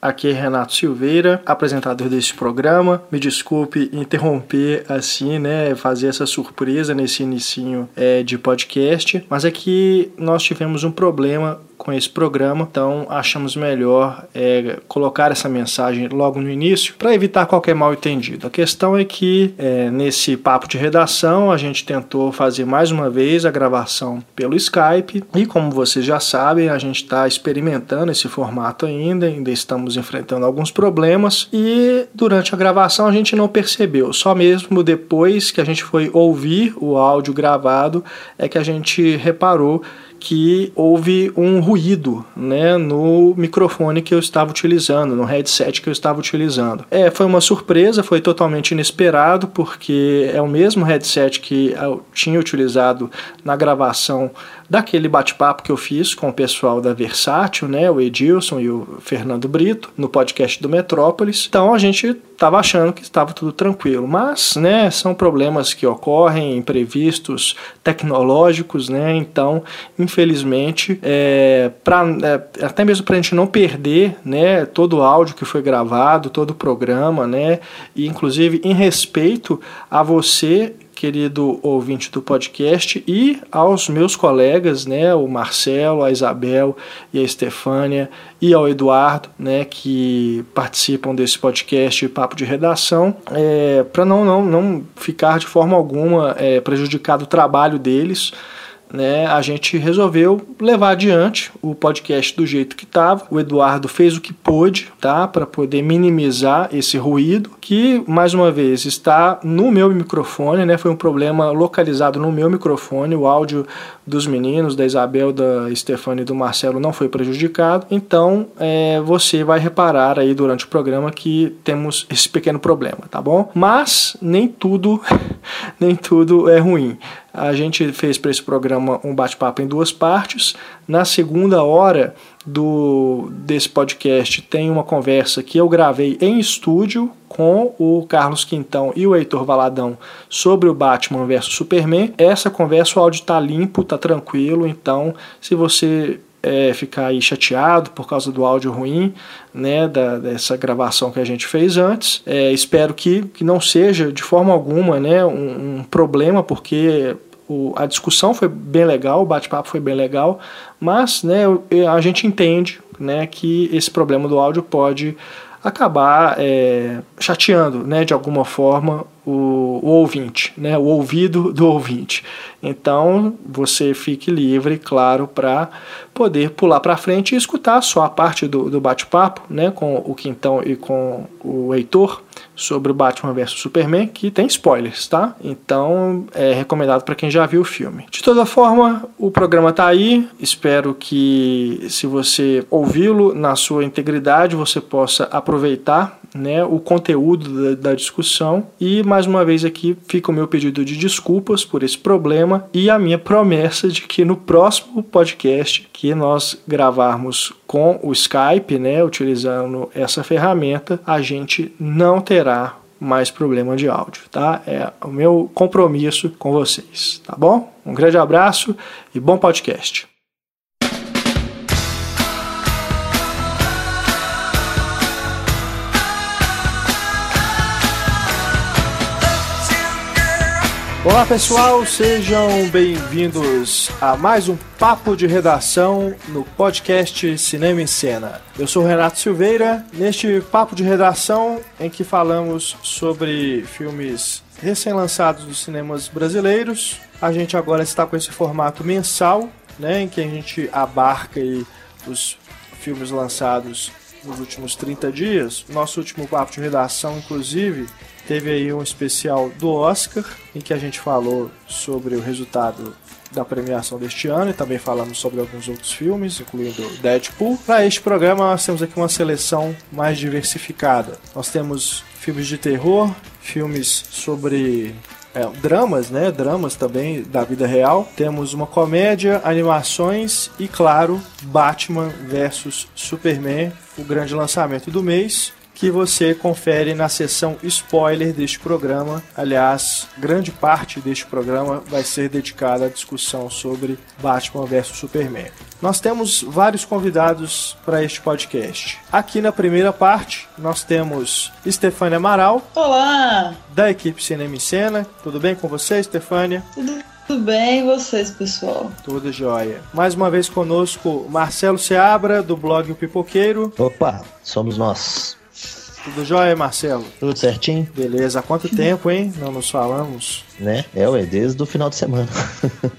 Aqui é Renato Silveira, apresentador desse programa. Me desculpe interromper assim, né, fazer essa surpresa nesse inicinho é, de podcast, mas é que nós tivemos um problema com esse programa, então achamos melhor é, colocar essa mensagem logo no início para evitar qualquer mal entendido. A questão é que é, nesse papo de redação a gente tentou fazer mais uma vez a gravação pelo Skype e como vocês já sabem a gente está experimentando esse formato ainda, ainda estamos enfrentando alguns problemas e durante a gravação a gente não percebeu, só mesmo depois que a gente foi ouvir o áudio gravado é que a gente reparou que houve um ruído né, no microfone que eu estava utilizando, no headset que eu estava utilizando. É, foi uma surpresa, foi totalmente inesperado, porque é o mesmo headset que eu tinha utilizado na gravação daquele bate-papo que eu fiz com o pessoal da Versátil, né, o Edilson e o Fernando Brito, no podcast do Metrópolis. Então a gente estava achando que estava tudo tranquilo, mas, né, são problemas que ocorrem, imprevistos tecnológicos, né, então, infelizmente, é, pra, é, até mesmo para a gente não perder, né, todo o áudio que foi gravado, todo o programa, né, e inclusive em respeito a você querido ouvinte do podcast, e aos meus colegas, né, o Marcelo, a Isabel e a Estefânia, e ao Eduardo, né, que participam desse podcast Papo de Redação, é, para não, não, não ficar de forma alguma é, prejudicado o trabalho deles né, a gente resolveu levar adiante o podcast do jeito que estava. O Eduardo fez o que pôde, tá, para poder minimizar esse ruído, que mais uma vez está no meu microfone, né? Foi um problema localizado no meu microfone. O áudio dos meninos, da Isabel, da Stefania e do Marcelo não foi prejudicado. Então, é, você vai reparar aí durante o programa que temos esse pequeno problema, tá bom? Mas nem tudo, nem tudo é ruim. A gente fez para esse programa um bate-papo em duas partes. Na segunda hora do desse podcast tem uma conversa que eu gravei em estúdio com o Carlos Quintão e o Heitor Valadão sobre o Batman vs Superman. Essa conversa, o áudio está limpo, está tranquilo, então se você é, ficar aí chateado por causa do áudio ruim, né, da, dessa gravação que a gente fez antes. É, espero que, que não seja de forma alguma né, um, um problema, porque o, a discussão foi bem legal, o bate-papo foi bem legal, mas né, a gente entende né, que esse problema do áudio pode acabar é, chateando né, de alguma forma o, o, ouvinte, né, o ouvido do ouvinte. Então você fique livre, claro, para poder pular para frente e escutar só a parte do, do bate-papo né, com o Quintão e com o Heitor sobre o Batman vs Superman, que tem spoilers, tá? Então é recomendado para quem já viu o filme. De toda forma, o programa tá aí. Espero que se você ouvi-lo na sua integridade, você possa aproveitar né, o conteúdo da, da, discussão. E mais uma vez aqui fica o meu pedido de desculpas por esse problema e a minha promessa de que no próximo podcast que nós gravarmos com o Skype, né, utilizando essa ferramenta, a gente não terá mais problema de áudio, tá? É o meu compromisso com vocês, tá bom? Um grande abraço e bom podcast. Olá pessoal, sejam bem-vindos a mais um papo de redação no podcast Cinema em Cena. Eu sou Renato Silveira, neste papo de redação em que falamos sobre filmes recém-lançados dos cinemas brasileiros. A gente agora está com esse formato mensal, né, em que a gente abarca aí os filmes lançados nos últimos 30 dias. Nosso último papo de redação, inclusive, Teve aí um especial do Oscar, em que a gente falou sobre o resultado da premiação deste ano e também falamos sobre alguns outros filmes, incluindo Deadpool. Para este programa, nós temos aqui uma seleção mais diversificada. Nós temos filmes de terror, filmes sobre é, dramas, né? Dramas também da vida real. Temos uma comédia, animações e, claro, Batman versus Superman, o grande lançamento do mês. Que você confere na seção spoiler deste programa. Aliás, grande parte deste programa vai ser dedicada à discussão sobre Batman vs Superman. Nós temos vários convidados para este podcast. Aqui na primeira parte, nós temos Stefânia Amaral. Olá! Da equipe Cinema em Cena. Tudo bem com você, Stefânia? Tudo tudo bem, e vocês, pessoal? Tudo jóia. Mais uma vez conosco, Marcelo Seabra, do blog O Pipoqueiro. Opa, somos nós. Tudo jóia, Marcelo? Tudo certinho? Beleza. Há quanto tempo, hein? Não nos falamos. Né? É, ué, desde o final de semana.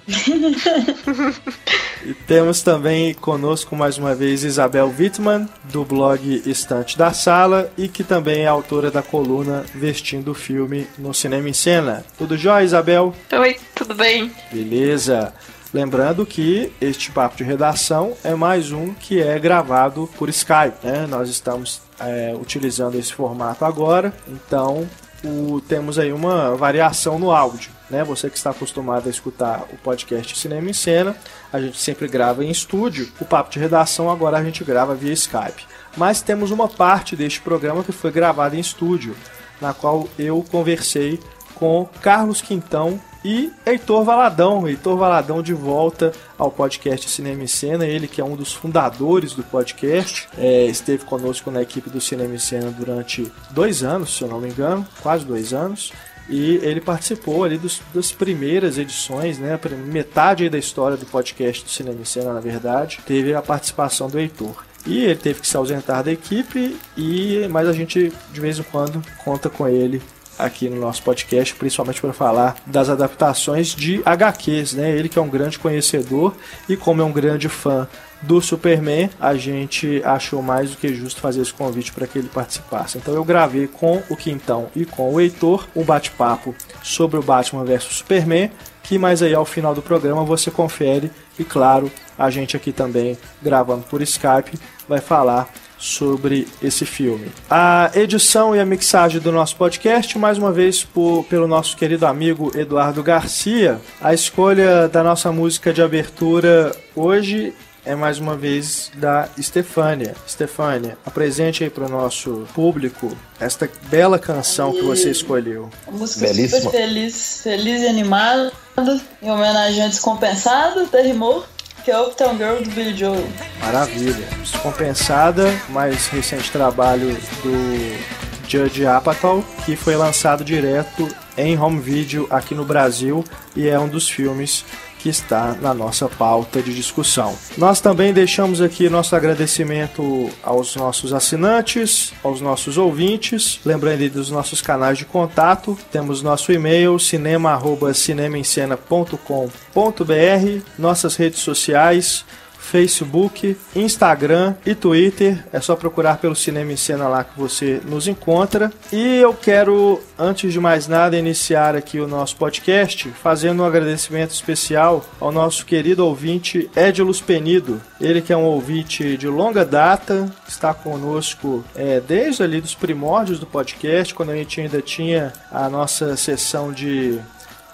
e temos também conosco mais uma vez Isabel Wittmann, do blog Estante da Sala, e que também é autora da coluna Vestindo o Filme no Cinema em Cena. Tudo jóia, Isabel? Oi, tudo bem? Beleza. Lembrando que este papo de redação é mais um que é gravado por Skype. Né? Nós estamos é, utilizando esse formato agora, então o, temos aí uma variação no áudio. Né? Você que está acostumado a escutar o podcast Cinema em Cena, a gente sempre grava em estúdio. O papo de redação agora a gente grava via Skype. Mas temos uma parte deste programa que foi gravada em estúdio, na qual eu conversei com Carlos Quintão e Heitor Valadão. Heitor Valadão de volta ao podcast Cinema e Cena, ele que é um dos fundadores do podcast, é, esteve conosco na equipe do Cinema e Cena durante dois anos, se eu não me engano, quase dois anos. E ele participou ali dos, das primeiras edições, né? Metade da história do podcast do Cinema e Cena, na verdade, teve a participação do Heitor. E ele teve que se ausentar da equipe, e mas a gente de vez em quando conta com ele aqui no nosso podcast, principalmente para falar das adaptações de HQs, né? Ele que é um grande conhecedor e como é um grande fã do Superman, a gente achou mais do que justo fazer esse convite para que ele participasse. Então eu gravei com o Quintão e com o Heitor um bate-papo sobre o Batman vs Superman, que mais aí ao final do programa você confere e claro, a gente aqui também gravando por Skype vai falar sobre esse filme. A edição e a mixagem do nosso podcast, mais uma vez por, pelo nosso querido amigo Eduardo Garcia. A escolha da nossa música de abertura hoje é mais uma vez da Estefânia. Estefânia, apresente aí para o nosso público esta bela canção que você escolheu. Música Belíssima. super feliz, feliz e animada, em homenagem a Descompensado, Terry Que é Uptown Girl do Billy Joel. Maravilha. Descompensada, mais recente trabalho do Judge Apatow, que foi lançado direto em home video aqui no Brasil e é um dos filmes que está na nossa pauta de discussão. Nós também deixamos aqui nosso agradecimento aos nossos assinantes, aos nossos ouvintes, lembrando dos nossos canais de contato, temos nosso e-mail cinema@cinemaencena.com.br, nossas redes sociais, Facebook, Instagram e Twitter. É só procurar pelo Cinema em Cena lá que você nos encontra. E eu quero, antes de mais nada, iniciar aqui o nosso podcast fazendo um agradecimento especial ao nosso querido ouvinte Edilus Penido. Ele que é um ouvinte de longa data, está conosco é, desde ali dos primórdios do podcast, quando a gente ainda tinha a nossa sessão de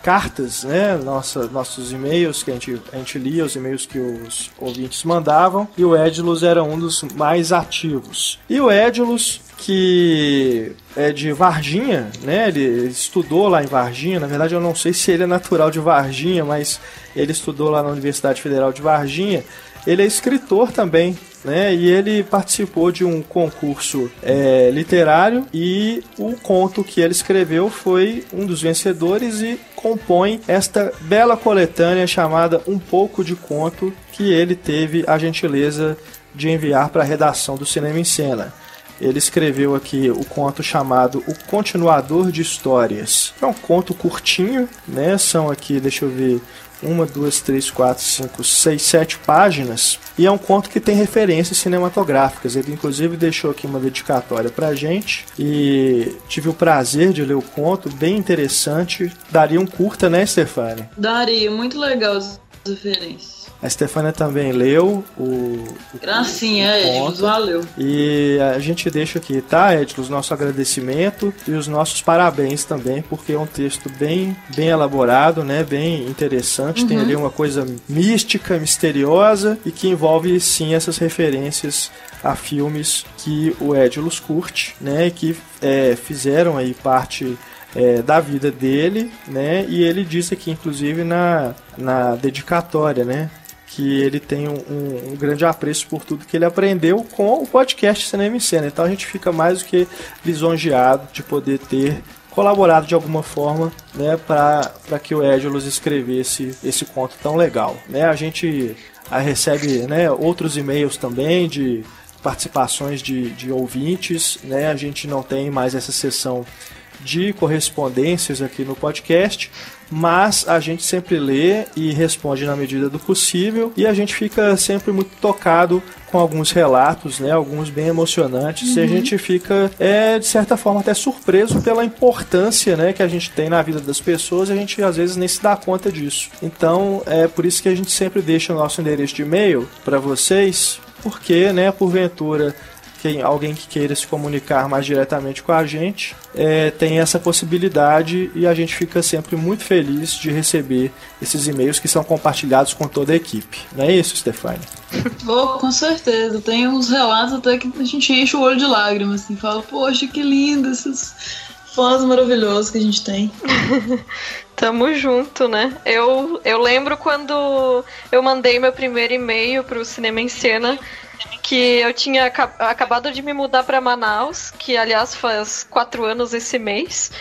cartas, né? Nossa, nossos e-mails que a gente, a gente lia, os e-mails que os ouvintes mandavam, e o Edilus era um dos mais ativos. E o Edilus, que é de Varginha, né? Ele estudou lá em Varginha. Na verdade, eu não sei se ele é natural de Varginha, mas ele estudou lá na Universidade Federal de Varginha. Ele é escritor também, né? E ele participou de um concurso é, literário e o conto que ele escreveu foi um dos vencedores e compõe esta bela coletânea chamada Um Pouco de Conto que ele teve a gentileza de enviar para a redação do Cinema em Cena. Ele escreveu aqui o conto chamado O Continuador de Histórias. É um conto curtinho, né? São aqui, deixa eu ver, uma, duas, três, quatro, cinco, seis, sete páginas. E é um conto que tem referências cinematográficas. Ele, inclusive, deixou aqui uma dedicatória pra gente. E tive o prazer de ler o conto, bem interessante. Daria um curta, né, Stefani? Daria, muito legal referências. A Stefania também leu o. o Gracinha, Edilus, valeu. E a gente deixa aqui, tá, Edilus, nosso agradecimento e os nossos parabéns também, porque é um texto bem, bem elaborado, né? Bem interessante. Uhum. Tem ali uma coisa mística, misteriosa e que envolve sim essas referências a filmes que o Edilus curte, né? Que é, fizeram aí parte é, da vida dele, né? E ele disse aqui, inclusive, na, na dedicatória, né? que ele tem um, um, grande apreço por tudo que ele aprendeu com o podcast Cinema em Cena. Então a gente fica mais do que lisonjeado de poder ter colaborado de alguma forma né, para que o Edilus escrevesse esse conto tão legal. Né? A gente a, recebe né, outros e-mails também de participações de, de ouvintes. Né? A gente não tem mais essa sessão de correspondências aqui no podcast, mas a gente sempre lê e responde na medida do possível e a gente fica sempre muito tocado com alguns relatos, né, alguns bem emocionantes, uhum. e a uhum. gente fica, é, de certa forma, até surpreso pela importância né, que a gente tem na vida das pessoas e a gente às vezes nem se dá conta disso. Então, é por isso que a gente sempre deixa o nosso endereço de e-mail para vocês, porque, né, porventura quem, alguém que queira se comunicar mais diretamente com a gente, é, tem essa possibilidade e a gente fica sempre muito feliz de receber esses e-mails que são compartilhados com toda a equipe. Não é isso, Stefania? Oh, com certeza. Tem uns relatos até que a gente enche o olho de lágrimas, assim, fala, poxa, que lindo esses fãs maravilhosos que a gente tem. Tamo junto, né? Eu, eu lembro quando eu mandei meu primeiro e-mail pro Cinema em Cena que eu tinha acabado de me mudar para Manaus, que aliás faz quatro anos esse mês.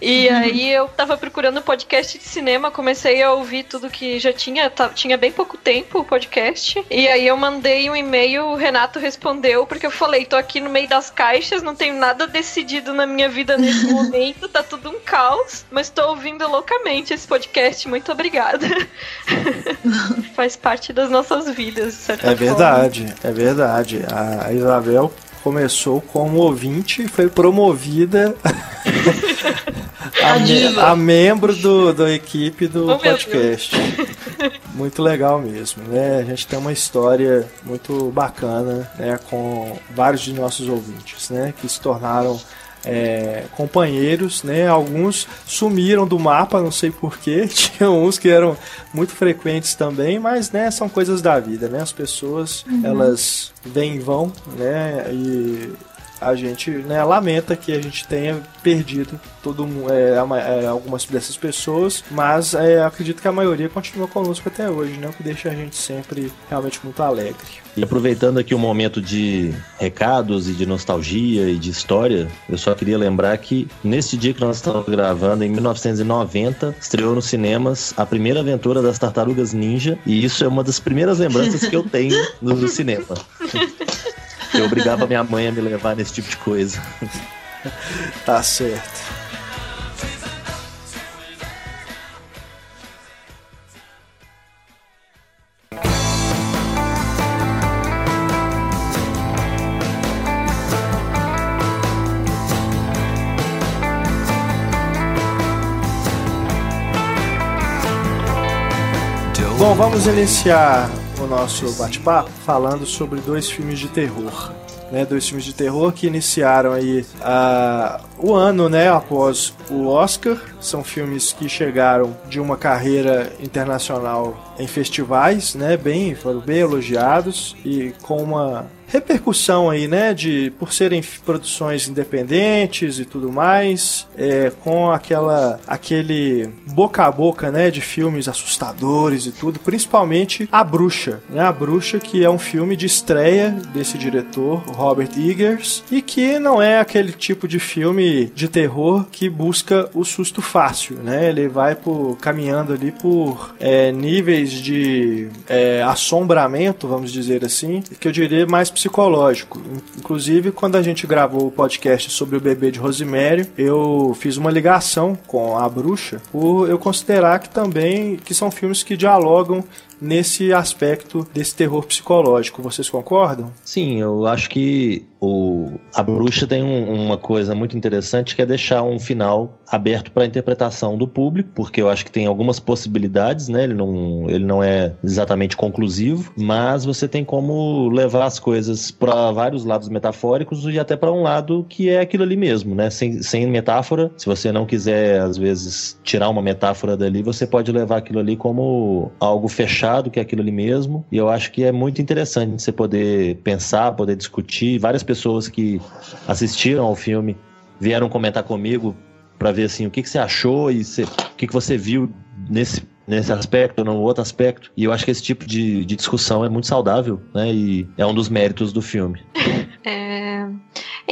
E uhum. aí eu tava procurando podcast de cinema, comecei a ouvir tudo que já tinha, tinha bem pouco tempo o podcast. E aí eu mandei um e-mail, o Renato respondeu, porque eu falei, tô aqui no meio das caixas, não tenho nada decidido na minha vida nesse momento, tá tudo um caos, mas tô ouvindo loucamente esse podcast, muito obrigada. Faz parte das nossas vidas, certo? É verdade, forma. é verdade. A Isabel começou como ouvinte e foi promovida a, me, a, membro do, da equipe do oh, podcast. Muito legal mesmo, né? A gente tem uma história muito bacana, né, com vários de nossos ouvintes, né, que se tornaram é, companheiros, né? Alguns sumiram do mapa, não sei porquê. Tinha uns que eram muito frequentes também, mas né, são coisas da vida, né? As pessoas uhum. elas vêm e vão, né? E a gente né, lamenta que a gente tenha perdido todo é, é, algumas dessas pessoas, mas é, acredito que a maioria continua conosco até hoje, né? O que deixa a gente sempre realmente muito alegre. E aproveitando aqui um momento de recados e de nostalgia e de história, eu só queria lembrar que nesse dia que nós estamos gravando, em 1990, estreou nos cinemas a primeira aventura das Tartarugas Ninja, e isso é uma das primeiras lembranças que eu tenho no cinema. Eu obrigava minha mãe a me levar nesse tipo de coisa. tá certo. Bom, vamos iniciar nosso bate-papo falando sobre dois filmes de terror. Né, dois filmes de terror que iniciaram aí uh, o ano né, após o Oscar. São filmes que chegaram de uma carreira internacional em festivais, né, bem, foram bem elogiados e com uma repercussão aí, né, de por serem produções independentes e tudo mais, é, com aquela aquele boca a boca, né, de filmes assustadores e tudo, principalmente A Bruxa, né, A Bruxa que é um filme de estreia desse diretor, Robert Eggers, e que não é aquele tipo de filme de terror que busca o susto fácil, né, ele vai por caminhando ali por é, níveis de é, assombramento, vamos dizer assim, que eu diria mais psicológico. Inclusive, quando a gente gravou o podcast sobre o bebê de Rosemary, eu fiz uma ligação com a bruxa por eu considerar que também que são filmes que dialogam nesse aspecto desse terror psicológico. Vocês concordam? Sim, eu acho que o, a bruxa tem um, uma coisa muito interessante que é deixar um final aberto para interpretação do público, porque eu acho que tem algumas possibilidades, né? Ele não, ele não é exatamente conclusivo, mas você tem como levar as coisas para vários lados metafóricos e até para um lado que é aquilo ali mesmo, né? Sem, sem metáfora. Se você não quiser, às vezes, tirar uma metáfora dali, você pode levar aquilo ali como algo fechado, que é aquilo ali mesmo. E eu acho que é muito interessante você poder pensar, poder discutir. Várias pessoas que assistiram ao filme vieram comentar comigo para ver assim o que, que você achou e você, o que, que você viu nesse nesse aspecto ou no outro aspecto. E eu acho que esse tipo de, de discussão é muito saudável, né? E é um dos méritos do filme. É...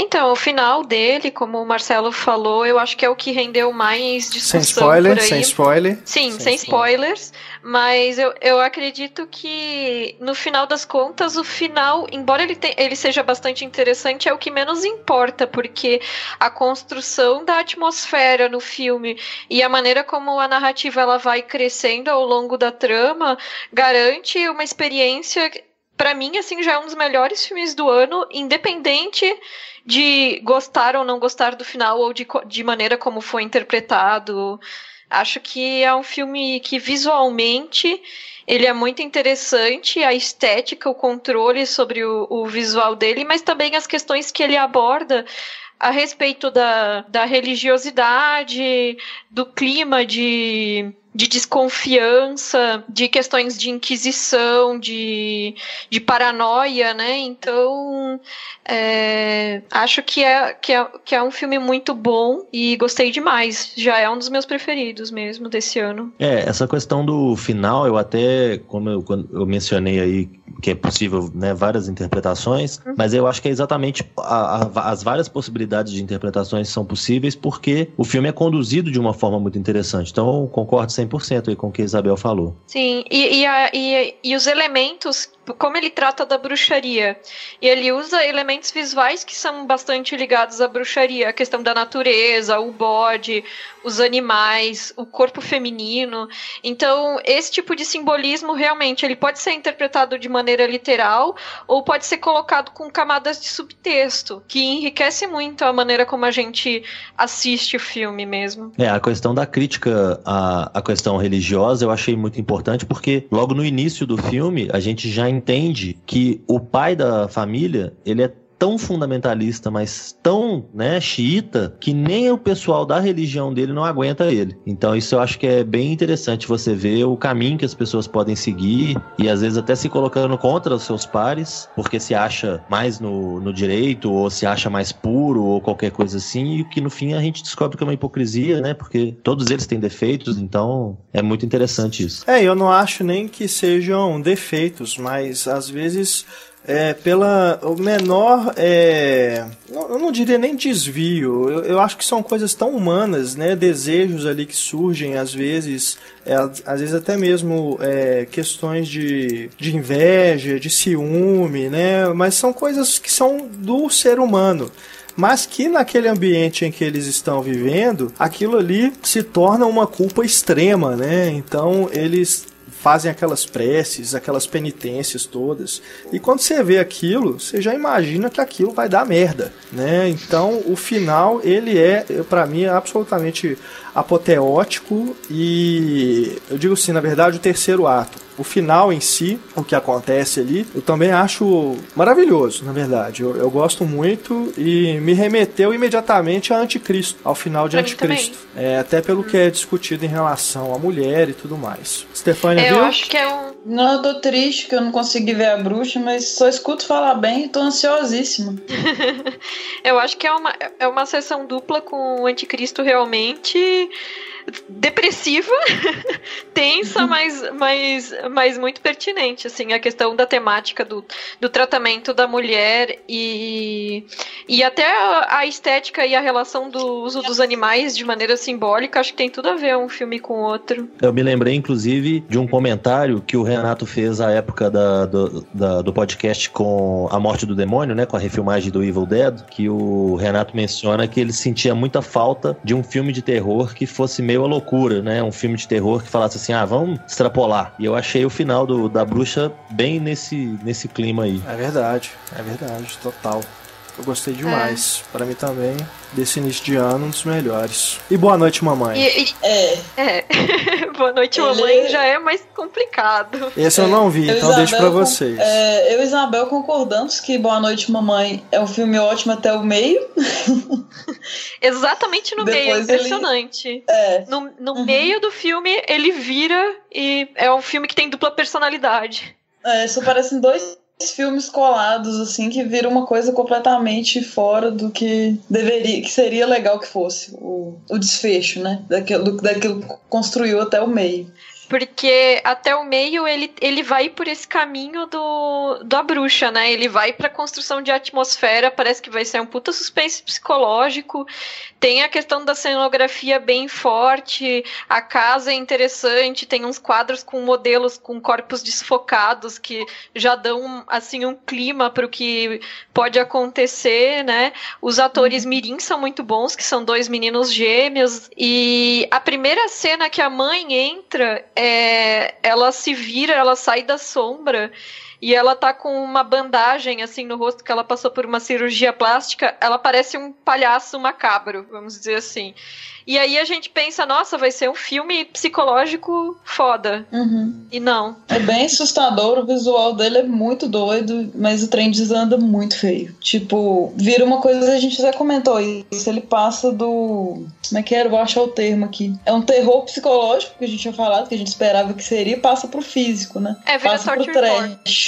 Então, o final dele, como o Marcelo falou, eu acho que é o que rendeu mais discussão sem spoiler. Sem spoiler, Sim, sem, sem spoilers. Mas eu, eu acredito que, no final das contas, o final, embora ele, te, ele seja bastante interessante, é o que menos importa, porque a construção da atmosfera no filme e a maneira como a narrativa ela vai crescendo ao longo da trama garante uma experiência para mim, assim, já é um dos melhores filmes do ano, independente de gostar ou não gostar do final ou de, de maneira como foi interpretado. Acho que é um filme que visualmente ele é muito interessante, a estética, o controle sobre o, o visual dele, mas também as questões que ele aborda a respeito da, da religiosidade, do clima de de desconfiança, de questões de inquisição, de, de paranoia, né? Então, é, acho que é, que, é, que é um filme muito bom e gostei demais. Já é um dos meus preferidos mesmo desse ano. É, essa questão do final, eu até, como eu, eu mencionei aí, que é possível né, várias interpretações, uhum. mas eu acho que é exatamente a, a, as várias possibilidades de interpretações são possíveis porque o filme é conduzido de uma forma muito interessante. Então, eu concordo 100% aí com o que a Isabel falou. Sim, e, e, a, e, e os elementos como ele trata da bruxaria. E ele usa elementos visuais que são bastante ligados à bruxaria, a questão da natureza, o bode, os animais, o corpo feminino. Então, esse tipo de simbolismo realmente ele pode ser interpretado de maneira literal ou pode ser colocado com camadas de subtexto, que enriquece muito a maneira como a gente assiste o filme mesmo. É, a questão da crítica à, à questão religiosa eu achei muito importante porque logo no início do filme a gente já entende que o pai da família, ele é tão fundamentalista, mas tão, né, xiita, que nem o pessoal da religião dele não aguenta ele. Então isso eu acho que é bem interessante você ver o caminho que as pessoas podem seguir e às vezes até se colocando contra os seus pares, porque se acha mais no, no direito ou se acha mais puro ou qualquer coisa assim, e que no fim a gente descobre que é uma hipocrisia, né, porque todos eles têm defeitos, então é muito interessante isso. É, eu não acho nem que sejam defeitos, mas às vezes é, pela o menor, é, eu não diria nem desvio, eu, eu, acho que são coisas tão humanas, né, desejos ali que surgem às vezes, é, às vezes até mesmo é, questões de, de inveja, de ciúme, né, mas são coisas que são do ser humano mas que naquele ambiente em que eles estão vivendo, aquilo ali se torna uma culpa extrema, né? Então eles fazem aquelas preces, aquelas penitências todas. E quando você vê aquilo, você já imagina que aquilo vai dar merda, né? Então, o final, ele é, para mim, é absolutamente apoteótico e eu digo assim, na verdade, o terceiro ato o final em si, o que acontece ali, eu também acho maravilhoso, na verdade. Eu, eu gosto muito e me remeteu imediatamente a Anticristo, ao final de pra Anticristo. É, até pelo que é discutido em relação à mulher e tudo mais. Stefania, eu viu? acho que é um. Não, eu tô triste que eu não consegui ver a bruxa, mas só escuto falar bem e tô ansiosíssima. eu acho que é uma, é uma sessão dupla com o Anticristo realmente depressiva, tensa, mas, mas, mas muito pertinente, assim, a questão da temática do, do tratamento da mulher e, e até a, a estética e a relação do uso dos animais de maneira simbólica, acho que tem tudo a ver um filme com o outro. Eu me lembrei, inclusive, de um comentário que o Renato fez à época da, do, da, do podcast com A Morte do Demônio, né, com a refilmagem do Evil Dead, que o Renato menciona que ele sentia muita falta de um filme de terror que fosse meio meio loucura, né? Um filme de terror que falasse assim, ah, vamos extrapolar. E eu achei o final do, da bruxa bem nesse, nesse clima aí. É verdade, é verdade, total. Eu gostei demais. É. Para mim também, desse início de ano, um dos melhores. E boa noite, mamãe. E, e, é. é. boa noite, Ele... mamãe já é mais complicado. Esse eu não vi, eu então deixo para vocês. É, eu e Isabel concordamos que Boa Noite, Mamãe é um filme ótimo até o meio. Exatamente no Depois meio, impressionante. Ele... É. No, no uhum. meio do filme, ele vira e é um filme que tem dupla personalidade. É, só parecem dois filmes colados, assim, que vira uma coisa completamente fora do que deveria, que seria legal que fosse o, o desfecho, né? Daquilo, daquilo que construiu até o meio. Porque até o meio ele, ele vai por esse caminho do da bruxa, né? Ele vai pra construção de atmosfera, parece que vai ser um puta suspense psicológico. Tem a questão da cenografia bem forte, a casa é interessante, tem uns quadros com modelos com corpos desfocados que já dão assim um clima para o que pode acontecer, né? Os atores uhum. mirim são muito bons, que são dois meninos gêmeos e a primeira cena que a mãe entra é, ela se vira, ela sai da sombra e ela tá com uma bandagem assim no rosto que ela passou por uma cirurgia plástica. Ela parece um palhaço macabro, vamos dizer assim. E aí a gente pensa, nossa, vai ser um filme psicológico foda. Uhum. E não. É bem assustador, o visual dele é muito doido, mas o trem desanda muito feio. Tipo, vira uma coisa, a gente já comentou isso, ele passa do. Como é que era? Vou achar o termo aqui. É um terror psicológico que a gente tinha falado, que a gente esperava que seria, passa pro físico, né? É, vira passa pro trash.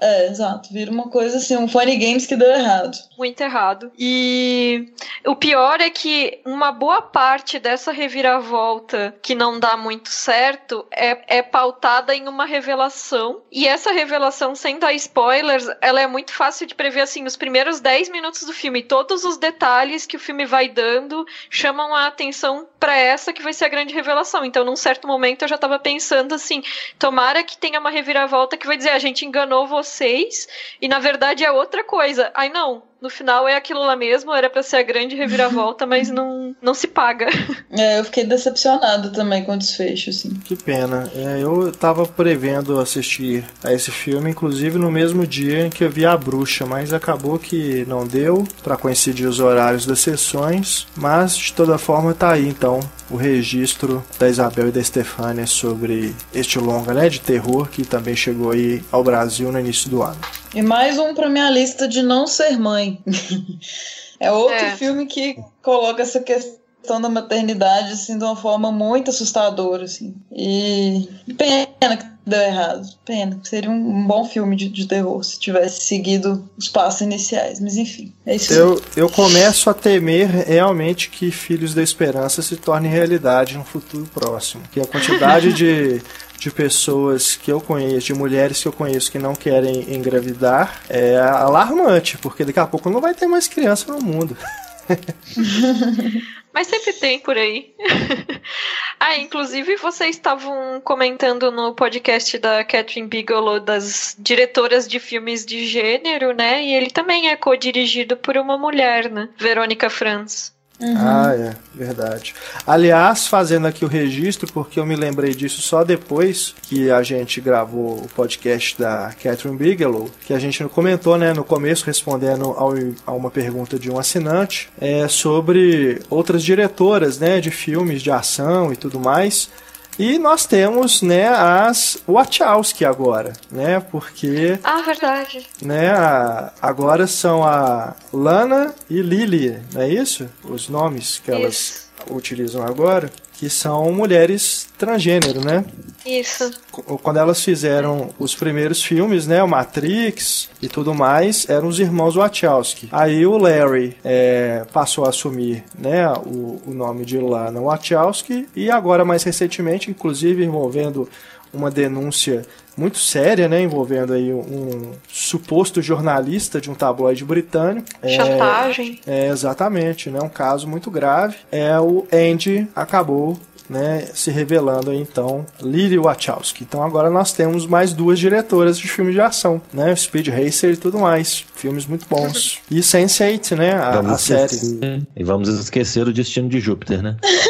É, exato. Vira uma coisa assim, um funny games que deu errado. Muito errado. E o pior é que uma boa parte dessa reviravolta que não dá muito certo é, é pautada em uma revelação. E essa revelação, sem dar spoilers, ela é muito fácil de prever assim, os primeiros 10 minutos do filme. Todos os detalhes que o filme vai dando chamam a atenção para essa que vai ser a grande revelação. Então, num certo momento, eu já tava pensando assim: tomara que tenha uma reviravolta que vai dizer, a gente enganou vocês, e na verdade é outra coisa. Aí não, no final é aquilo lá mesmo, era para ser a grande reviravolta, mas não, não se paga. É, eu fiquei decepcionado também com o desfecho, assim. Que pena. É, eu tava prevendo assistir a esse filme, inclusive no mesmo dia em que eu vi A Bruxa, mas acabou que não deu para coincidir os horários das sessões, mas de toda forma tá aí então o registro da Isabel e da Stefania sobre este longa, né, de terror que também chegou aí ao Brasil no início do ano. E mais um para minha lista de não ser mãe. é outro é. filme que coloca essa questão da maternidade assim de uma forma muito assustadora assim. E pena que deu errado. Pena. Seria um, bom filme de, de, terror se tivesse seguido os passos iniciais. Mas enfim, é isso. Eu, eu começo a temer realmente que Filhos da Esperança se torne realidade no futuro próximo. Que a quantidade de de pessoas que eu conheço, de mulheres que eu conheço que não querem engravidar, é alarmante, porque daqui a pouco não vai ter mais criança no mundo. Mas sempre tem por aí. ah, inclusive vocês estavam comentando no podcast da Catherine Bigelow das diretoras de filmes de gênero, né? E ele também é co-dirigido por uma mulher, né? Verônica Franz. Uhum. Ah, é, verdade. Aliás, fazendo aqui o registro, porque eu me lembrei disso só depois que a gente gravou o podcast da Catherine Bigelow, que a gente comentou, né, no começo, respondendo ao, a uma pergunta de um assinante, é, sobre outras diretoras, né, de filmes de ação e tudo mais. E nós temos, né, as Wachowski agora, né? Porque. Ah, verdade. Né, a, agora são a Lana e Lily, não é isso? Os nomes que elas isso. Utilizam agora que são mulheres transgênero, né? Isso. Quando elas fizeram os primeiros filmes, né, o Matrix e tudo mais, eram os irmãos Wachowski. Aí o Larry é, passou a assumir, né, o, o nome de Lana Wachowski e agora mais recentemente, inclusive envolvendo uma denúncia muito séria, né, envolvendo aí um, suposto jornalista de um tabloide britânico. É, Chantagem. É, é, exatamente, né, um caso muito grave. É o Andy acabou né, se revelando aí, então Lily Wachowski. Então agora nós temos mais duas diretoras de filmes de ação, né, Speed Racer e tudo mais, filmes muito bons. E Sense8, né, a, a série. E vamos esquecer o Destino de Júpiter, né?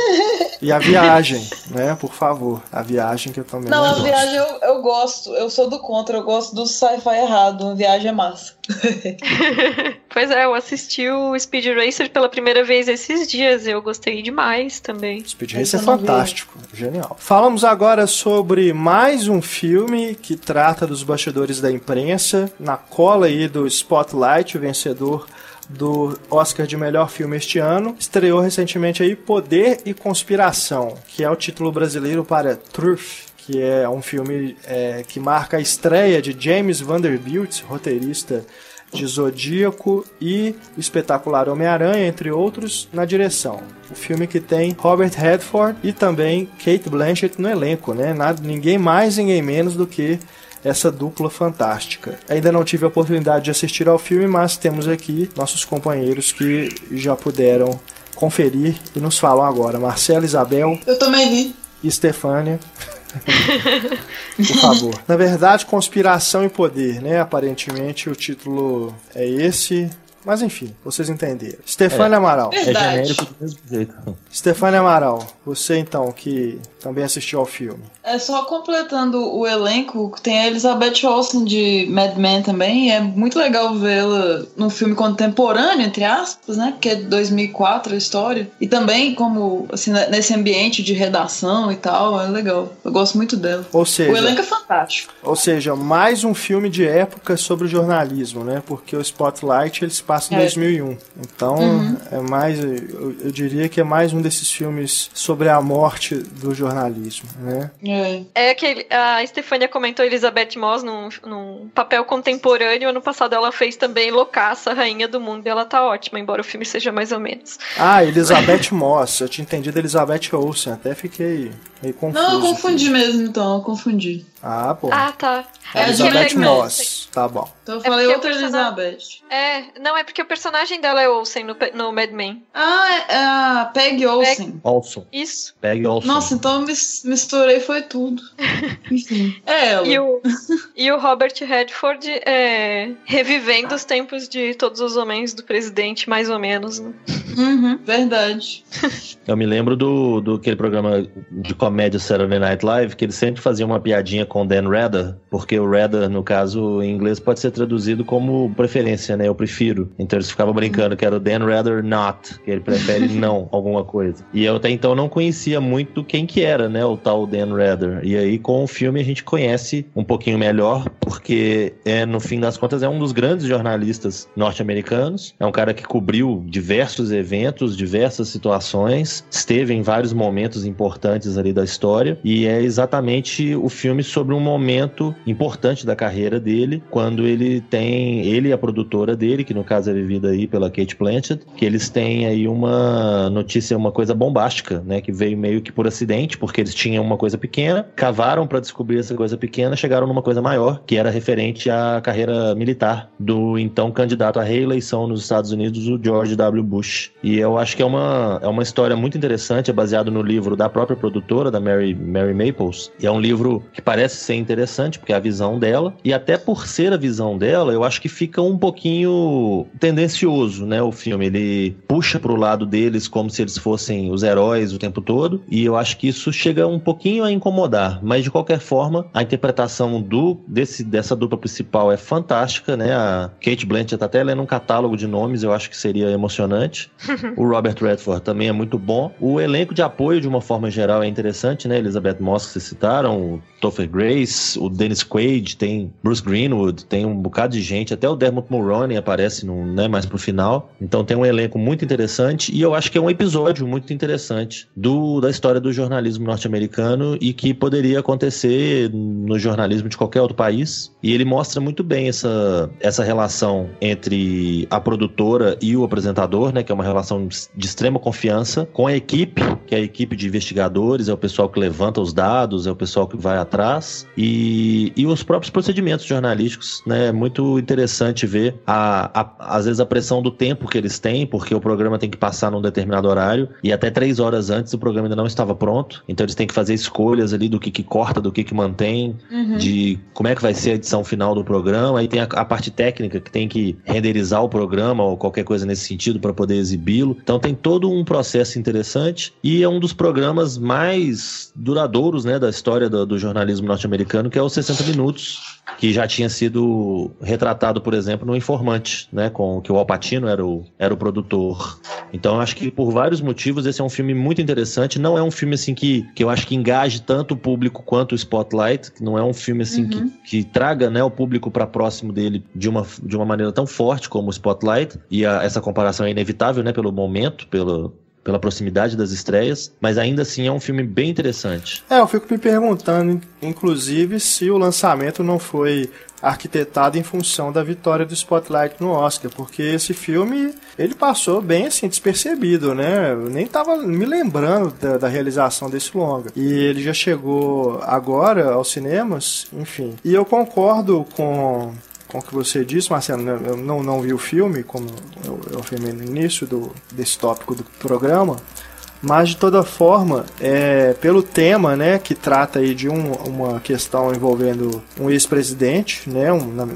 E a viagem, né? Por favor. A viagem que eu também. Não, a gosto. viagem eu, eu gosto. Eu sou do contra, eu gosto do sci-fi errado. Uma viagem é massa. pois é, eu assisti o Speed Racer pela primeira vez esses dias. Eu gostei demais também. Speed Racer é fantástico, vi. genial. Falamos agora sobre mais um filme que trata dos bastidores da imprensa, na cola aí do Spotlight, o vencedor do Oscar de melhor filme este ano. Estreou recentemente aí Poder e Conspiração, que é o título brasileiro para Truth, que é um filme é, que marca a estreia de James Vanderbilt, roteirista de Zodíaco e o espetacular Homem-Aranha, entre outros, na direção. O filme que tem Robert Redford e também Kate Blanchett no elenco, né? Nada, ninguém mais, ninguém menos do que essa dupla fantástica. Ainda não tive a oportunidade de assistir ao filme, mas temos aqui nossos companheiros que já puderam conferir e nos falam agora. Marcela Isabel. Eu também vi. E Stefânia. Por favor. Na verdade, Conspiração e Poder, né? Aparentemente o título é esse. Mas enfim, vocês entenderam. Stefania é, Amaral. Verdade. É genérico do mesmo jeito. Stefania Amaral, você então que também assistiu ao filme. É só completando o elenco, tem a Elizabeth Olsen de Mad Men também, é muito legal vê-la num filme contemporâneo, entre aspas, né? Porque é de 2004 a história. E também como, assim, nesse ambiente de redação e tal, é legal. Eu gosto muito dela. Ou seja... O elenco é fantástico. Ou seja, mais um filme de época sobre o jornalismo, né? Porque o Spotlight, ele se passa em é. 2001. Então, uhum. é mais... Eu, eu diria que é mais um desses filmes sobre a morte do jornalismo né? É. É que a Stefania comentou Elizabeth Moss num, num papel contemporâneo. Ano passado ela fez também Loucaça, Rainha do Mundo, e ela tá ótima, embora o filme seja mais ou menos. Ah, Elizabeth Moss. Eu tinha entendido Elizabeth Olsen, até fiquei meio confuso. Não, eu confundi aqui. mesmo, então, eu confundi. Ah, pô. Ah, tá. É Elizabeth Moss. Tá bom. Então eu é falei é outra Elizabeth. É, não, é porque o personagem dela é Olsen no, no Mad Men. Ah, é, é a Peg Olsen. Peg... Olsen. Isso. Peg Olsen. Nossa, então eu misturei foi tudo. Enfim. É ela. E o, e o Robert Redford é, revivendo os tempos de todos os homens do presidente, mais ou menos, né? Uhum, verdade. Eu me lembro do, do aquele programa de comédia Saturday Night Live, que ele sempre fazia uma piadinha com Dan Rather, porque o Rather, no caso, em inglês, pode ser traduzido como preferência, né? Eu prefiro. Então eles ficavam brincando que era o Dan Rather Not, que ele prefere não alguma coisa. E eu até então não conhecia muito quem que era, né? O tal Dan Rather. E aí com o filme a gente conhece um pouquinho melhor, porque é no fim das contas é um dos grandes jornalistas norte-americanos. É um cara que cobriu diversos eventos, diversas situações, esteve em vários momentos importantes ali da história e é exatamente o filme sobre um momento importante da carreira dele, quando ele tem, ele e a produtora dele, que no caso é vivida aí pela Kate Blanchett, que eles têm aí uma notícia, uma coisa bombástica, né, que veio meio que por acidente, porque eles tinham uma coisa pequena, cavaram para descobrir essa coisa pequena, chegaram numa coisa maior, que era referente à carreira militar do então candidato à reeleição nos Estados Unidos, o George W. Bush. E eu acho que é uma, é uma história muito interessante, é baseado no livro da própria produtora, da Mary, Mary Maples, e é um livro que parece ser interessante, porque é a visão dela, e até por ser a visão dela, eu acho que fica um pouquinho tendencioso, né, o filme. Ele puxa pro lado deles como se eles fossem os heróis o tempo todo, e eu acho que isso chega um pouquinho a incomodar, mas de qualquer forma, a interpretação do desse, dessa dupla principal é fantástica, né? A Kate Blanchett tá até lendo um catálogo de nomes, eu acho que seria emocionante. o Robert Redford também é muito bom. O elenco de apoio, de uma forma geral, é interessante, né? Elizabeth Moss, que vocês citaram, o Topher Grace, o Dennis Quaid, tem Bruce Greenwood, tem um bocado de gente, até o Dermot Mulroney aparece no, né, mais pro final. Então tem um elenco muito interessante e eu acho que é um episódio muito interessante do, da história do jornalismo norte-americano e que poderia acontecer no jornalismo de qualquer outro país. E ele mostra muito bem essa, essa relação entre a produtora e o apresentador, né, que é uma relação de extrema confiança, com a equipe, que é a equipe de investigadores, é o pessoal que levanta os dados, é o pessoal que vai atrás, e, e os próprios procedimentos jornalísticos, né? É muito interessante ver a, a, às vezes, a pressão do tempo que eles têm, porque o programa tem que passar num determinado horário, e até três horas antes o programa ainda não estava pronto. Então eles têm que fazer escolhas ali do que, que corta, do que, que mantém, uhum. de como é que vai ser a edição final do programa. Aí tem a, a parte técnica que tem que renderizar o programa ou qualquer coisa nesse sentido para poder exibi-lo. Então tem todo um processo interessante e é um dos programas mais duradouros né, da história do, do jornalismo norte-americano, que é o 60 Minutos, que já tinha sido retratado, por exemplo, no Informante, né, com que o Alpatino era o, era o produtor. Então, acho que por vários motivos esse é um filme muito interessante. Não é um filme assim que, que eu acho que engaje tanto o público quanto o Spotlight. Não é um filme assim uhum. que, que traga né, o público para próximo dele de uma, de uma maneira tão forte como o Spotlight. E a, essa comparação é inevitável, né, pelo momento, pelo, pela proximidade das estreias, mas ainda assim é um filme bem interessante. É, eu fico me perguntando, inclusive, se o lançamento não foi arquitetado em função da vitória do Spotlight no Oscar, porque esse filme ele passou bem assim despercebido, né? Eu nem tava me lembrando da, da, realização desse longa. E ele já chegou agora aos cinemas, enfim. E eu concordo com com o que você disse, Marcelo, eu não, não vi o filme, como eu, eu afirmei no início do, desse tópico do programa, mas de toda forma, é, pelo tema, né, que trata aí de um, uma questão envolvendo um ex-presidente, né, um, na,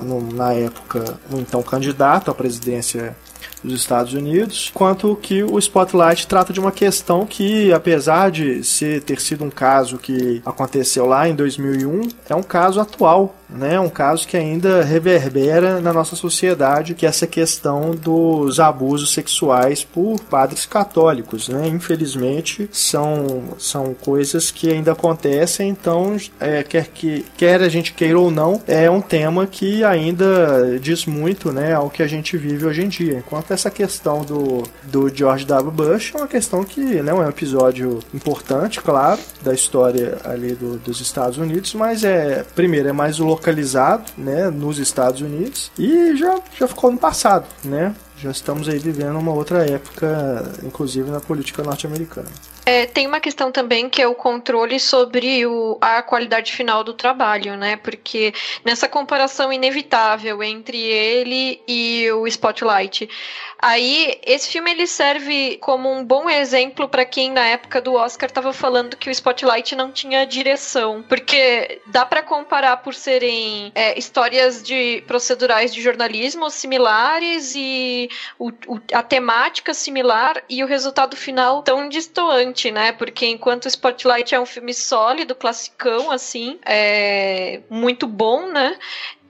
no, na época, um então candidato à presidência dos Estados Unidos, quanto que o Spotlight trata de uma questão que, apesar de ser, ter sido um caso que aconteceu lá em 2001, é um caso atual, né? Um caso que ainda reverbera na nossa sociedade, que é essa questão dos abusos sexuais por padres católicos, né? Infelizmente, são, são coisas que ainda acontecem, então, é, quer, que, quer a gente queira ou não, é um tema que ainda diz muito, né, ao que a gente vive hoje em dia. Enquanto essa questão do, do George W. Bush é uma questão que né, é um episódio importante, claro, da história ali do, dos Estados Unidos, mas é, primeiro, é mais localizado, né, nos Estados Unidos e já, já ficou no passado, né? Já estamos aí vivendo uma outra época, inclusive na política norte-americana. É, tem uma questão também que é o controle sobre o, a qualidade final do trabalho, né? Porque nessa comparação inevitável entre ele e o Spotlight, Aí, esse filme ele serve como um bom exemplo para quem na época do Oscar estava falando que o Spotlight não tinha direção, porque dá para comparar por serem é, histórias de procedurais de jornalismo similares e o, o, a temática similar e o resultado final tão distoante, né? Porque enquanto o Spotlight é um filme sólido, classicão, assim, é muito bom, né?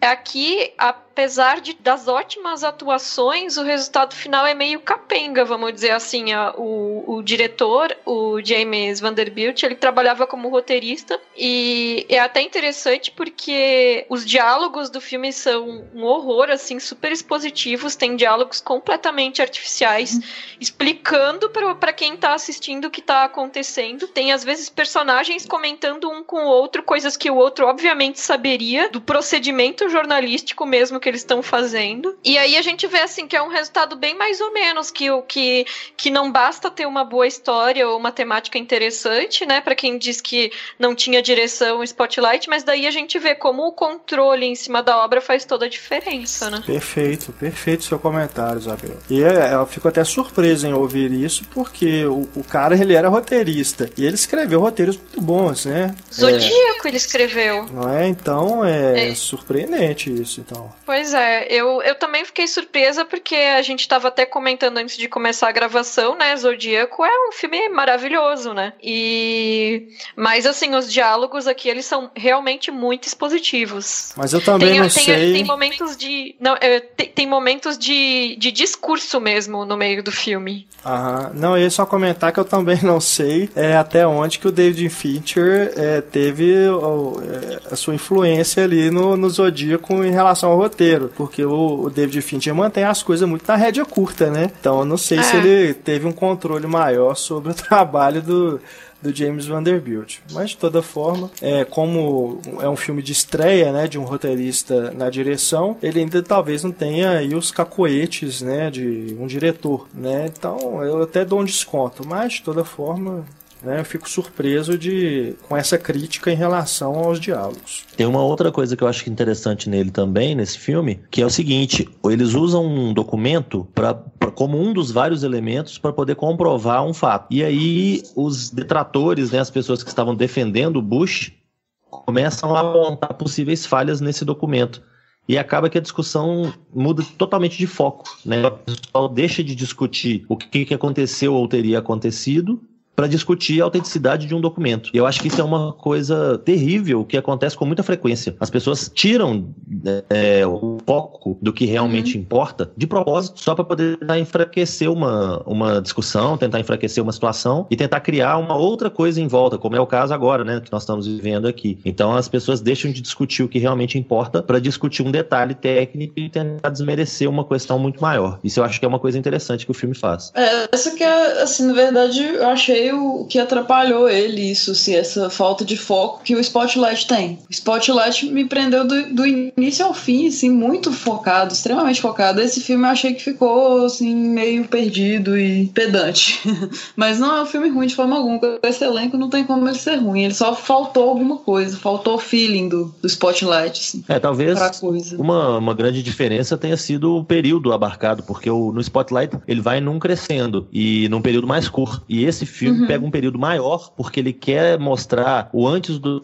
Aqui, apesar de, das ótimas atuações, o resultado final é meio capenga, vamos dizer assim. O, o diretor, o James Vanderbilt, ele trabalhava como roteirista e é até interessante porque os diálogos do filme são um horror, assim, super expositivos. Tem diálogos completamente artificiais, uhum. explicando para quem tá assistindo o que tá acontecendo. Tem, às vezes, personagens comentando um com o outro coisas que o outro, obviamente, saberia do procedimento jornalístico mesmo que eles estão fazendo. E aí a gente vê assim que é um resultado bem mais ou menos que o que que não basta ter uma boa história ou uma temática interessante, né, para quem diz que não tinha direção spotlight, mas daí a gente vê como o controle em cima da obra faz toda a diferença, né? Perfeito, perfeito seu comentário, Isabel. E é, eu fico até surpreso em ouvir isso porque o, o cara ele era roteirista e ele escreveu roteiros muito bons, né? Zodíaco é, ele escreveu. Não é? Então é, é. surpreendente isso, então. Pois é, eu, eu também fiquei surpresa porque a gente estava até comentando antes de começar a gravação, né? Zodíaco é um filme maravilhoso, né? E mas assim, os diálogos aqui eles são realmente muito expositivos. Mas eu também tem, não tem, sei. Tem momentos de não, é, tem, tem, momentos de, de discurso mesmo no meio do filme. Aham. Não, eu ia só comentar que eu também não sei é, até onde que o David Fincher é, teve o, é, a sua influência ali no, no Zodíaco com em relação ao roteiro, porque o, o David Fincher mantém as coisas muito na rédea curta, né? Então eu não sei é. se ele teve um controle maior sobre o trabalho do, do James Vanderbilt. Mas de toda forma, é, como é um filme de estreia, né, de um roteirista na direção, ele ainda talvez não tenha aí os cacoetes, né, de um diretor, né? Então eu até dou um desconto, mas de toda forma né, eu fico surpreso de com essa crítica em relação aos diálogos. Tem uma outra coisa que eu acho interessante nele também, nesse filme, que é o seguinte: eles usam um documento pra, pra como um dos vários elementos para poder comprovar um fato. E aí os detratores, né, as pessoas que estavam defendendo o Bush, começam a apontar possíveis falhas nesse documento. E acaba que a discussão muda totalmente de foco. Né? O pessoal deixa de discutir o que, que aconteceu ou teria acontecido para discutir a autenticidade de um documento. E eu acho que isso é uma coisa terrível que acontece com muita frequência. As pessoas tiram é, o foco do que realmente uhum. importa de propósito só para poder tentar enfraquecer uma, uma discussão, tentar enfraquecer uma situação e tentar criar uma outra coisa em volta, como é o caso agora, né, que nós estamos vivendo aqui. Então as pessoas deixam de discutir o que realmente importa para discutir um detalhe técnico e tentar desmerecer uma questão muito maior. Isso eu acho que é uma coisa interessante que o filme faz. É, essa que é, assim, na verdade, eu achei o que atrapalhou ele, isso, assim, essa falta de foco que o Spotlight tem. O Spotlight me prendeu do, do início ao fim, assim, muito focado, extremamente focado. Esse filme eu achei que ficou, assim, meio perdido e pedante. Mas não é um filme ruim de forma alguma. Esse elenco não tem como ele ser ruim. Ele só faltou alguma coisa, faltou o feeling do, do Spotlight, assim. É, talvez uma, uma grande diferença tenha sido o período abarcado, porque o, no Spotlight ele vai num crescendo e num período mais curto. E esse filme uhum. pega um período maior porque ele quer mostrar o antes do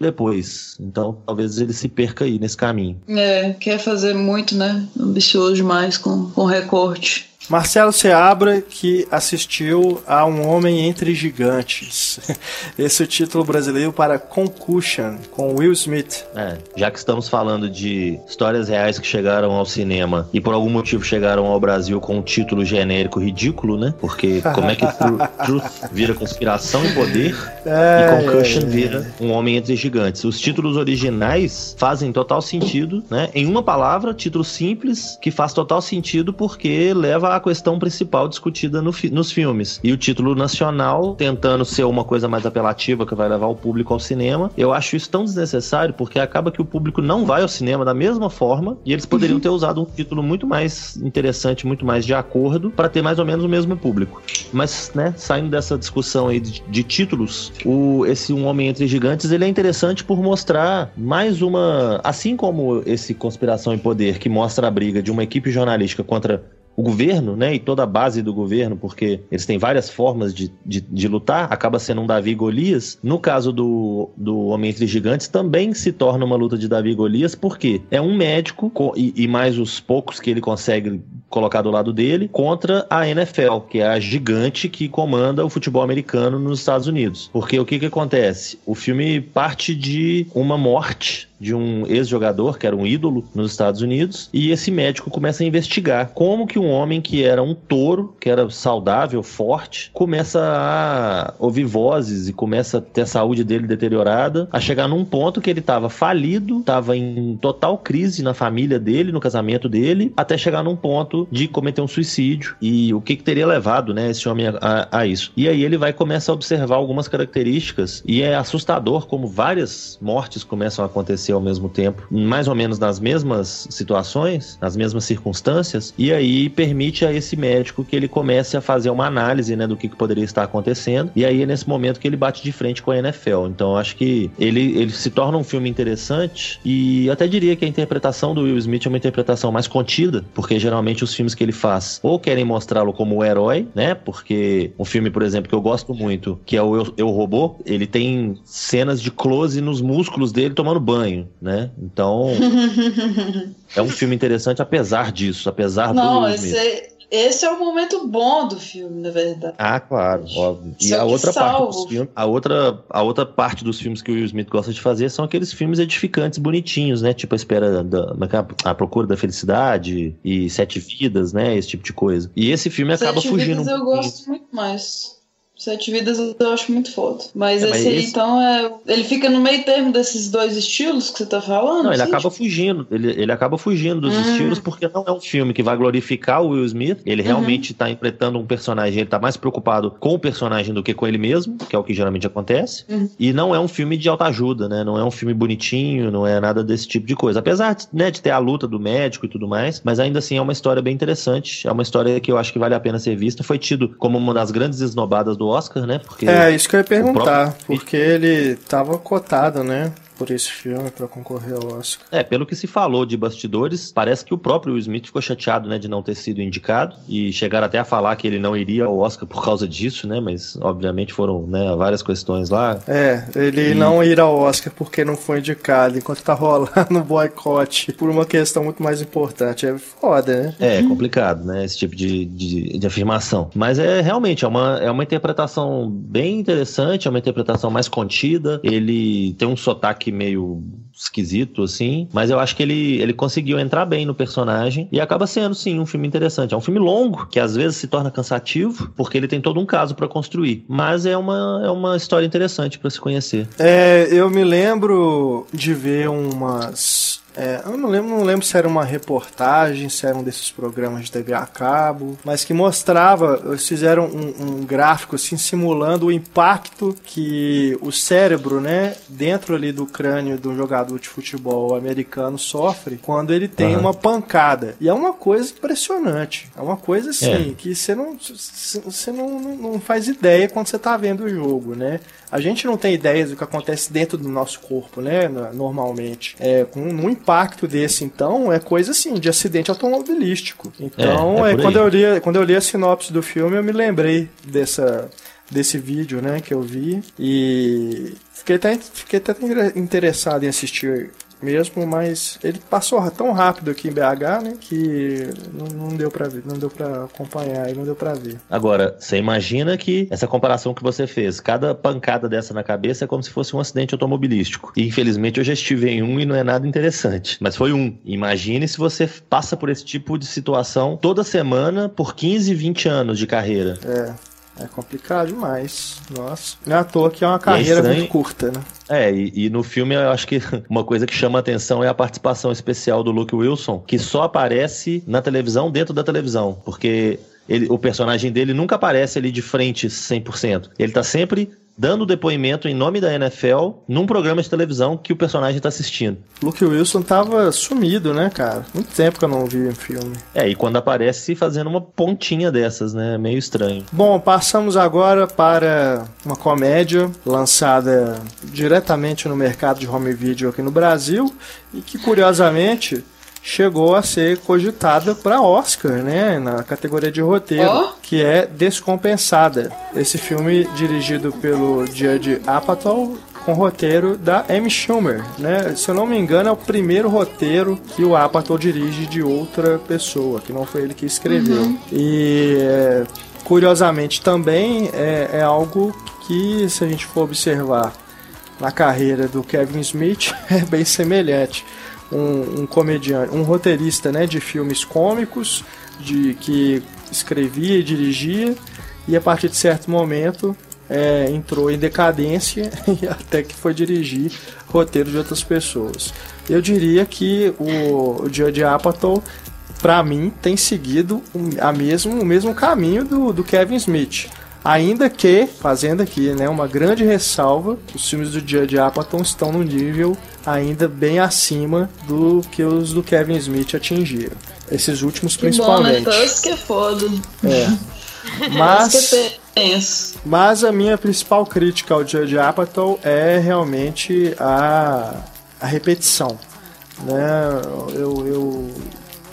depois. Então, talvez ele se perca aí nesse caminho. É, quer fazer muito, né? Ambicioso demais com, com recorte. Marcelo Seabra, que assistiu a Um Homem Entre Gigantes. Esse é o título brasileiro para Concussion, com Will Smith. É, já que estamos falando de histórias reais que chegaram ao cinema e por algum motivo chegaram ao Brasil com um título genérico ridículo, né? Porque como é que Truth vira conspiração e poder é, e Concussion é, é. vira Um Homem Entre Gigantes? Os títulos originais fazem total sentido, né? Em uma palavra, título simples que faz total sentido porque leva a a questão principal discutida no, nos filmes. E o título nacional, tentando ser uma coisa mais apelativa que vai levar o público ao cinema, eu acho isso tão desnecessário porque acaba que o público não vai ao cinema da mesma forma e eles poderiam uhum. ter usado um título muito mais interessante, muito mais de acordo, para ter mais ou menos o mesmo público. Mas, né, saindo dessa discussão aí de, de títulos, o, esse Um Homem Entre Gigantes, ele é interessante por mostrar mais uma. Assim como esse Conspiração e Poder, que mostra a briga de uma equipe jornalística contra o governo, né, e toda a base do governo, porque eles têm várias formas de, de, de, lutar, acaba sendo um Davi Golias. No caso do, do Homem Entre Gigantes, também se torna uma luta de Davi Golias, porque é um médico e, e mais os poucos que ele consegue colocar do lado dele, contra a NFL, que é a gigante que comanda o futebol americano nos Estados Unidos. Porque o que, que acontece? O filme parte de uma morte de um ex-jogador, que era um ídolo nos Estados Unidos, e esse médico começa a investigar como que um homem que era um touro, que era saudável, forte, começa a ouvir vozes e começa a ter a saúde dele deteriorada, a chegar num ponto que ele estava falido, estava em total crise na família dele, no casamento dele, até chegar num ponto de cometer um suicídio e o que, que teria levado, né, esse homem a, a, isso. E aí ele vai começar a observar algumas características e é assustador como várias mortes começam a acontecer acontecer ao mesmo tempo, mais ou menos nas mesmas situações, nas mesmas circunstâncias, e aí permite a esse médico que ele comece a fazer uma análise né, do que, que poderia estar acontecendo, e aí é nesse momento que ele bate de frente com a NFL. Então acho que ele, ele se torna um filme interessante e até diria que a interpretação do Will Smith é uma interpretação mais contida, porque geralmente os filmes que ele faz ou querem mostrá-lo como o herói, né? Porque um filme, por exemplo, que eu gosto muito, que é o Eu, eu Robô, ele tem cenas de close nos músculos dele tomando banho né? Então, é um filme interessante apesar disso, apesar Não, do esse, é, esse é o momento bom do filme, na verdade. Ah, claro, óbvio. E a outra parte dos filmes, a outra, a outra parte dos filmes que o Will Smith gosta de fazer são aqueles filmes edificantes, bonitinhos, né? Tipo a espera da é a, procura da felicidade e Sete Vidas, né? Esse tipo de coisa. E esse filme Sete acaba fugindo. Vidas eu gosto muito mais. Sete Vidas eu acho muito foda. Mas é, esse mas aí, esse... então, é. Ele fica no meio termo desses dois estilos que você tá falando? Não, ele assim, acaba tipo... fugindo. Ele, ele acaba fugindo dos hum. estilos porque não é um filme que vai glorificar o Will Smith. Ele uhum. realmente tá interpretando um personagem, ele tá mais preocupado com o personagem do que com ele mesmo, que é o que geralmente acontece. Uhum. E não é um filme de alta ajuda, né? Não é um filme bonitinho, não é nada desse tipo de coisa. Apesar né, de ter a luta do médico e tudo mais, mas ainda assim é uma história bem interessante. É uma história que eu acho que vale a pena ser vista. Foi tido como uma das grandes esnobadas do Oscar, né? Porque é, isso que eu ia perguntar, próprio... porque ele tava cotado, né? Por esse filme para concorrer ao Oscar. É, pelo que se falou de bastidores, parece que o próprio Will Smith ficou chateado, né, de não ter sido indicado e chegaram até a falar que ele não iria ao Oscar por causa disso, né, mas obviamente foram, né, várias questões lá. É, ele e... não ir ao Oscar porque não foi indicado, enquanto tá rolando o boicote por uma questão muito mais importante. É foda, né? É, complicado, né, esse tipo de, de, de afirmação. Mas é realmente, é uma, é uma interpretação bem interessante, é uma interpretação mais contida, ele tem um sotaque meio esquisito, assim, mas eu acho que ele, ele conseguiu entrar bem no personagem e acaba sendo, sim, um filme interessante. É um filme longo, que às vezes se torna cansativo, porque ele tem todo um caso para construir, mas é uma, é uma história interessante para se conhecer. É, eu me lembro de ver umas é, eu não lembro, não lembro se era uma reportagem, se era um desses programas de TV a cabo, mas que mostrava, eles fizeram um, um gráfico assim simulando o impacto que o cérebro, né, dentro ali do crânio do jogador de futebol americano sofre quando ele tem uhum. uma pancada. E é uma coisa impressionante. É uma coisa assim é. que você não você não, não faz ideia quando você está vendo o jogo, né? A gente não tem ideia do que acontece dentro do nosso corpo, né? Normalmente. É, com um impacto desse, então, é coisa assim, de acidente automobilístico. Então, é, é, é quando, eu li, quando eu li a sinopse do filme, eu me lembrei dessa, desse vídeo, né, que eu vi. E fiquei até, fiquei até interessado em assistir mesmo, mas ele passou tão rápido aqui em BH, né, que não, não deu para ver, não deu para acompanhar e não deu para ver. Agora, você imagina que essa comparação que você fez, cada pancada dessa na cabeça é como se fosse um acidente automobilístico. E infelizmente eu já estive em um e não é nada interessante, mas foi um. Imagine se você passa por esse tipo de situação toda semana por 15, 20 anos de carreira. É. É complicado demais. Nossa. Não é à toa que é uma carreira é muito curta, né? É, e, e, no filme eu acho que uma coisa que chama atenção é a participação especial do Luke Wilson, que só aparece na televisão dentro da televisão. Porque ele, o personagem dele nunca aparece ali de frente 100%. Ele tá sempre dando depoimento em nome da NFL num programa de televisão que o personagem tá assistindo. Luke Wilson tava sumido, né, cara? Muito tempo que eu não vi um filme. É, e quando aparece fazendo uma pontinha dessas, né? Meio estranho. Bom, passamos agora para uma comédia lançada diretamente no mercado de home video aqui no Brasil e que curiosamente chegou a ser cogitada para Oscar, né, na categoria de roteiro, oh? que é Descompensada. Esse filme dirigido pelo Judge Apatow com roteiro da Amy Schumer, né? Se eu não me engano, é o primeiro roteiro que o Apatow dirige de outra pessoa, que não foi ele que escreveu. Uhum. E é, curiosamente também é, é algo que, se a gente for observar na carreira do Kevin Smith, é bem semelhante um, um comediante, um roteirista né, de filmes cômicos, de que escrevia e dirigia, e a partir de certo momento é, entrou em decadência e até que foi dirigir roteiro de outras pessoas. Eu diria que o, o Judge Apatow, para mim, tem seguido a mesmo, o mesmo caminho do, do Kevin Smith. Ainda que, fazendo aqui né, uma grande ressalva, os filmes do Judge Apatow estão no nível ainda bem acima do que os do Kevin Smith atingiram. Esses últimos que principalmente. Bom, né? Tusk é foda. É. Mas, mas a minha principal crítica ao Judge Apatow é realmente a, a repetição. Né? Eu, eu,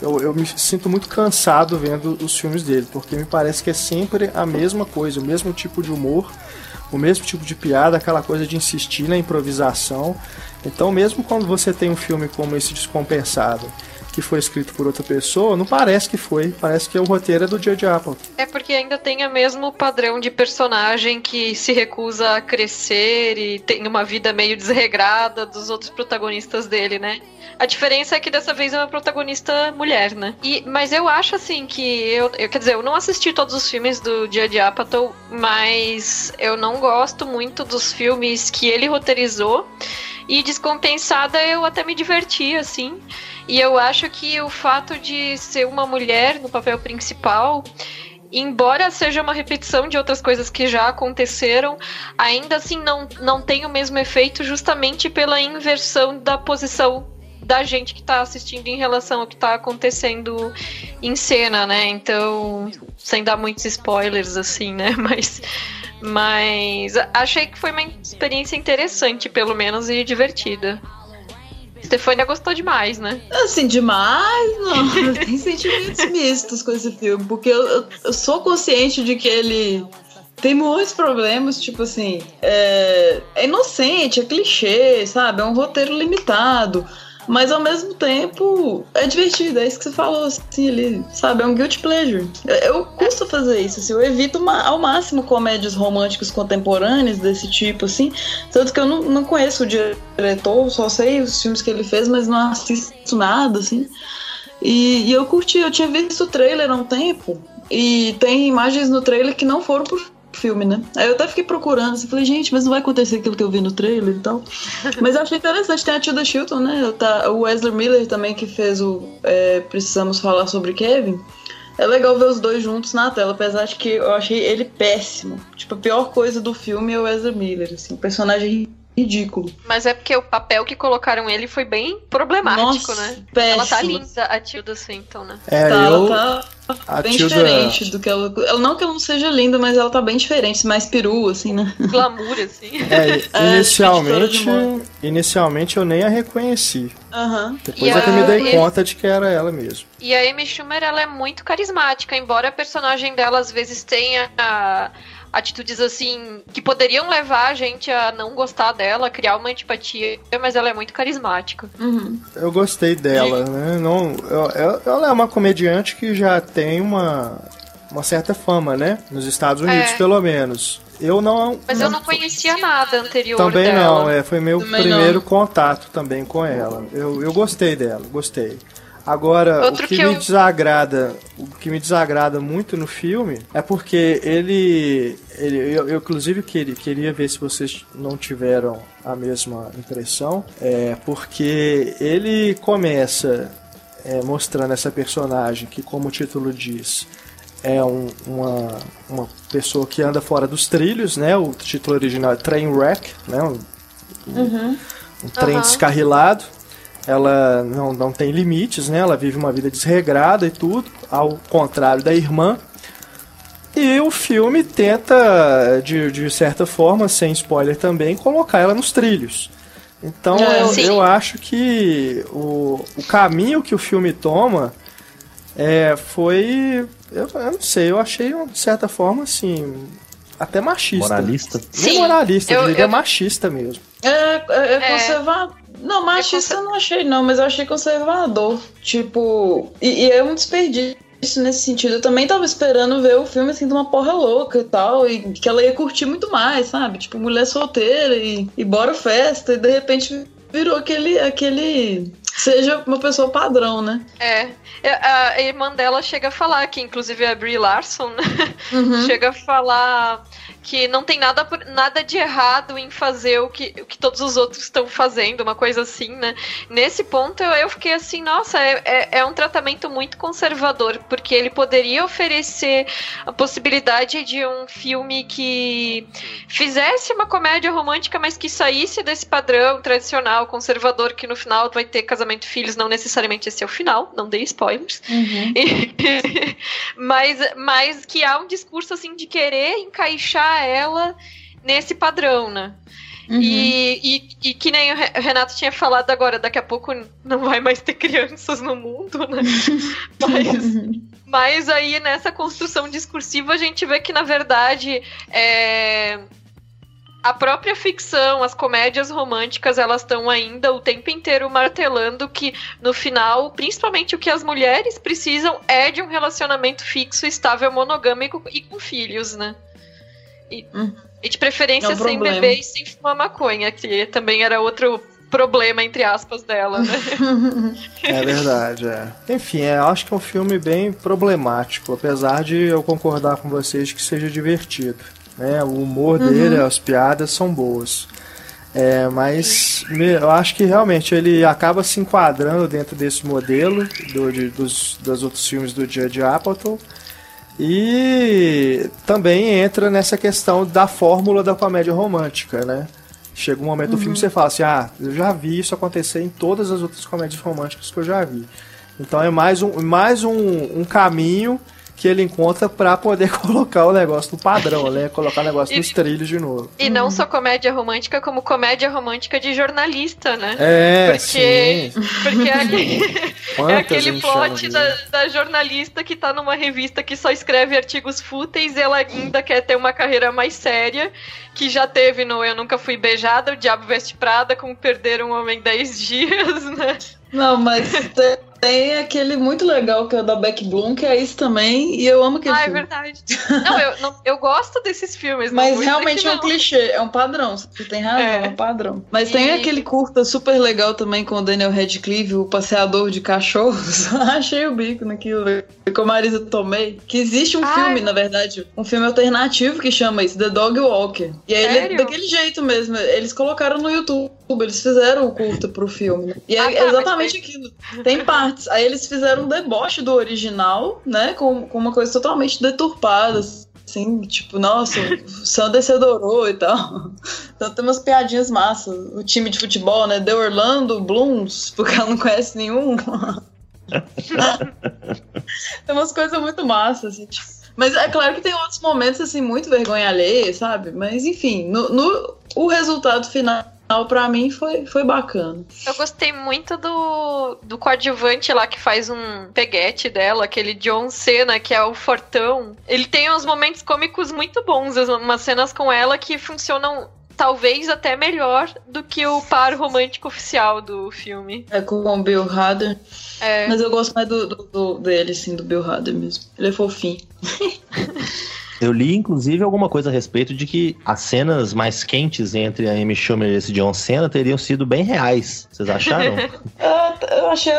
eu, eu me sinto muito cansado vendo os filmes dele, porque me parece que é sempre a mesma coisa, o mesmo tipo de humor, o mesmo tipo de piada, aquela coisa de insistir na improvisação. Então, mesmo quando você tem um filme como esse Descompensado, que foi escrito por outra pessoa, não parece que foi. Parece que o roteiro é do Judge Apple. É porque ainda tem o mesmo padrão de personagem que se recusa a crescer e tem uma vida meio desregrada dos outros protagonistas dele, né? A diferença é que dessa vez é uma protagonista mulher, né? E, mas eu acho assim que eu, eu quer dizer, eu não assisti todos os filmes do Judd Apatow, mas eu não gosto muito dos filmes que ele roteirizou. E descompensada eu até me diverti, assim. E eu acho que o fato de ser uma mulher no papel principal embora seja uma repetição de outras coisas que já aconteceram, ainda assim não, não tem o mesmo efeito justamente pela inversão da posição da gente que está assistindo em relação ao que está acontecendo em cena, né? Então, sem dar muitos spoilers assim, né? Mas Mas achei que foi uma experiência interessante, pelo menos, e divertida. Stefania gostou demais, né? Assim, demais, não. Tem sentimentos mistos com esse filme, porque eu, eu, sou consciente de que ele tem muitos problemas, tipo assim, é, é inocente, é clichê, sabe? É um roteiro limitado. Mas ao mesmo tempo é divertido, é isso que você falou, assim, ali, sabe? É um guilty pleasure. Eu, custo fazer isso, assim, eu evito ao máximo comédias românticas contemporâneas desse tipo, assim. Tanto que eu não, não conheço o diretor, só sei os filmes que ele fez, mas não assisto nada, assim. E, e eu curti, eu tinha visto o trailer há um tempo. E tem imagens no trailer que não foram pro filme, né? Aí eu até fiquei procurando, assim, falei, gente, mas não vai acontecer aquilo que eu vi no trailer e tal. mas eu achei interessante, tem a Tilda Chilton, né? Tá, o Wesley Miller também, que fez o é, Precisamos Falar Sobre Kevin. É legal ver os dois juntos na tela, apesar de que eu achei ele péssimo. Tipo, a pior coisa do filme é o Wesley Miller, assim, o personagem ridículo. Mas é porque o papel que colocaram ele foi bem problemático, Nossa, né? Péssimo. Ela tá linda, a Tilda Swinton, né? É, tá, eu. ela tá bem Tilda- diferente do que ela. Não que ela não seja linda, mas ela tá bem diferente, mais perua, assim, né? Glamour, assim. É, É, inicialmente, inicialmente eu nem a reconheci. Aham. Depois E é que eu me a- dei e- conta de que era ela mesmo. E a Amy Schumer, ela é muito carismática, embora a personagem dela às vezes tenha ah, atitudes assim que poderiam levar a gente a não gostar dela, criar uma antipatia, mas ela é muito carismática. Uhum. Eu gostei dela, né? Não, eu- eu- ela é uma comediante que já tem uma, uma certa fama, né? Nos Estados Unidos, É. pelo menos. Eu não. Mas eu não conhecia nada anterior Também dela. não, é, foi meu Também primeiro não. contato também com ela. Eu, eu gostei dela, gostei. Agora, Outro o que, que me eu- desagrada, o que me desagrada muito no filme é porque ele, ele eu, eu, inclusive queria, queria ver se vocês não tiveram a mesma impressão, é porque ele começa é, mostrando essa personagem que, como o título diz, é um- uma, uma pessoa que anda fora dos trilhos, né? O título original é Trainwreck, né? Um, um trem Aham. descarrilado. Ela não, não tem limites, né? Ela vive uma vida desregrada e tudo, ao contrário da irmã. E o filme tenta, de, de certa forma, sem spoiler também, colocar ela nos trilhos. Então É, eu, eu acho que o, o caminho que o filme toma é, foi. Eu, eu não sei, eu achei, de certa forma, assim. Até machista. Moralista. Nem Sim, moralista, eu, eu- diria eu- machista mesmo. É, é, é É. conservador. Não, machista conser- eu não achei, não, mas eu achei conservador. Tipo, e, e é um desperdício nesse sentido. Eu também tava esperando ver o filme assim de uma porra louca e tal, e que ela ia curtir muito mais, sabe? Tipo, mulher solteira e, e bora festa, e de repente virou aquele. aquele. Seja uma pessoa padrão, né? É. É, A irmã dela chega a falar, que inclusive é a Brie Larson, né? Uhum. chega a falar que não tem nada, nada de errado em fazer o que, o que todos os outros estão fazendo, uma coisa assim, né? Nesse ponto eu, eu fiquei assim, nossa, é, é, é um tratamento muito conservador, porque ele poderia oferecer a possibilidade de um filme que fizesse uma comédia romântica, mas que saísse desse padrão tradicional, conservador, que no final vai ter casamento e filhos, não necessariamente esse é o final, não dei spoilers. Uhum. mas, mas que há um discurso assim de querer encaixar ela nesse padrão, né? Uhum. E, e, e que nem o Re- Renato tinha falado agora, daqui a pouco não vai mais ter crianças no mundo, né? Mas, mas aí nessa construção discursiva a gente vê que na verdade é, a própria ficção, as comédias românticas, elas estão ainda o tempo inteiro martelando que no final, principalmente o que as mulheres precisam é de um relacionamento fixo, estável, monogâmico e com filhos, né? E, Hum. e de preferência É um sem problema. beber e sem fumar maconha, que também era outro problema, entre aspas, dela, né? É verdade, é. Enfim, é, eu acho que é um filme bem problemático, apesar de eu concordar com vocês que seja divertido. Né? O humor dele, as piadas são boas. É, mas eu acho que realmente ele acaba se enquadrando dentro desse modelo do, de- dos, dos outros filmes do Judd Apatow e também entra nessa questão da fórmula da comédia romântica, né? Chega um momento do filme que você fala assim, ah, eu já vi isso acontecer em todas as outras comédias românticas que eu já vi. Então é mais um, mais um, um caminho que ele encontra para poder colocar o negócio no padrão, né? Colocar o negócio e, nos trilhos de novo. E não só comédia romântica, como comédia romântica de jornalista, né? É, porque, sim. Porque é aquele, é aquele plot da, da, jornalista que tá numa revista que só escreve artigos fúteis e ela ainda quer ter uma carreira mais séria, que já teve no Eu Nunca Fui Beijada, O Diabo Veste Prada, como Perder um Homem 10 Dias, né? Não, mas tem aquele muito legal que é o da Beck Bloom, que é isso também, e eu amo aquele ah, é filme. Ah, é verdade. Não eu, não, eu gosto desses filmes. Mas realmente é um clichê, é um padrão, você tem razão, é, é um padrão. Mas e... tem aquele curta super legal também com o Daniel Radcliffe, o passeador de cachorros. Achei o bico naquilo, com a Marisa Tomei. Que existe um Ai. filme, na verdade, um filme alternativo que chama isso, The Dog Walker. E aí ele é daquele jeito mesmo, eles colocaram no YouTube, eles fizeram o curta pro filme. Né? E é ah, tá, exatamente aquilo. Tem parte partes. Aí eles fizeram um deboche do original, né? Com, com uma coisa totalmente deturpada, assim, tipo, nossa, o Sanders adorou e tal. Então tem umas piadinhas massas. O time de futebol, né? The Orlando Blooms, porque ela não conhece nenhum. tem umas coisas muito massas, assim, tipo. Mas é claro que tem outros momentos, assim, muito vergonha alheia, sabe? Mas, enfim, no, no o resultado final para mim foi, foi bacana. Eu gostei muito do, do coadjuvante lá que faz um peguete dela, aquele John Cena, que é o fortão. Ele tem uns momentos cômicos muito bons, umas cenas com ela que funcionam talvez até melhor do que o par romântico oficial do filme. É com o Bill Hader. É. Mas eu gosto mais do, do, do, dele, sim, do Bill Hader mesmo. Ele é fofinho. Eu li, inclusive, alguma coisa a respeito de que as cenas mais quentes entre a Amy Schumer e esse John Cena teriam sido bem reais. Vocês acharam? eu, eu achei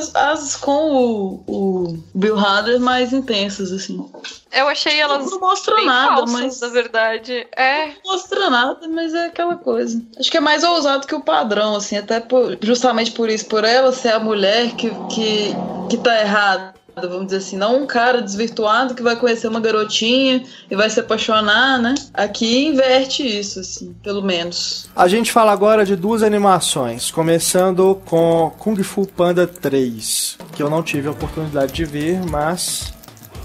as, as com o, o, Bill Hader mais intensas, assim. Eu achei elas. Não mostra nada, falsas, mas. Na verdade, é. Não mostra nada, mas é aquela coisa. Acho que é mais ousado que o padrão, assim, até por, justamente por isso, por ela ser a mulher que, que, que tá errada vamos dizer assim, não um cara desvirtuado que vai conhecer uma garotinha e vai se apaixonar, né? Aqui inverte isso, assim, pelo menos. A gente fala agora de duas animações, começando com Kung Fu Panda 3, que eu não tive a oportunidade de ver, mas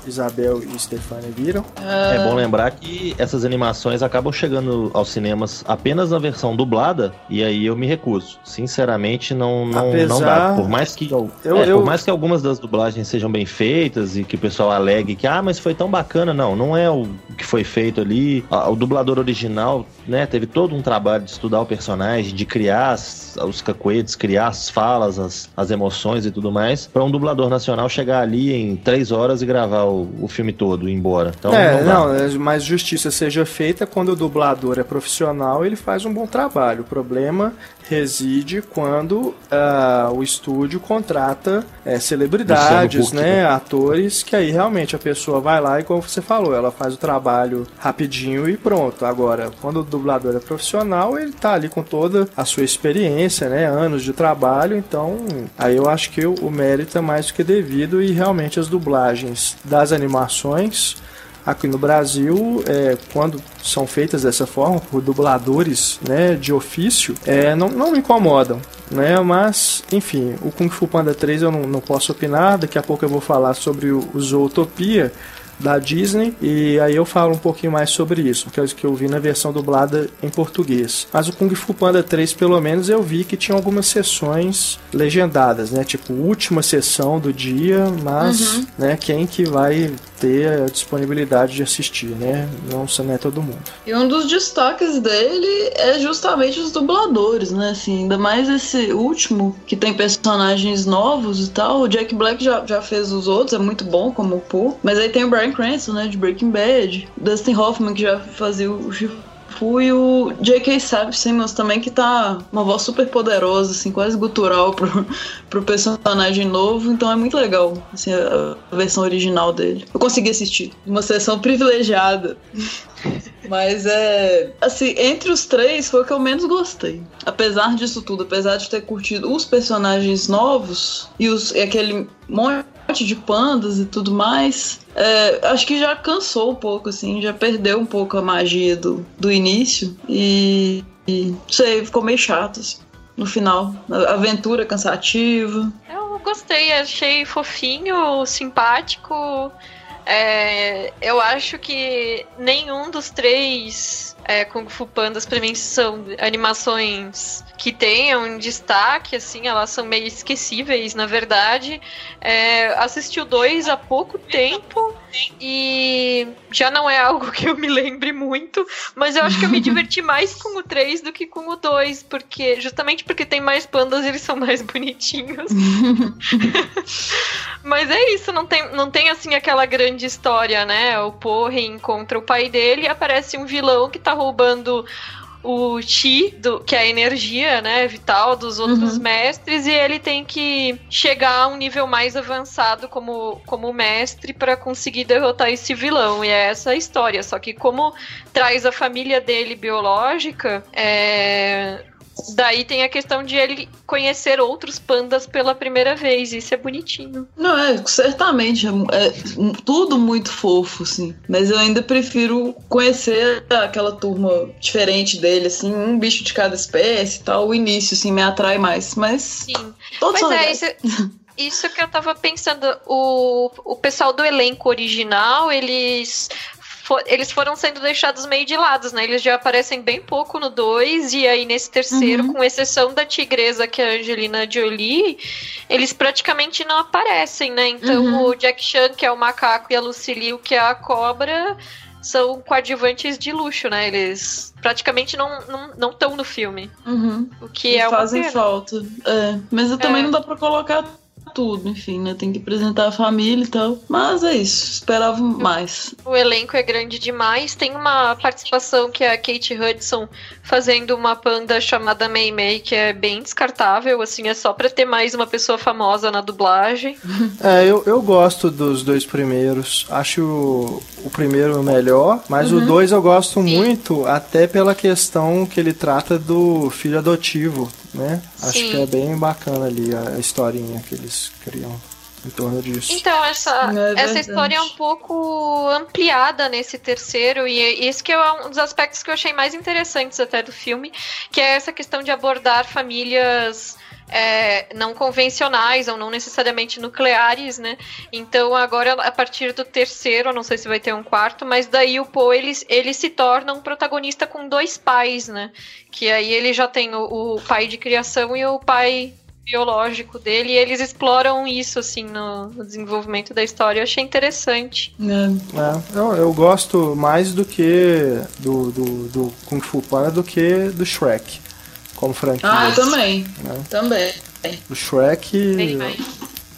Isabel e Stefania viram. É bom lembrar que essas animações acabam chegando aos cinemas apenas na versão dublada, e aí eu me recuso. Sinceramente, não, não, Apesar... não dá. Por mais, que, eu, é, eu... por mais que algumas das dublagens sejam bem feitas e que o pessoal alegue que, ah, mas foi tão bacana, não, não é o que foi feito ali. O dublador original, né, teve todo um trabalho de estudar o personagem, de criar as, os cacuetes, criar as falas, as, as emoções e tudo mais, para um dublador nacional chegar ali em três horas e gravar o o, filme todo e ir embora. Então, é, não, não, é, mas justiça seja feita quando o dublador é profissional, ele faz um bom trabalho. O problema reside quando uh, o estúdio contrata é, celebridades, né, atores, que aí realmente a pessoa vai lá e como você falou, ela faz o trabalho rapidinho e pronto. Agora, quando o dublador é profissional, ele tá ali com toda a sua experiência, né, anos de trabalho, então aí eu acho que o, o mérito é mais do que devido e realmente as dublagens das animações aqui no Brasil, é, quando são feitas dessa forma, por dubladores né, de ofício, é, não, não me incomodam. Né? Mas, enfim, o Kung Fu Panda 3 eu não, não posso opinar. Daqui a pouco eu vou falar sobre o, o Zootopia da Disney e aí eu falo um pouquinho mais sobre isso, que é o que eu vi na versão dublada em português. Mas o Kung Fu Panda 3, pelo menos, eu vi que tinha algumas sessões legendadas, né? Tipo, última sessão do dia, mas, uhum. né, quem que vai ter a disponibilidade de assistir, né? Não, não é todo mundo. E um dos destaques dele é justamente os dubladores, né? Assim, ainda mais esse último, que tem personagens novos e tal. O Jack Black já, já fez os outros, é muito bom como o Pooh. Mas aí tem o Brian Cranston, né? De Breaking Bad. Dustin Hoffman, que já fazia o fui o J.K. Simmons também, que tá uma voz super poderosa, assim, quase gutural pro, pro personagem novo, então é muito legal, assim, a, a versão original dele. Eu consegui assistir, uma sessão privilegiada. Mas é. Assim, entre os três foi o que eu menos gostei. Apesar disso tudo, apesar de ter curtido os personagens novos e, os, e aquele monte de pandas e tudo mais, é, acho que já cansou um pouco, assim, já perdeu um pouco a magia do, do início e, e sei, ficou meio chato assim, no final. A aventura cansativa. Eu gostei, achei fofinho, simpático. É, eu acho que nenhum dos três é, Kung Fu Pandas pra mim são animações que tenham destaque, assim, elas são meio esquecíveis, na verdade. É, assisti o dois há pouco tempo e já não é algo que eu me lembre muito, mas eu acho que eu me diverti mais com o 3 do que com o 2, porque justamente porque tem mais pandas e eles são mais bonitinhos. mas é isso, não tem, não tem assim aquela grande história, né? O Po reencontra o pai dele e aparece um vilão que tá roubando o chi, do, que é a energia, né, vital dos outros uhum. mestres, e ele tem que chegar a um nível mais avançado como, como mestre para conseguir derrotar esse vilão. E é essa a história. Só que como traz a família dele biológica, é, Daí tem a questão de ele conhecer outros pandas pela primeira vez. Isso é bonitinho. Não, é, certamente. É, é, tudo muito fofo, assim. Mas eu ainda prefiro conhecer aquela turma diferente dele, assim, um bicho de cada espécie e tal. O início, assim, me atrai mais. Mas. Sim. Todos pois é, isso, isso que eu tava pensando. O, o pessoal do elenco original, eles for, eles foram sendo deixados meio de lados, né? Eles já aparecem bem pouco no 2, e aí nesse terceiro, uhum. com exceção da tigresa, que é a Angelina Jolie, eles praticamente não aparecem, né? Então uhum. o Jack Chan, que é o macaco, e a Lucille, que é a cobra, são coadjuvantes de luxo, né? Eles praticamente não estão não, não no filme. Uhum. O que é Fazem falta. É, mas eu também é. não dá pra colocar tudo, enfim, né? Tem que apresentar a família e tal. Mas é isso, esperava mais. O elenco é grande demais. Tem uma participação que é a Kate Hudson fazendo uma panda chamada Mei Mei, que é bem descartável, assim, é só pra ter mais uma pessoa famosa na dublagem. É, eu, eu gosto dos dois primeiros. Acho o, o primeiro melhor, mas uhum. o dois eu gosto Sim. muito, até pela questão que ele trata do filho adotivo né? Acho Sim. que é bem bacana ali a historinha que eles criam em torno disso. Então, essa, é essa história é um pouco ampliada nesse terceiro, e esse que é um dos aspectos que eu achei mais interessantes até do filme, que é essa questão de abordar famílias é, não convencionais ou não necessariamente nucleares, né? Então agora a partir do terceiro, não sei se vai ter um quarto, mas daí o Poe ele, ele se torna um protagonista com dois pais, né? Que aí ele já tem o, o pai de criação e o pai biológico dele e eles exploram isso assim no, no desenvolvimento da história. Eu achei interessante. É. É, eu, eu, gosto mais do que do, do, do Kung Fu Panda do que do Shrek como franquia. Ah, eu também. Né? Também. O Shrek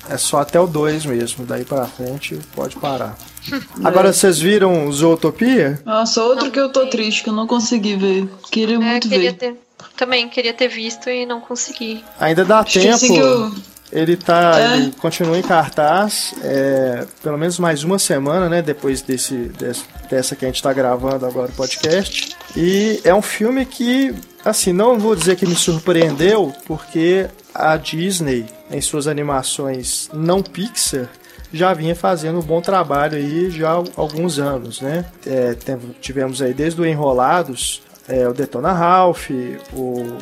é só até o 2 mesmo, daí pra frente pode parar. Agora, vocês viram Zootopia? Nossa, outro não, que eu tô triste, que eu não consegui ver. Queria é, muito queria ver. Ter, também queria ter visto e não consegui. Ainda dá Acho tempo. Eu... Ele tá. É. Ele continua em cartaz, é, pelo menos mais uma semana, né? Depois desse, desse, dessa que a gente tá gravando agora o podcast. E é um filme que Assim, não vou dizer que me surpreendeu, porque a Disney, em suas animações não Pixar, já vinha fazendo um bom trabalho aí já há alguns anos, né? É, tivemos aí desde o Enrolados, é, o Detona Ralph, o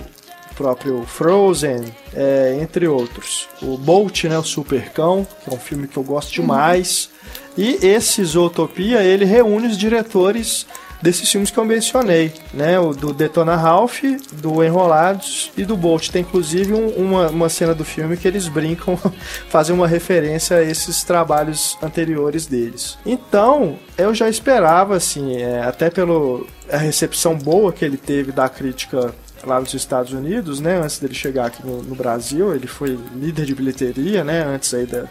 próprio Frozen, é, entre outros. O Bolt, né, o Supercão, que é um filme que eu gosto demais. E esse Zootopia, ele reúne os diretores desses filmes que eu mencionei, né? O do Detona Ralph, do Enrolados e do Bolt. Tem inclusive um, uma, uma cena do filme que eles brincam, fazem uma referência a esses trabalhos anteriores deles. Então, eu já esperava, assim, é, até pela recepção boa que ele teve da crítica lá nos Estados Unidos, né? Antes dele chegar aqui no, no Brasil, ele foi líder de bilheteria, né? Antes aí da,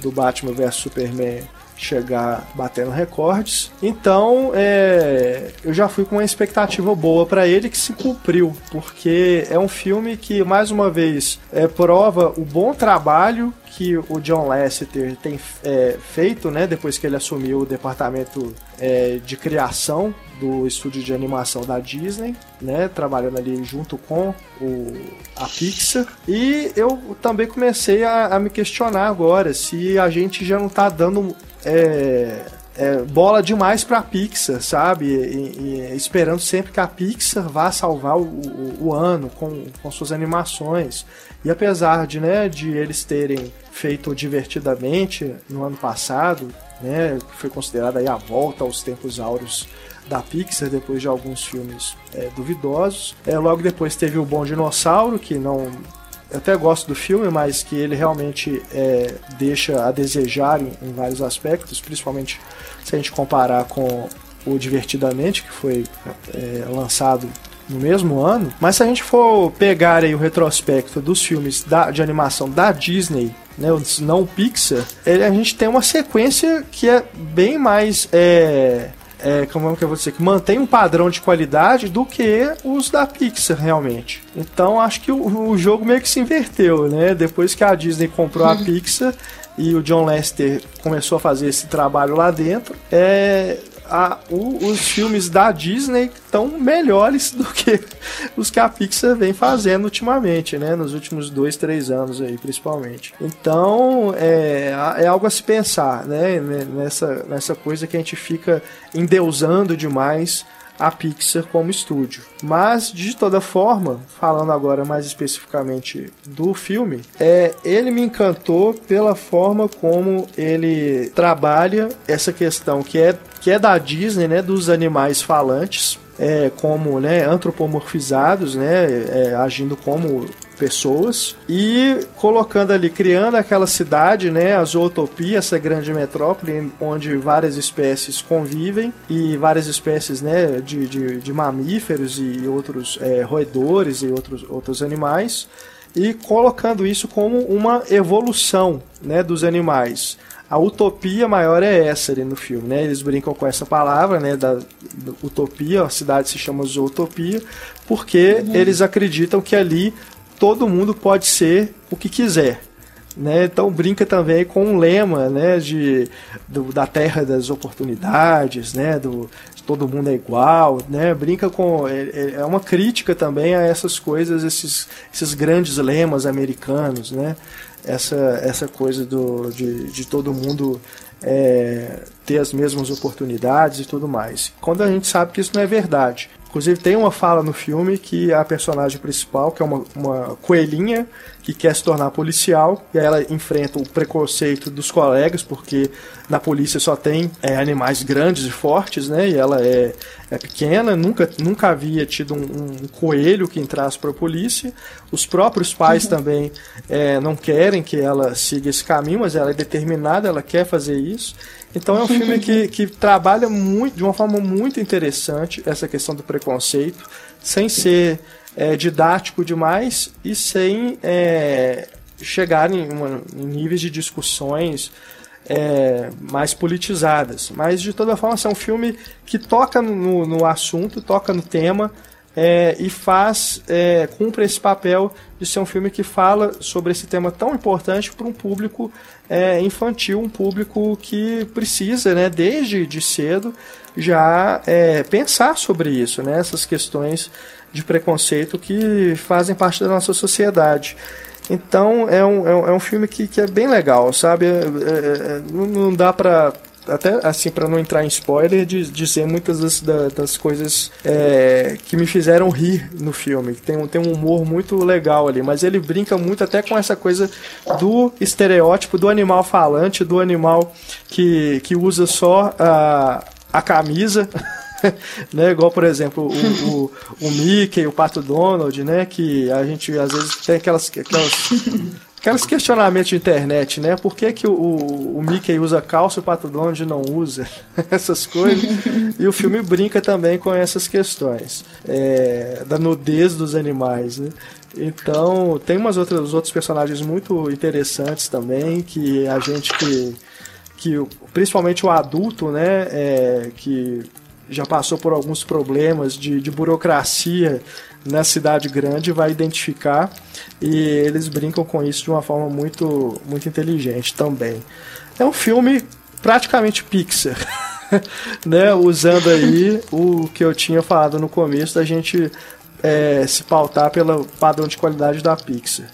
do Batman vs Superman chegar batendo recordes. Então, é, eu já fui com uma expectativa boa para ele que se cumpriu, porque é um filme que mais uma vez é, prova o bom trabalho que o John Lasseter tem é, feito, né, depois que ele assumiu o departamento é, de criação do estúdio de animação da Disney, né, trabalhando ali junto com o, a Pixar. E eu também comecei a, a me questionar agora se a gente já não está dando é, é, bola demais pra Pixar, sabe? E, e, esperando sempre que a Pixar vá salvar o, o, o, ano com, com suas animações. E apesar de, né, de eles terem feito divertidamente no ano passado, né, que foi considerada a volta aos tempos áureos da Pixar depois de alguns filmes é, duvidosos. É, logo depois teve o Bom Dinossauro, que não eu até gosto do filme, mas que ele realmente é, deixa a desejar em, em, vários aspectos, principalmente se a gente comparar com o Divertidamente, que foi é, lançado no mesmo ano. Mas se a gente for pegar aí o retrospecto dos filmes da, de animação da Disney, né, não Pixar, a gente tem uma sequência que é bem mais é, é, como é que eu vou dizer, que mantém um padrão de qualidade do que os da Pixar, realmente. Então acho que o, o jogo meio que se inverteu, né? Depois que a Disney comprou a Pixar e o John Lester começou a fazer esse trabalho lá dentro, é, a, o, os filmes da Disney estão melhores do que os que a Pixar vem fazendo ultimamente, né? Nos últimos dois, três anos aí, principalmente. Então, é, é algo a se pensar, né? Nessa, nessa coisa que a gente fica endeusando demais a Pixar como estúdio. Mas, de toda forma, falando agora mais especificamente do filme, é, ele me encantou pela forma como ele trabalha essa questão que é, que é da Disney, né, dos animais falantes, é, como né, antropomorfizados, né, é, agindo como pessoas e colocando ali, criando aquela cidade, né, a zootopia, essa grande metrópole onde várias espécies convivem e várias espécies, né, de, de, de mamíferos e outros é, roedores e outros, outros animais e colocando isso como uma evolução, né, dos animais. A utopia maior é essa ali no filme, né? Eles brincam com essa palavra, né? Da, utopia, a cidade se chama Zootopia, porque uhum. eles acreditam que ali todo mundo pode ser o que quiser. Né? Então brinca também com um lema né, de, do, da terra das oportunidades, né, do, todo mundo é igual, né? brinca com. É, é, é uma crítica também a essas coisas, esses, esses grandes lemas americanos, né? Essa, essa coisa do, de, de todo mundo é, ter as mesmas oportunidades e tudo mais. Quando a gente sabe que isso não é verdade. Inclusive tem uma fala no filme que a personagem principal, que é uma, uma coelhinha que quer se tornar policial, e aí ela enfrenta o preconceito dos colegas, porque na polícia só tem é, animais grandes e fortes, né? E ela é, é pequena, nunca, nunca havia tido um, um coelho que entrasse para a polícia. Os próprios pais uhum. também é, não querem que ela siga esse caminho, mas ela é determinada, ela quer fazer isso. Então é um filme que, que trabalha muito, de uma forma muito interessante essa questão do preconceito, sem ser é, didático demais e sem é, chegar em, uma, em, níveis de discussões é, mais politizadas. Mas de toda forma, é um filme que toca no, no assunto, toca no tema é, e faz, é, cumpre esse papel de ser um filme que fala sobre esse tema tão importante para um público é, infantil, um público que precisa, né, desde de cedo, já é, pensar sobre isso, né, essas questões de preconceito que fazem parte da nossa sociedade. Então é um, é um, é filme que, que é bem legal, sabe? É, não dá para até assim, para não entrar em spoiler, de dizer muitas das, das coisas é, que me fizeram rir no filme. Tem, tem um humor muito legal ali, mas ele brinca muito até com essa coisa do estereótipo do animal falante, do animal que, que usa só a, a camisa. né? Igual, por exemplo, o, o, o Mickey, o Pato Donald, né? Que a gente às vezes tem aquelas, aquelas Aqueles questionamentos de internet, né? Por que, que o, o Mickey usa calça e o Pato Donald não usa? essas coisas. e o filme brinca também com essas questões. É, da nudez dos animais, né? Então, tem umas outras outros personagens muito interessantes também, que a gente que, que principalmente o adulto, né, é, que já passou por alguns problemas de, de burocracia na cidade grande vai identificar e eles brincam com isso de uma forma muito, muito inteligente também. É um filme praticamente Pixar, né? Usando aí o que eu tinha falado no começo da gente é, se pautar pelo padrão de qualidade da Pixar.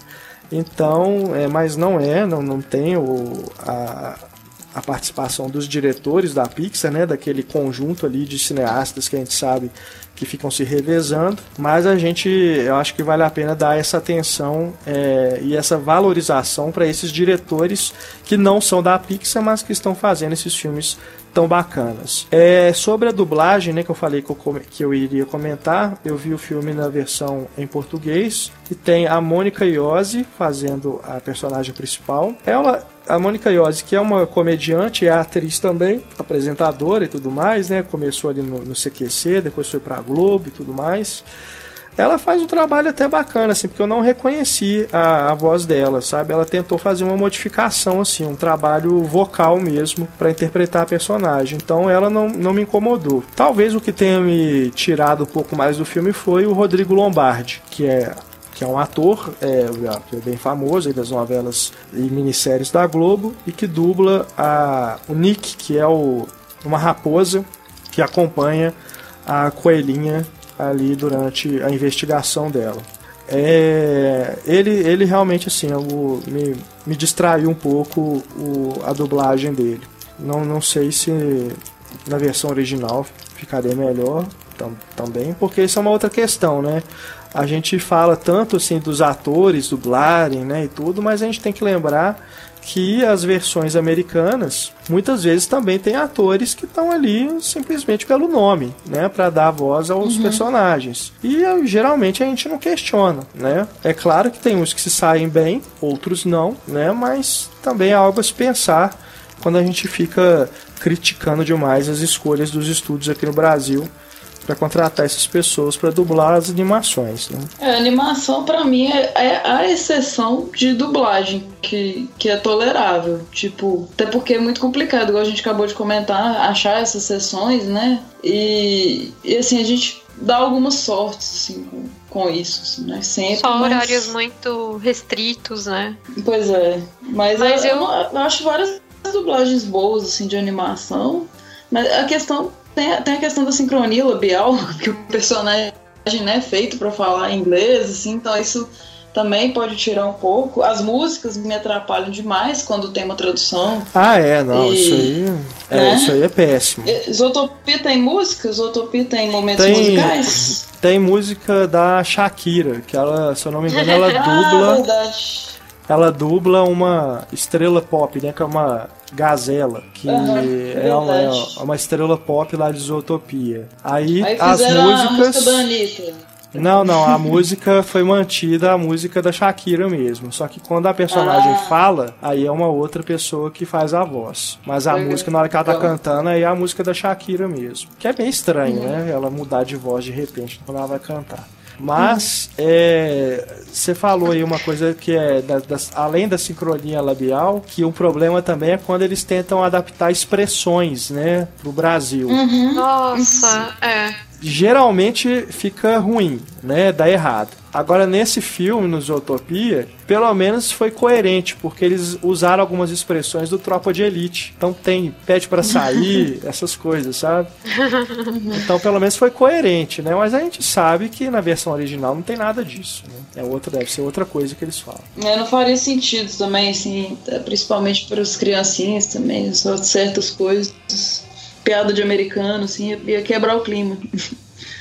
Então, é, mas não é, não, não tem o, a, a participação dos diretores da Pixar, né, daquele conjunto ali de cineastas que a gente sabe que ficam se revezando, mas a gente, eu acho que vale a pena dar essa atenção é, e essa valorização para esses diretores que não são da Pixar, mas que estão fazendo esses filmes tão bacanas. É, sobre a dublagem, né, que eu falei que eu, que eu iria comentar, eu vi o filme na versão em português e tem a Mônica Iose fazendo a personagem principal. Ela a Mônica Iose, que é uma comediante, é atriz também, apresentadora e tudo mais, né? Começou ali no, no CQC, depois foi pra Globo e tudo mais. Ela faz um trabalho até bacana, assim, porque eu não reconheci a, a voz dela, sabe? Ela tentou fazer uma modificação, assim, um trabalho vocal mesmo para interpretar a personagem. Então ela não, não me incomodou. Talvez o que tenha me tirado um pouco mais do filme foi o Rodrigo Lombardi, que é que é um ator é, é bem famoso das novelas e minisséries da Globo e que dubla a, o Nick, que é o, uma raposa que acompanha a coelhinha ali durante a investigação dela. É, ele, ele realmente assim eu, me, me distraiu um pouco o, a dublagem dele. Não, não sei se na versão original ficaria melhor tam, também, porque isso é uma outra questão, né? A gente fala tanto assim dos atores dublarem, né, e tudo, mas a gente tem que lembrar que as versões americanas muitas vezes também tem atores que estão ali simplesmente pelo nome, né, para dar voz aos uhum. personagens. E geralmente a gente não questiona, né? É claro que tem uns que se saem bem, outros não, né, mas também é algo a se pensar quando a gente fica criticando demais as escolhas dos estúdios aqui no Brasil para contratar essas pessoas para dublar as animações. Né? É, animação para mim é, é, a exceção de dublagem que, que é tolerável. Tipo, até porque é muito complicado, igual a gente acabou de comentar, achar essas sessões, né? E, e assim, a gente dá algumas sortes, assim, com, com isso, assim, né? Sempre. Só horários muito restritos, né? Pois é. Mas, mas eu, eu... eu acho várias dublagens boas, assim, de animação. Mas a questão tem, tem a questão da sincronia labial, que o personagem né, é feito para falar inglês, assim, então isso também pode tirar um pouco. As músicas me atrapalham demais quando tem uma tradução. Ah, é, não, e, isso aí. É, né? isso aí é péssimo. Isotopia tem música? Isotopia tem momentos tem, musicais? Tem música da Shakira, que ela, se eu não me engano, ela dubla. Ah, verdade. Ela dubla uma estrela pop, né? Que é uma Gazela, que uhum, é, uma, é uma estrela pop lá de Zootopia. Aí, Aí as músicas. A não, não, a música foi mantida, a música da Shakira mesmo. Só que quando a personagem ah. fala, aí é uma outra pessoa que faz a voz. Mas a música, na hora que ela tá cantando, aí é a música da Shakira mesmo. Que é bem estranho, uhum. né? Ela mudar de voz de repente quando ela vai cantar. Mas é, você falou aí uma coisa que é da, das, além da sincronia labial, que um problema também é quando eles tentam adaptar expressões, né, pro Brasil. Uhum. Nossa, é geralmente fica ruim, né? Dá errado. Agora, nesse filme, no Zootopia, pelo menos foi coerente, porque eles usaram algumas expressões do Tropa de Elite. Então tem pede para sair, essas coisas, sabe? Então, pelo menos foi coerente, né? Mas a gente sabe que na versão original não tem nada disso, né? É outra, deve ser outra coisa que eles falam. É, não faria sentido também, assim, principalmente para os criancinhas também, certas coisas piada de americano, assim, ia quebrar o clima.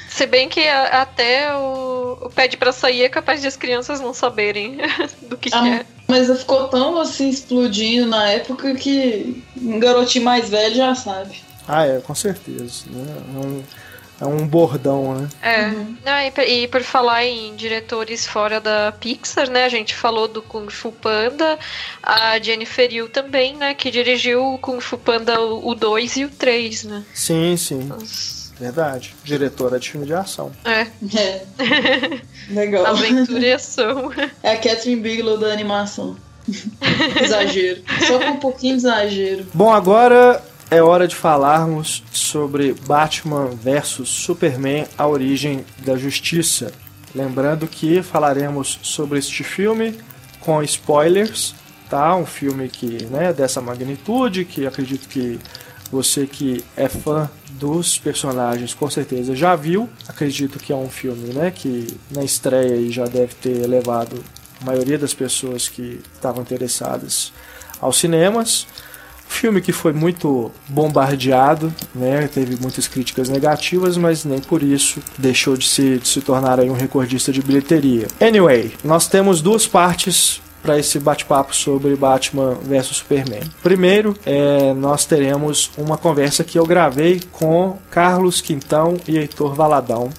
Se bem que até o, o pede para sair é capaz de as crianças não saberem do que, ah, que é. Mas ficou tão assim explodindo na época que um garotinho mais velho já sabe. Ah, é, com certeza. Né? É um bordão, né? É. Uhum. Não, e, e, por falar em diretores fora da Pixar, né? A gente falou do Kung Fu Panda, a Jennifer Yu também, né? Que dirigiu o Kung Fu Panda o 2 e o 3, né? Sim, sim. Verdade. Diretora de filme de ação. É. É. Legal. Aventura e ação. É a Catherine Bigelow da animação. exagero. Só com um pouquinho de exagero. Bom, agora é hora de falarmos sobre Batman vs Superman: A Origem da Justiça. Lembrando que falaremos sobre este filme com spoilers, tá? Um filme que, né, dessa magnitude, que acredito que você que é fã dos personagens com certeza já viu. Acredito que é um filme, né, que na estreia já deve ter levado a maioria das pessoas que estavam interessadas aos cinemas. Filme que foi muito bombardeado, né? Teve muitas críticas negativas, mas nem por isso deixou de se, de se tornar um recordista de bilheteria. Anyway, nós temos duas partes para esse bate-papo sobre Batman vs Superman. Primeiro, é, nós teremos uma conversa que eu gravei com Carlos Quintão e Heitor Valadão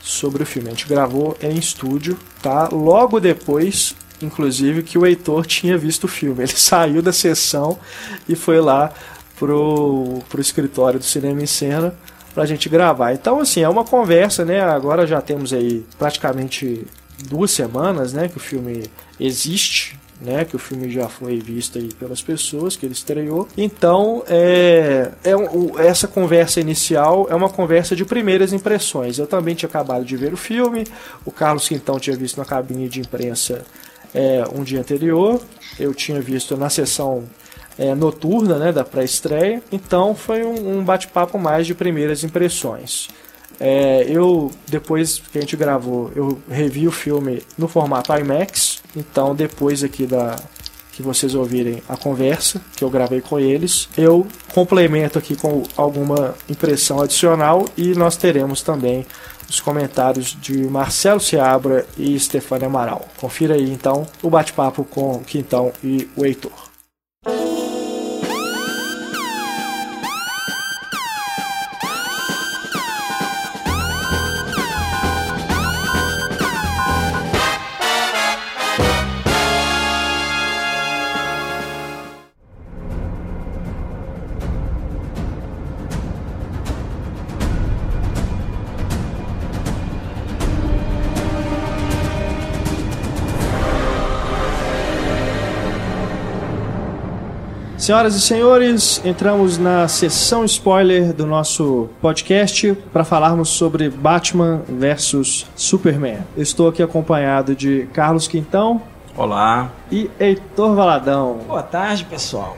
sobre o filme. A gente gravou em estúdio, tá? Logo depois, inclusive, que o Heitor tinha visto o filme. Ele saiu da sessão e foi lá pro, pro escritório do Cinema em Cena pra gente gravar. Então, assim, é uma conversa, né? Agora já temos aí praticamente duas semanas, né, que o filme existe, né, que o filme já foi visto aí pelas pessoas que ele estreou. Então, é, é essa conversa inicial é uma conversa de primeiras impressões. Eu também tinha acabado de ver o filme, o Carlos Quintão tinha visto na cabine de imprensa é, um dia anterior, eu tinha visto na sessão é, noturna, né, da pré-estreia. Então, foi um, um bate-papo mais de primeiras impressões. É, eu, depois que a gente gravou, eu revi o filme no formato IMAX. Então, depois aqui da que vocês ouvirem a conversa que eu gravei com eles, eu complemento aqui com alguma impressão adicional e nós teremos também os comentários de Marcelo Seabra e Stefania Amaral. Confira aí então o bate-papo com o Quintão e o Heitor. Senhoras e senhores, entramos na sessão spoiler do nosso podcast para falarmos sobre Batman versus Superman. Eu estou aqui acompanhado de Carlos Quintão. Olá. E Heitor Valadão. Boa tarde, pessoal.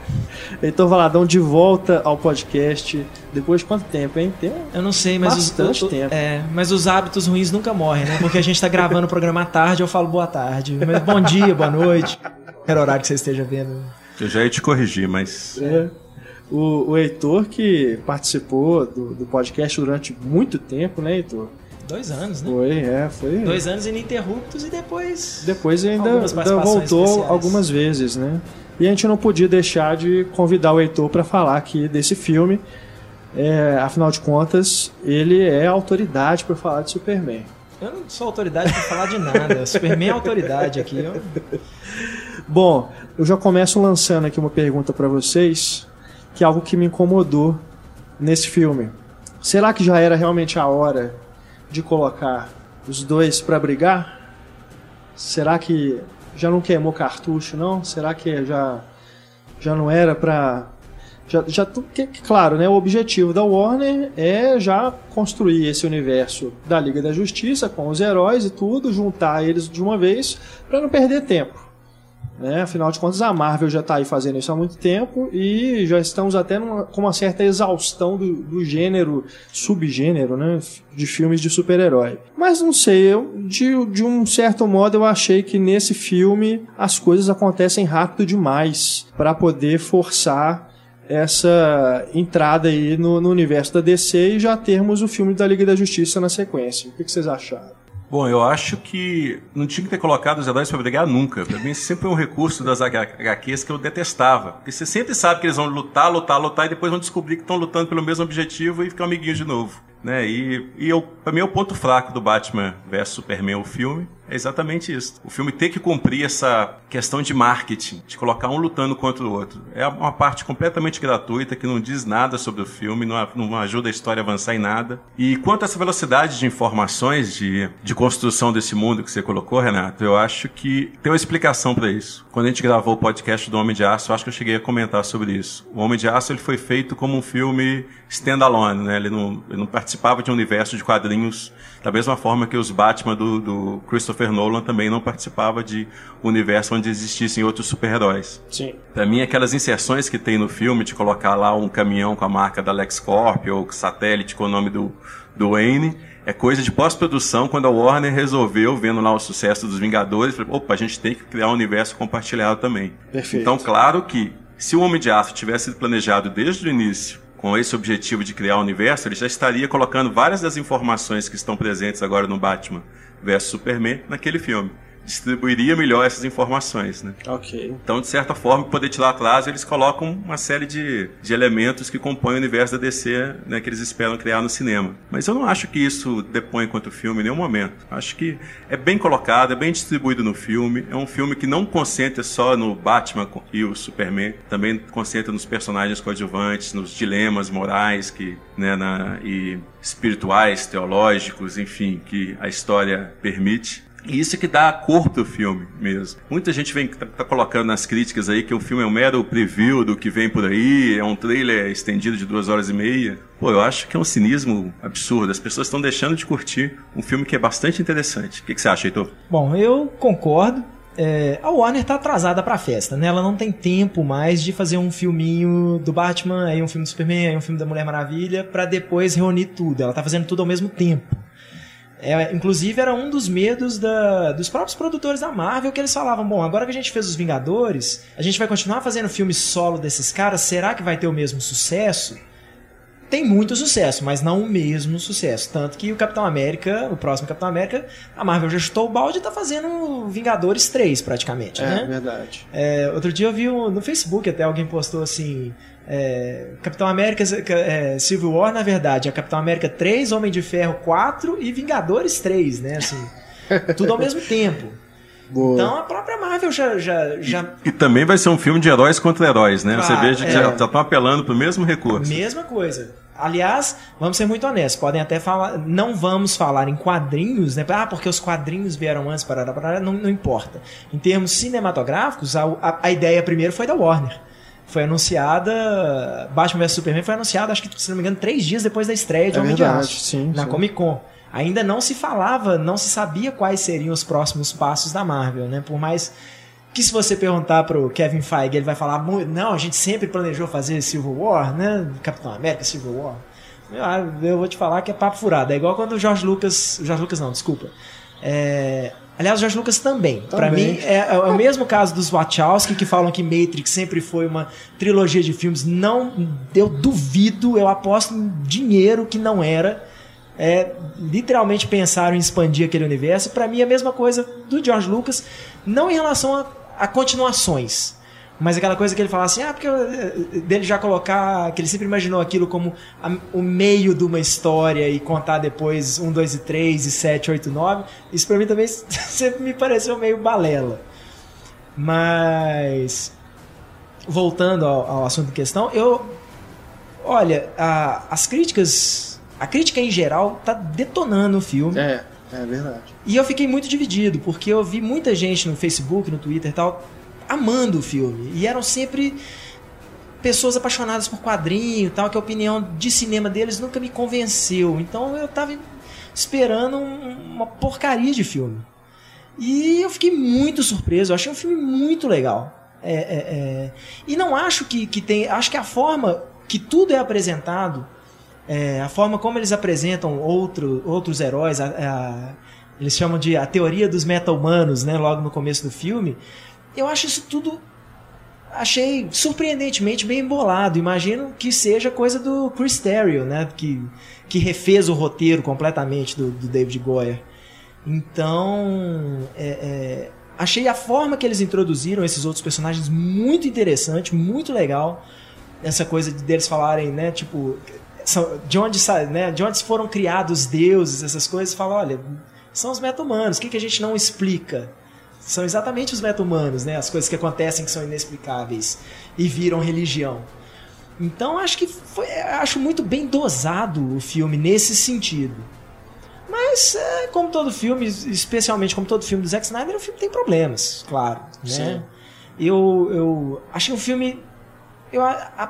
Heitor Valadão de volta ao podcast. Depois de quanto tempo, hein? Tem Eu não sei, mas bastante os, tempo. É, mas os hábitos ruins nunca morrem, né? Porque a gente está gravando o programa à tarde, eu falo boa tarde. Mas bom dia, boa noite. Era horário que você esteja vendo. Eu já ia te corrigir, mas. É. O, o Heitor que participou do, do podcast durante muito tempo, né, Heitor? Dois anos, né? Foi, é, foi. Dois anos ininterruptos e depois. Depois ainda, ainda voltou especiais. algumas vezes, né? E a gente não podia deixar de convidar o Heitor para falar aqui desse filme. É, afinal de contas, ele é autoridade para falar de Superman. Eu não sou autoridade para falar de nada. Superman é autoridade aqui. Eu... Bom, eu já começo lançando aqui uma pergunta para vocês, que é algo que me incomodou nesse filme. Será que já era realmente a hora de colocar os dois para brigar? Será que já não queimou cartucho, não? Será que já já não era para já, já que, claro, né, o objetivo da Warner é já construir esse universo da Liga da Justiça com os heróis e tudo, juntar eles de uma vez para não perder tempo. Né? Afinal de contas, a Marvel já está aí fazendo isso há muito tempo e já estamos até numa, com uma certa exaustão do, do gênero, subgênero, né? de filmes de super-herói. Mas não sei, eu, de, de um certo modo eu achei que nesse filme as coisas acontecem rápido demais para poder forçar essa entrada aí no, no, universo da DC e já termos o filme da Liga da Justiça na sequência. O que, que vocês acharam? Bom, eu acho que não tinha que ter colocado os heróis para brigar nunca. Para mim, sempre é um recurso das HQs que eu detestava. Porque você sempre sabe que eles vão lutar, lutar, lutar e depois vão descobrir que estão lutando pelo mesmo objetivo e ficam amiguinhos de novo. Né? E, e eu, para mim, é o ponto fraco do Batman vs Superman, o filme, é exatamente isso. O filme tem que cumprir essa questão de marketing, de colocar um lutando contra o outro. É uma parte completamente gratuita que não diz nada sobre o filme, não, não ajuda a história a avançar em nada. E quanto a essa velocidade de informações, de, de construção desse mundo que você colocou, Renato, eu acho que tem uma explicação para isso. Quando a gente gravou o podcast do Homem de Aço, eu acho que eu cheguei a comentar sobre isso. O Homem de Aço ele foi feito como um filme standalone, né? Ele não, ele não participava de um universo de quadrinhos da mesma forma que os Batman do, do Christopher Nolan também não participava de um universo onde existissem outros super-heróis. Sim. Pra mim, aquelas inserções que tem no filme, de colocar lá um caminhão com a marca da LexCorp ou satélite com o nome do, do Wayne, é coisa de pós-produção quando a Warner resolveu, vendo lá o sucesso dos Vingadores, falou, opa, a gente tem que criar um universo compartilhado também. Perfeito. Então, claro que Se o Homem de Aço tivesse sido planejado desde o início com esse objetivo de criar o universo, ele já estaria colocando várias das informações que estão presentes agora no Batman vs Superman naquele filme distribuiria melhor essas informações, né? Ok. Então, de certa forma, poder tirar atrás, eles colocam uma série de, de elementos que compõem o universo da DC, né, que eles esperam criar no cinema. Mas eu não acho que isso depõe quanto filme em nenhum momento. Acho que é bem colocado, é bem distribuído no filme. É um filme que não concentra só no Batman e o Superman, também concentra nos personagens coadjuvantes, nos dilemas morais que, né, na, e espirituais, teológicos, enfim, que a história permite. E isso é que dá a cor pro filme mesmo. Muita gente vem tá, tá, colocando nas críticas aí que o filme é um mero preview do que vem por aí, é um trailer estendido de duas horas e meia. Pô, eu acho que é um cinismo absurdo. As pessoas estão deixando de curtir um filme que é bastante interessante. O que, que você acha, Heitor? Bom, eu concordo. É, a Warner tá atrasada pra festa, né? Ela não tem tempo mais de fazer um filminho do Batman, aí um filme do Superman, aí um filme da Mulher Maravilha, para depois reunir tudo. Ela tá fazendo tudo ao mesmo tempo. É, inclusive era um dos medos da, dos próprios produtores da Marvel que eles falavam: bom, agora que a gente fez os Vingadores, a gente vai continuar fazendo filme solo desses caras, será que vai ter o mesmo sucesso? Tem muito sucesso, mas não o mesmo sucesso. Tanto que o Capitão América, o próximo Capitão América, a Marvel já chutou o balde e tá fazendo Vingadores 3 praticamente, é, né? É verdade. É, outro dia eu vi um, no Facebook até alguém postou assim: é, Capitão América é, Civil War, na verdade, é Capitão América 3, Homem de Ferro 4 e Vingadores 3, né? Assim, tudo ao mesmo tempo. Boa. Então a própria Marvel já. já, já... E, e, também vai ser um filme de heróis contra heróis, né? Claro, Você veja que é... já estão apelando para o mesmo recurso. Mesma coisa. Aliás, vamos ser muito honestos, podem até falar, não vamos falar em quadrinhos, né? Ah, porque os quadrinhos vieram antes, para não, não importa. Em termos cinematográficos, a, a, a ideia primeiro foi da Warner foi anunciada. Batman vs Superman foi anunciada, acho que, se não me engano, três dias depois da estreia de é Homem verdade, de Aço. Sim, na sim. Comic Con. Ainda não se falava, não se sabia quais seriam os próximos passos da Marvel, né? Por mais que se você perguntar pro Kevin Feige, ele vai falar, não, a gente sempre planejou fazer Civil War, né? Capitão América, Civil War. Eu, eu vou te falar que é papo furado. É igual quando o George Lucas. George Lucas não, desculpa. É, Aliás, o George Lucas também. também. Para mim, é, é, o mesmo caso dos Wachowski, que falam que Matrix sempre foi uma trilogia de filmes. Não, eu duvido, eu aposto dinheiro que não era. É, literalmente pensaram em expandir aquele universo. Para mim, é a mesma coisa do George Lucas, não em relação a, a continuações. Mas aquela coisa que ele fala assim, ah, porque eh, dele já colocar, que ele sempre imaginou aquilo como a, o meio de uma história e contar depois um, dois e três e sete, oito, nove. Isso pra mim também sempre me pareceu meio balela. Mas voltando ao, ao assunto em questão, eu olha, a, as críticas, a crítica em geral tá detonando o filme. É, é verdade. E eu fiquei muito dividido, porque eu vi muita gente no Facebook, no Twitter e tal, amando o filme. E eram sempre pessoas apaixonadas por quadrinho tal, que a opinião de cinema deles nunca me convenceu. Então eu tava esperando uma porcaria de filme. E eu fiquei muito surpreso, eu achei um filme muito legal. É, é, é... E não acho que, que tem. Acho que a forma que tudo é apresentado, é, a forma como eles apresentam outro, outros heróis, a, a, eles chamam de a teoria dos meta-humanos, né, logo no começo do filme, eu acho isso tudo. Achei surpreendentemente bem embolado. Imagino que seja coisa do Chris Terrio, né? Que, que refez o roteiro completamente do, do David Goyer. Então, é, é, achei a forma que eles introduziram esses outros personagens muito interessante, muito legal. Essa coisa de deles falarem, né? Tipo, de onde, né, de onde foram criados deuses, essas coisas. Fala, olha, são os meta-humanos. O que, que a gente não explica? São exatamente os meta-humanos, né? As coisas que acontecem que são inexplicáveis e viram religião. Então acho que foi, acho muito bem dosado o filme nesse sentido. Mas, é, como todo filme, especialmente como todo filme do Zack Snyder, o filme tem problemas, claro. Né? Sim. Eu, eu achei um filme. Eu,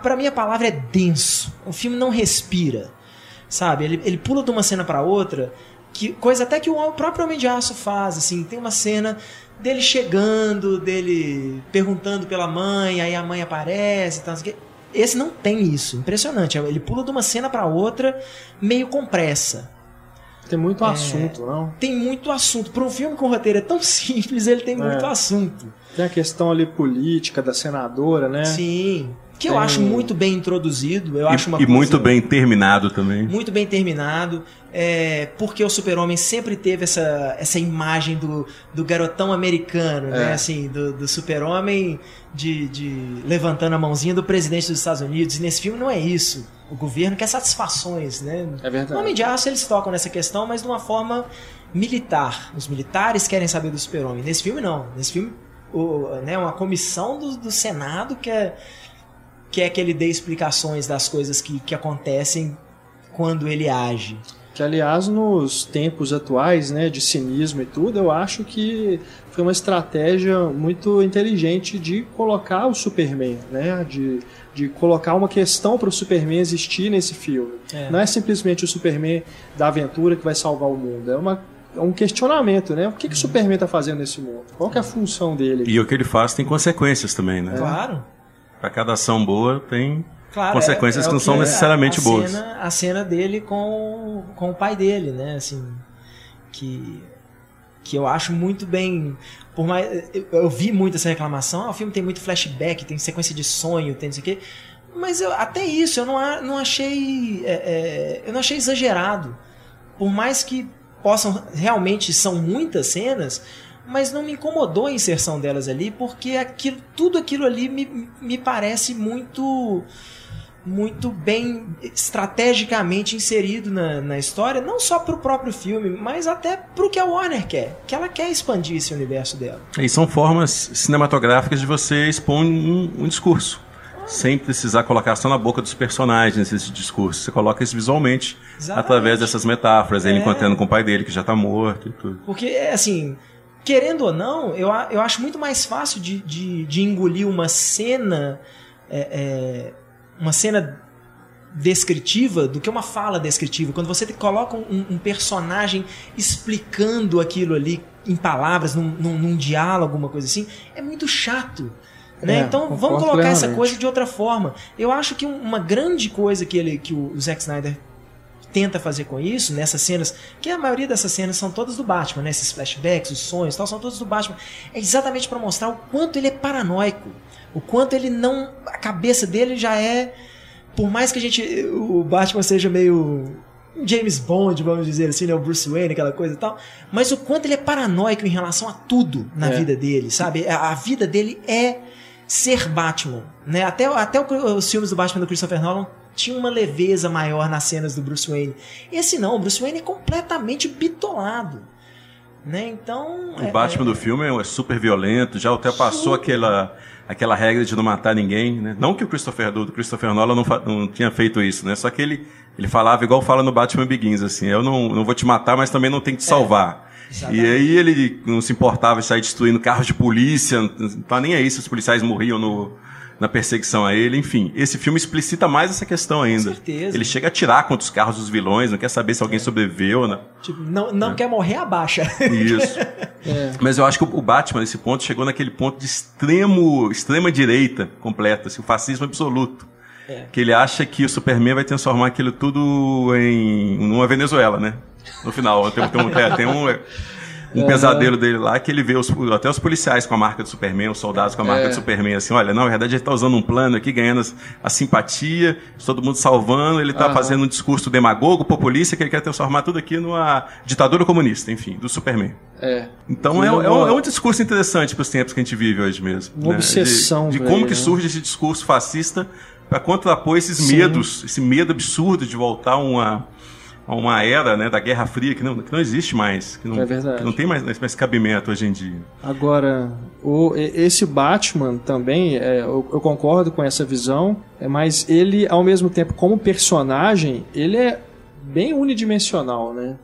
para mim a palavra é denso. O filme não respira. Sabe? Ele, ele pula de uma cena para outra, que coisa até que o próprio Homem de Aço faz. Assim, tem uma cena dele chegando, dele perguntando pela mãe, aí a mãe aparece e tal. Esse não tem isso. Impressionante. Ele pula de uma cena para outra meio com pressa. Tem muito é, assunto, não? Tem muito assunto. Para um filme com roteiro é tão simples, ele tem é. muito assunto. Tem a questão ali política da senadora, né? Sim. Que eu acho muito bem introduzido. Eu e, acho uma e muito bem terminado também. Muito bem terminado. É, porque o Super-Homem sempre teve essa, essa imagem do, do garotão americano, né? é. né? Assim, do, do Super-Homem de, de levantando a mãozinha do presidente dos Estados Unidos. E nesse filme não é isso. O governo quer satisfações, né? É verdade. No Homem de Aço eles tocam nessa questão, mas de uma forma militar. Os militares querem saber do Super-Homem. Nesse filme, não. Nesse filme, o, né, uma comissão do, do Senado que é quer que ele dê explicações das coisas que, que acontecem quando ele age. Que, aliás, nos tempos atuais, né, de cinismo e tudo, eu acho que foi uma estratégia muito inteligente de colocar o Superman, né, de, de colocar uma questão para o Superman existir nesse filme. É. Não é simplesmente o Superman da aventura que vai salvar o mundo, é uma é um questionamento, né? O que, que o Superman está fazendo nesse mundo? Qual é a função dele? E o que ele faz tem consequências também, né? Claro. Para cada ação boa tem claro, consequências é, é que não são necessariamente a, a boas. Cena, a cena dele com, com o pai dele, né? Assim, que que eu acho muito bem. Por mais, eu, eu vi muito essa reclamação. Ah, o filme tem muito flashback, tem sequência de sonho, tem não sei o quê. Mas eu, até isso eu não, não achei. É, é, eu não achei exagerado. Por mais que possam. Realmente são muitas cenas mas não me incomodou a inserção delas ali, porque aquilo, tudo aquilo ali me, me parece muito muito bem estrategicamente inserido na, na história, não só para o próprio filme, mas até para o que a Warner quer, que ela quer expandir esse universo dela. E são formas cinematográficas de você expor um, um discurso. Sem precisar colocar só na boca dos personagens esse discurso. Você coloca isso visualmente, Exatamente. através dessas metáforas. Ele é... encontrando com o pai dele, que já está morto e tudo. Porque, assim, querendo ou não, eu, eu acho muito mais fácil de, de, de engolir uma cena. É, é, uma cena descritiva do que uma fala descritiva. Quando você coloca um, um personagem explicando aquilo ali em palavras, num, num, num diálogo, alguma coisa assim, é muito chato. Né? É, então vamos colocar essa coisa de outra forma. Eu acho que uma grande coisa que, ele, que o Zack Snyder tenta fazer com isso, nessas cenas, que a maioria dessas cenas são todas do Batman, né? Esses flashbacks, os sonhos tal, são todos do Batman. É exatamente para mostrar o quanto ele é paranoico. O quanto ele não. A cabeça dele já é. Por mais que a gente. O Batman seja meio. James Bond, vamos dizer assim, né? O Bruce Wayne, aquela coisa e tal. Mas o quanto ele é paranoico em relação a tudo na é. vida dele, sabe? A, a vida dele é ser Batman, né? Até, até os filmes do Batman do Christopher Nolan tinha uma leveza maior nas cenas do Bruce Wayne. Esse não, o Bruce Wayne é completamente bitolado. Né? Então. O é, Batman é, do filme é super violento, já até passou aquela, aquela regra de não matar ninguém. Né? Não que o Christopher do Christopher Nolan não, não tinha feito isso, né? Só que ele, ele falava igual fala no Batman Begins, assim, eu não, não vou te matar, mas também não tenho que te é, salvar. e aí ele não se importava de sair destruindo carros de polícia, não tá nem aí se os policiais morriam no, na perseguição a ele. Enfim, esse filme explicita mais essa questão ainda. Com certeza. Ele chega a tirar contra os carros dos vilões, não quer saber se alguém é. sobreviveu, né? Tipo, não, não é. quer morrer, abaixa. Isso. é. Mas eu acho que o Batman, nesse ponto, chegou naquele ponto de extremo, extrema direita completa, assim, o fascismo absoluto. É. Que ele acha que o Superman vai transformar aquilo tudo em uma Venezuela, né? No final, tem, tem um, é, tem um um uhum. pesadelo dele lá que ele vê os, até os policiais com a marca do Superman, os soldados com a marca é. do Superman, assim, olha, na verdade ele tá usando um plano aqui, ganhando a simpatia, todo mundo salvando, ele tá uhum. fazendo um discurso demagogo, populista, que ele quer transformar tudo aqui numa ditadura comunista, enfim, do Superman. É. Então é, é, um, é, um, discurso interessante para os tempos que a gente vive hoje mesmo. Uma né? obsessão. De, de como que né? surge esse discurso fascista para contrapor esses Sim. medos, esse medo absurdo de voltar uma a uma era né, da Guerra Fria que não, que não existe mais, que não, é verdade. que não tem mais, mais cabimento hoje em dia. Agora, o, esse Batman também, é, eu, eu, concordo com essa visão, é, mas ele, ao mesmo tempo, como personagem, ele é bem unidimensional, né?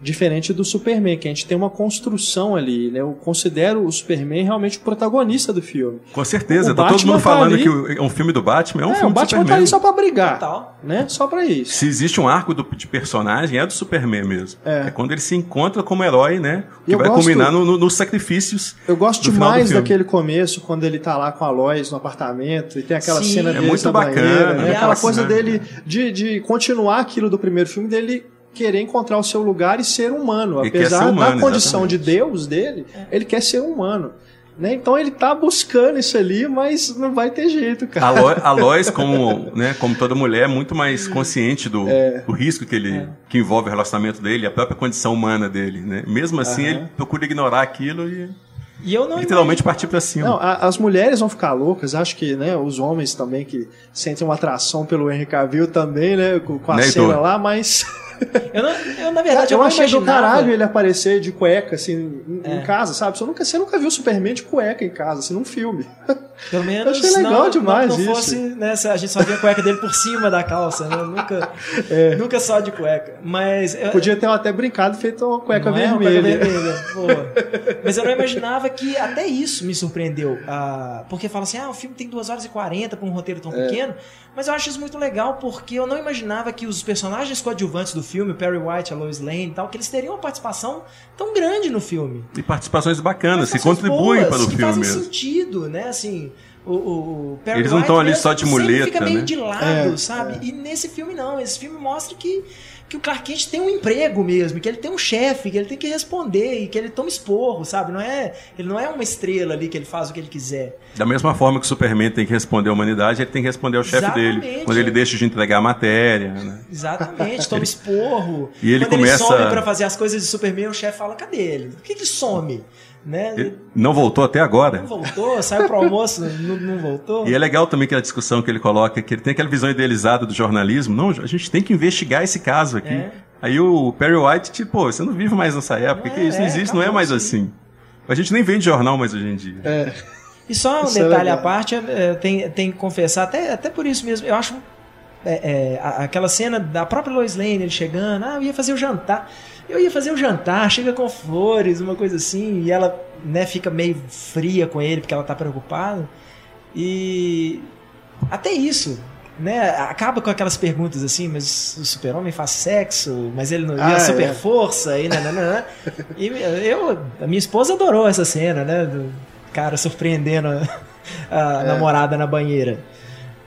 Diferente do Superman, que a gente tem uma construção ali, né? Eu considero o Superman realmente o protagonista do filme. Com certeza, tá todo mundo tá falando ali... que é um filme do Batman, é um é, filme o Batman do Superman. tá ali só pra brigar, Total. né? Só pra isso. Se existe um arco do, de personagem, é do Superman mesmo. É. é quando ele se encontra como herói, né? Que eu vai gosto... culminar nos no, no sacrifícios Eu gosto demais daquele começo, quando ele tá lá com a Lois no apartamento, e tem aquela Sim. cena é dele muito bacana, banheira, né? Aquela coisa dele de, de continuar aquilo do primeiro filme, dele querer encontrar o seu lugar e ser humano. Apesar ser humano, da condição exatamente. de Deus dele, ele quer ser humano. Né? Então ele tá buscando isso ali, mas não vai ter jeito, cara. A Lois, como, né, como toda mulher, é muito mais consciente do, é. do risco que ele é. que envolve o relacionamento dele, a própria condição humana dele. Né? Mesmo assim, uhum. ele procura ignorar aquilo e. E eu não Literalmente imagino... partir para cima. Não, a, as mulheres vão ficar loucas, acho que, né, os homens também que sentem uma atração pelo Henry Cavill também, né, com, com a né, cena lá, mas eu, não, eu, na verdade, eu, eu achei do caralho ele aparecer de cueca, assim, em, é. em casa, sabe? Você nunca, você nunca viu Superman de cueca em casa, assim, num filme. Pelo menos. Eu achei legal não, demais não, não fosse, né, a gente só via a cueca dele por cima da calça, né? Nunca, é. nunca só de cueca. Mas. Podia ter até brincado e feito uma cueca vermelha. É uma cueca vermelha. Mas eu não imaginava que até isso me surpreendeu. Ah, porque fala assim, ah, o filme tem 2 horas e 40 com um roteiro tão é. pequeno. Mas eu acho isso muito legal porque eu não imaginava que os personagens coadjuvantes do filme, o Perry White, a Lois Lane e tal, que eles teriam uma participação tão grande no filme. E participações bacanas, se contribuem boas, para o que filme fazem mesmo. sentido, né? Assim, o, o Perry Eles não estão ali só de muleta, fica meio né? de lado, é, sabe? É. E nesse filme não, esse filme mostra que que o Clark Kent tem um emprego mesmo, que ele tem um chefe, que ele tem que responder e que ele toma esporro, sabe? Não é, ele não é uma estrela ali que ele faz o que ele quiser. Da mesma forma que o Superman tem que responder à humanidade, ele tem que responder ao chefe dele. Quando ele deixa de entregar a matéria, né? Exatamente, toma esporro. e ele quando começa... ele some pra fazer as coisas de Superman, o chefe fala, cadê ele? Por que ele some? Né? Ele não voltou até agora. Não voltou, saiu pro almoço, não, não, voltou. E é legal também aquela discussão que ele coloca, que ele tem aquela visão idealizada do jornalismo. Não, a gente tem que investigar esse caso aqui. É. Aí o Perry White, tipo, você não vive mais nessa época, que isso não é, existe, não é mais assim. A gente nem vende jornal mais hoje em dia. É. E só um isso é detalhe é à parte, tem, tem que confessar, até, até por isso mesmo, eu acho é, é, aquela cena da própria Lois Lane, ele chegando, ah, eu ia fazer o jantar. Eu ia fazer um jantar, chega com flores, uma coisa assim, e ela né, fica meio fria com ele porque ela tá preocupada. E até isso, né? Acaba com aquelas perguntas assim, mas o super-homem faz sexo, mas ele não ah, é super força e nananã. e eu, a minha esposa adorou essa cena, né? Do cara surpreendendo a, a é. namorada na banheira.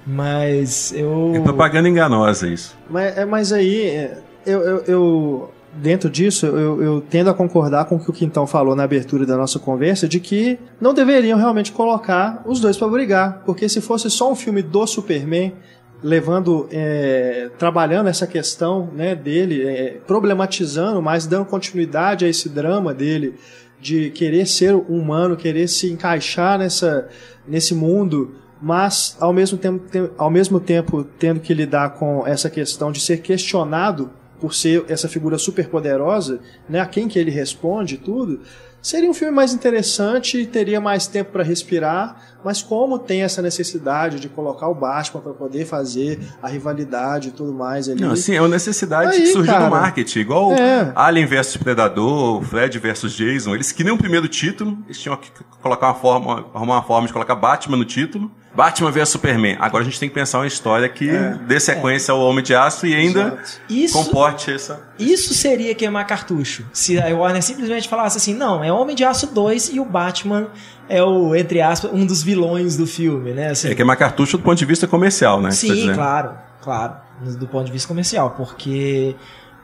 Mas eu. É propaganda enganosa isso. Mas, é, mas aí, é, eu, eu, eu dentro disso, eu, eu, tendo a concordar com o que o Quintão falou na abertura da nossa conversa, de que não deveriam realmente colocar os dois para brigar, porque se fosse só um filme do Superman, levando, é, trabalhando essa questão né, dele, é, problematizando, mas dando continuidade a esse drama dele de querer ser humano, querer se encaixar nessa, nesse mundo mas ao mesmo tempo, ao mesmo tempo tendo que lidar com essa questão de ser questionado por ser essa figura super poderosa, né, a quem que ele responde tudo, seria um filme mais interessante, teria mais tempo para respirar, mas como tem essa necessidade de colocar o Batman para poder fazer a rivalidade e tudo mais ali. Não, sim, é uma necessidade Aí, que surgiu cara, no marketing, igual é. Alien vs Predador, Fred vs Jason, eles queriam o primeiro título, eles tinham que colocar uma forma, arrumar uma forma de colocar Batman no título, Batman vs Superman. Agora a gente tem que pensar uma história que é, dê sequência é. ao Homem de Aço e ainda isso, comporte essa. Isso seria queimar cartucho. Se a Warner simplesmente falasse assim: não, é Homem de Aço 2 e o Batman é o, entre aspas, um dos vilões do filme, né? Assim, é queimar cartucho do ponto de vista comercial, né? Sim, claro, claro. Do ponto de vista comercial, porque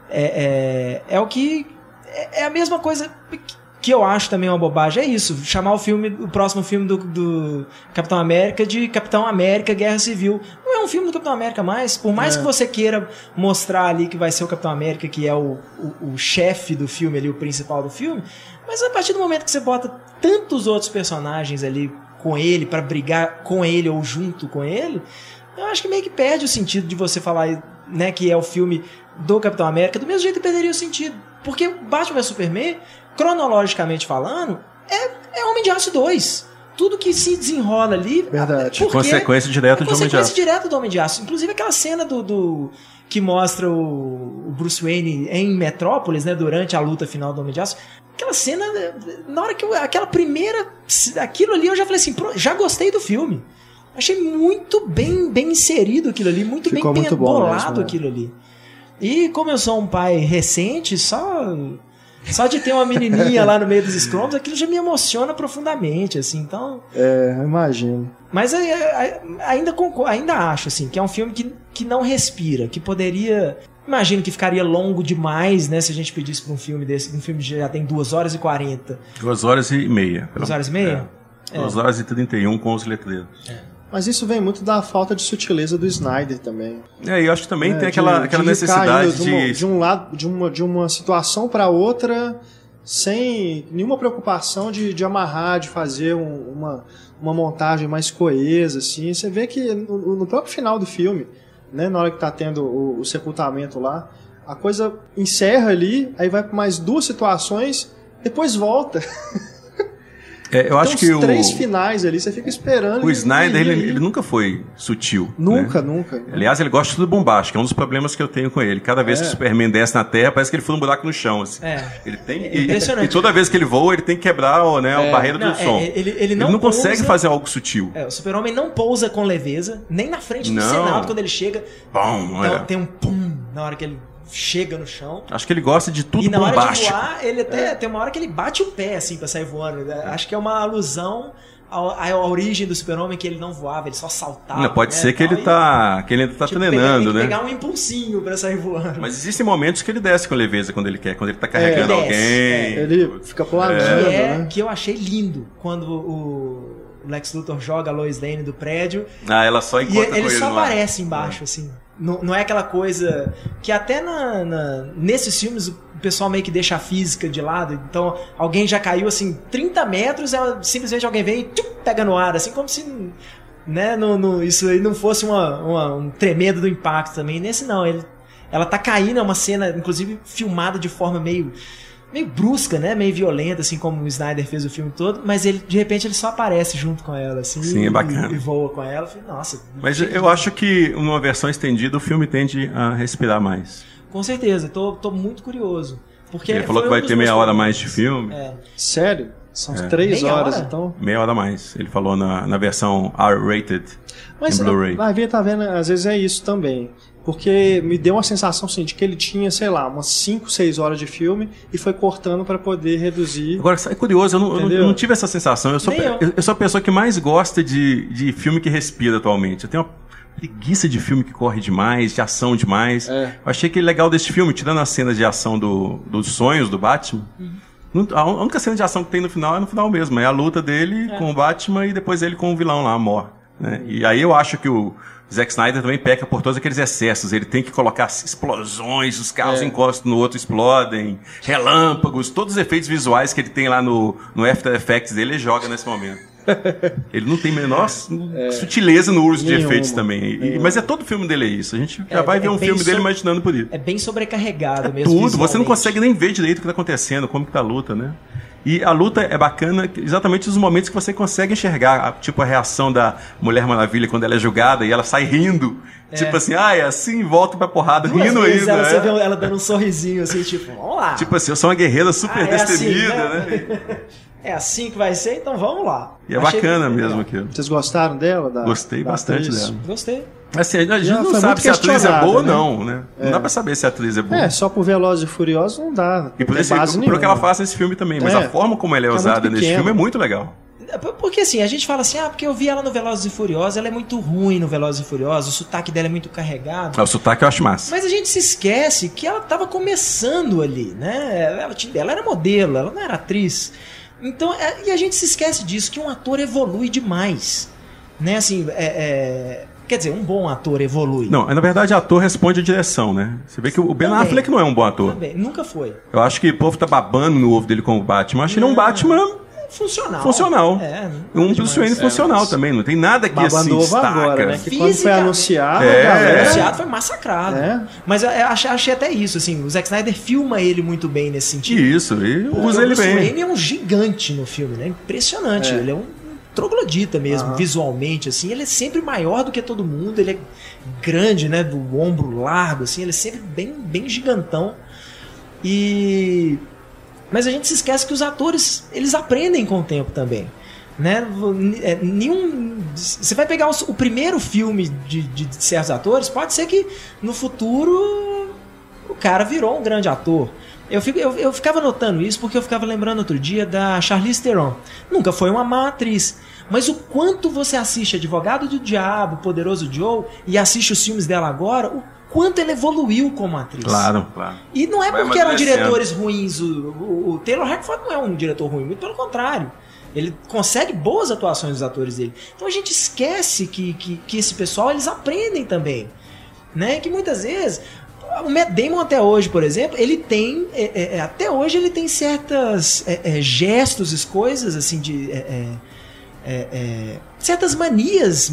é, é, é o que. É, é a mesma coisa que eu acho também uma bobagem é isso, chamar o filme, o próximo filme do, do, Capitão América de Capitão América Guerra Civil. Não é um filme do Capitão América mais, por mais é. que você queira mostrar ali que vai ser o Capitão América, que é o, o, o chefe do filme ali, o principal do filme, mas a partir do momento que você bota tantos outros personagens ali com ele, para brigar com ele ou junto com ele, eu acho que meio que perde o sentido de você falar né, que é o filme do Capitão América, do mesmo jeito que perderia o sentido. Porque Batman vs Superman cronologicamente falando, é, é Homem de Aço 2 tudo que se desenrola ali. Verdade. Porque consequência direta é de Homem de Aço. Consequência direta do Homem de Aço. Inclusive aquela cena do, do que mostra o, o, Bruce Wayne em Metrópolis, né, durante a luta final do Homem de Aço. Aquela cena, na hora que eu, aquela primeira, aquilo ali eu já falei assim, já gostei do filme. Achei muito bem, bem inserido aquilo ali, muito Ficou bem muito bolado né? aquilo ali. E como eu sou um pai recente, só só de ter uma menininha lá no meio dos scrums, aquilo já me emociona profundamente, assim, então... É, imagino. Mas ainda, ainda acho, assim, que é um filme que, que não respira, que poderia Imagino que ficaria longo demais, né? Se a gente pedisse para um filme desse, um filme que já tem 2 horas e 40. 2 horas e meia. 2 horas e meia? 2 é. horas e 31 com os letreiros. É. Mas isso vem muito da falta de sutileza do Snyder também. É, e eu acho que também é, tem aquela, de, aquela de necessidade de... Uma, de um lado, de uma, de uma situação para outra sem nenhuma preocupação de, de amarrar, de fazer um, uma, uma montagem mais coesa, assim. Você vê que no, no, próprio final do filme, né, na hora que tá tendo o, o sepultamento lá, a coisa encerra ali, aí vai para mais duas situações, depois volta. É, eu acho que os três finais ali, você fica esperando. O Snyder, ele, ele, nunca foi sutil. Nunca, né? nunca. Aliás, ele gosta de tudo bombástico, é um dos problemas que eu tenho com ele. Cada vez é. que o Superman desce na Terra, parece que ele foi um buraco no chão. Assim. É. Ele tem, é impressionante. E, e, toda vez que ele voa, ele tem que quebrar né, é. a barreira não, do som. É, ele, ele, não, ele não pousa, consegue fazer algo sutil. É, o Super-Homem não pousa com leveza, nem na frente do não. Senado quando ele chega. Bom, então, tem um pum na hora que ele chega no chão. Acho que ele gosta de tudo E na bombástico. hora de voar, ele até é. tem uma hora que ele bate o pé assim para sair voando. Acho que é uma alusão à, à origem do super-homem que ele não voava, ele só saltava. Não, pode né, ser que ele tá, que ele ainda tá tipo, treinando, pegar, né? pegar um impulsinho para sair voando. Mas existem momentos que ele desce com leveza quando ele quer, quando ele tá carregando é, alguém. É. Ele fica planando, que, é, né? que eu achei lindo quando o Lex Luthor joga a Lois Lane do prédio. Ah, ela só encontra e ele com só aparece embaixo, assim. Não, não é aquela coisa que até na, na, nesses filmes o pessoal meio que deixa a física de lado. Então alguém já caiu assim 30 metros, ela, simplesmente alguém vem e tchum, pega no ar, assim como se né, no, no, isso aí não fosse uma, uma, um tremendo do impacto também. Nesse não, ele, ela tá caindo, é uma cena inclusive filmada de forma meio meio brusca, né? Meio violenta, assim como o Snyder fez o filme todo, mas ele de repente ele só aparece junto com ela, assim. Sim, é bacana. E, e voa com ela. Falei, Nossa. Mas eu acho que numa versão estendida o filme tende a respirar mais. Com certeza, tô, tô muito curioso. Porque ele falou que vai ter meia hora mais de filme. É. Sério? São é. três meia horas, hora? então? Meia hora mais. Ele falou na, na versão R-rated. Mas vai ver, tá vendo? Às vezes é isso também porque me deu uma sensação assim, de que ele tinha, sei lá, umas 5, 6 horas de filme e foi cortando para poder reduzir. Agora, é curioso, eu não, eu não, tive essa sensação. Eu sou, eu. eu sou a pessoa que mais gosta de, de filme que respira atualmente. Eu tenho uma preguiça de filme que corre demais, de ação demais. É. Eu achei que legal desse filme, tirando as cenas de ação do, dos sonhos do Batman. Uhum. A única cena de ação que tem no final é no final mesmo. É a luta dele é. com o Batman e depois ele com o vilão lá, a Mor. Né? E aí eu acho que o Zack Snyder também peca por todos aqueles excessos. Ele tem que colocar explosões, os carros é. encostam no outro, explodem, relâmpagos, todos os efeitos visuais que ele tem lá no, no After Effects dele, ele joga nesse momento. ele não tem menor é. sutileza no uso Nenhuma. de efeitos também. E, mas é todo filme dele é isso. A gente já é, vai ver é um filme so... dele imaginando por isso. É bem sobrecarregado é mesmo. Tudo, você não consegue nem ver direito o que está acontecendo, como que tá a luta, né? E a luta é bacana exatamente nos momentos que você consegue enxergar, tipo a reação da Mulher Maravilha quando ela é julgada e ela sai rindo. É. Tipo assim, ah, é assim, volta pra porrada, Duas rindo ainda. Ela, é. Você vê ela dando um sorrisinho assim, tipo, vamos lá. Tipo assim, eu sou uma guerreira super ah, é destemida, assim, né? né? é assim que vai ser, então vamos lá. E é Achei bacana mesmo aquilo. Vocês gostaram dela? Da, Gostei da bastante atriz? dela. Gostei. Assim, a gente não sabe se a atriz é boa ou né? não, né? É. Não dá pra saber se a atriz é boa. É, só por Velozes e Furiosos não dá. E por, esse, por que ela faz nesse filme também. Mas é. a forma como ela é, é usada nesse filme é muito legal. Porque assim, a gente fala assim, ah, porque eu vi ela no Velozes e Furiosos, ela é muito ruim no Velozes e Furiosos, o sotaque dela é muito carregado. Ah, o sotaque eu acho massa. Mas a gente se esquece que ela tava começando ali, né? Ela, ela era modelo, ela não era atriz. Então, é, e a gente se esquece disso, que um ator evolui demais. Né, assim, é, é Quer dizer, um bom ator evolui. Não, na verdade, ator responde à direção, né? Você vê que o Ben também, Affleck não é um bom ator. Também, nunca foi. Eu acho que o povo tá babando no ovo dele como Batman. Eu acho que ele é um Batman funcional. Funcional. É, um Bruce Wayne funcional é, também. Não tem nada que Babando assim destaca. agora, né? Que quando foi anunciado, é. galera... anunciado foi massacrado. É. Mas eu achei, achei, até isso, assim, o Zack Snyder filma ele muito bem nesse sentido. Isso, e usa ele bem. O Bruce Wayne é um gigante no filme, né? Impressionante. É. Ele é um troglodita mesmo, uhum. visualmente, assim. Ele é sempre maior do que todo mundo, ele é grande, né? Do ombro largo, assim. Ele é sempre bem, bem gigantão. E... Mas a gente se esquece que os atores, eles aprendem com o tempo também. Né? É, nenhum. Você vai pegar o, o primeiro filme de, de, de certos atores, pode ser que no futuro o cara virou um grande ator. Eu, fico, eu, eu, ficava notando isso porque eu ficava lembrando outro dia da Charlize Theron. Nunca foi uma má atriz. Mas o quanto você assiste Advogado do Diabo, Poderoso Joe, e assiste os filmes dela agora, o quanto ela evoluiu como atriz. Claro, claro. E não é porque eram diretores ruins. O, o, o Taylor Hackford não é um diretor ruim, muito pelo contrário. Ele consegue boas atuações dos atores dele. Então a gente esquece que, que, que esse pessoal eles aprendem também. Né? Que muitas vezes o Matt Damon até hoje, por exemplo, ele tem é, é, é até hoje ele tem certas é, é gestos, coisas assim de é, é, certas manias,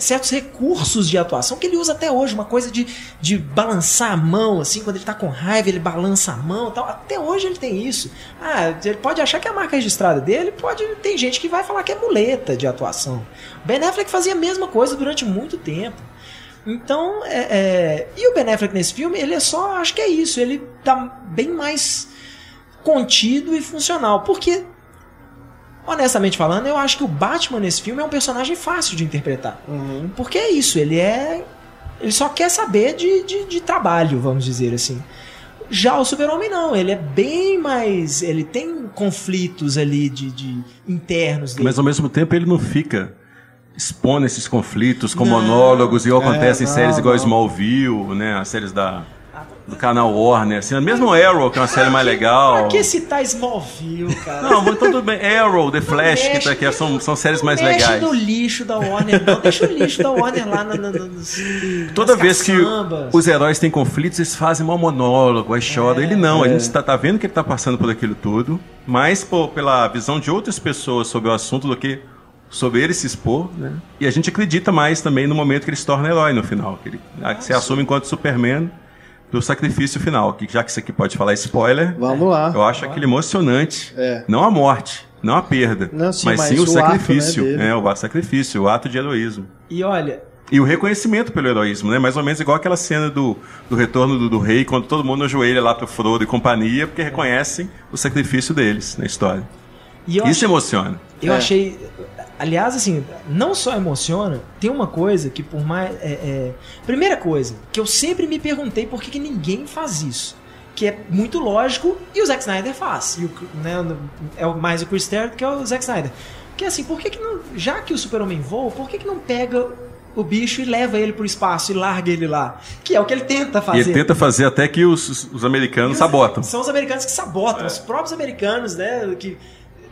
certos recursos de atuação que ele usa até hoje, uma coisa de, de balançar a mão, assim, quando ele está com raiva, ele balança a mão tal. Até hoje ele tem isso. Ah, ele pode achar que é a marca registrada dele, pode. Tem gente que vai falar que é muleta de atuação. Ben Affleck fazia a mesma coisa durante muito tempo. Então, é, é, e o Ben Affleck nesse filme, ele é só, acho que é isso, ele tá bem mais contido e funcional, porque honestamente falando, eu acho que o Batman nesse filme é um personagem fácil de interpretar. Uhum. Porque é isso, ele é. Ele só quer saber de, de, de trabalho, vamos dizer assim. Já o Super-Homem não, ele é bem mais. Ele tem conflitos ali de, de internos dele. Mas ao mesmo tempo ele não fica expondo esses conflitos com não, monólogos, igual é, acontece em séries igual Smallville, né? As séries da do canal Warner, assim, mesmo Arrow, que é uma série mais legal. Por que citar Smallville, cara? Não, mas tudo bem. Arrow, The Flash, mexe, que tá aqui, são, são séries mais mexe legais. Deixa no lixo da Warner, não. Deixa o lixo da Warner lá no, no, no, Toda vez que os heróis têm conflitos, eles fazem um monólogo, aí chora. É, Ele não, é. a gente tá, tá vendo que ele tá passando por aquilo tudo, mas pô, pela visão de outras pessoas sobre o assunto do que sobre ele se expor, né? E a gente acredita mais também no momento que ele se torna herói no final, que ele se assume enquanto Superman do sacrifício final, que já que isso aqui pode falar spoiler, vamos lá. Eu acho aquele emocionante, é. não a morte, não a perda, não, sim, mas, mas, sim o, o sacrifício, ato, né, é o sacrifício, o ato de heroísmo. E olha, e o reconhecimento pelo heroísmo, né? Mais ou menos igual aquela cena do, do retorno do, do rei, quando todo mundo ajoelha lá pro Frodo e companhia, porque reconhecem o sacrifício deles na história. Isso acho, emociona. Eu é. achei Aliás, assim, não só emociona, tem uma coisa que por mais. É, é, primeira coisa, que eu sempre me perguntei por que, que ninguém faz isso. Que é muito lógico e o Zack Snyder faz. E o, né, é mais o Chris Terry que é o Zack Snyder. Que assim, por que, que não. Já que o Super-Homem voa, por que, que não pega o bicho e leva ele pro espaço e larga ele lá. Que é o que ele tenta fazer. E ele tenta fazer até que os, os americanos os, sabotam. São os americanos que sabotam, é. os próprios americanos, né? Que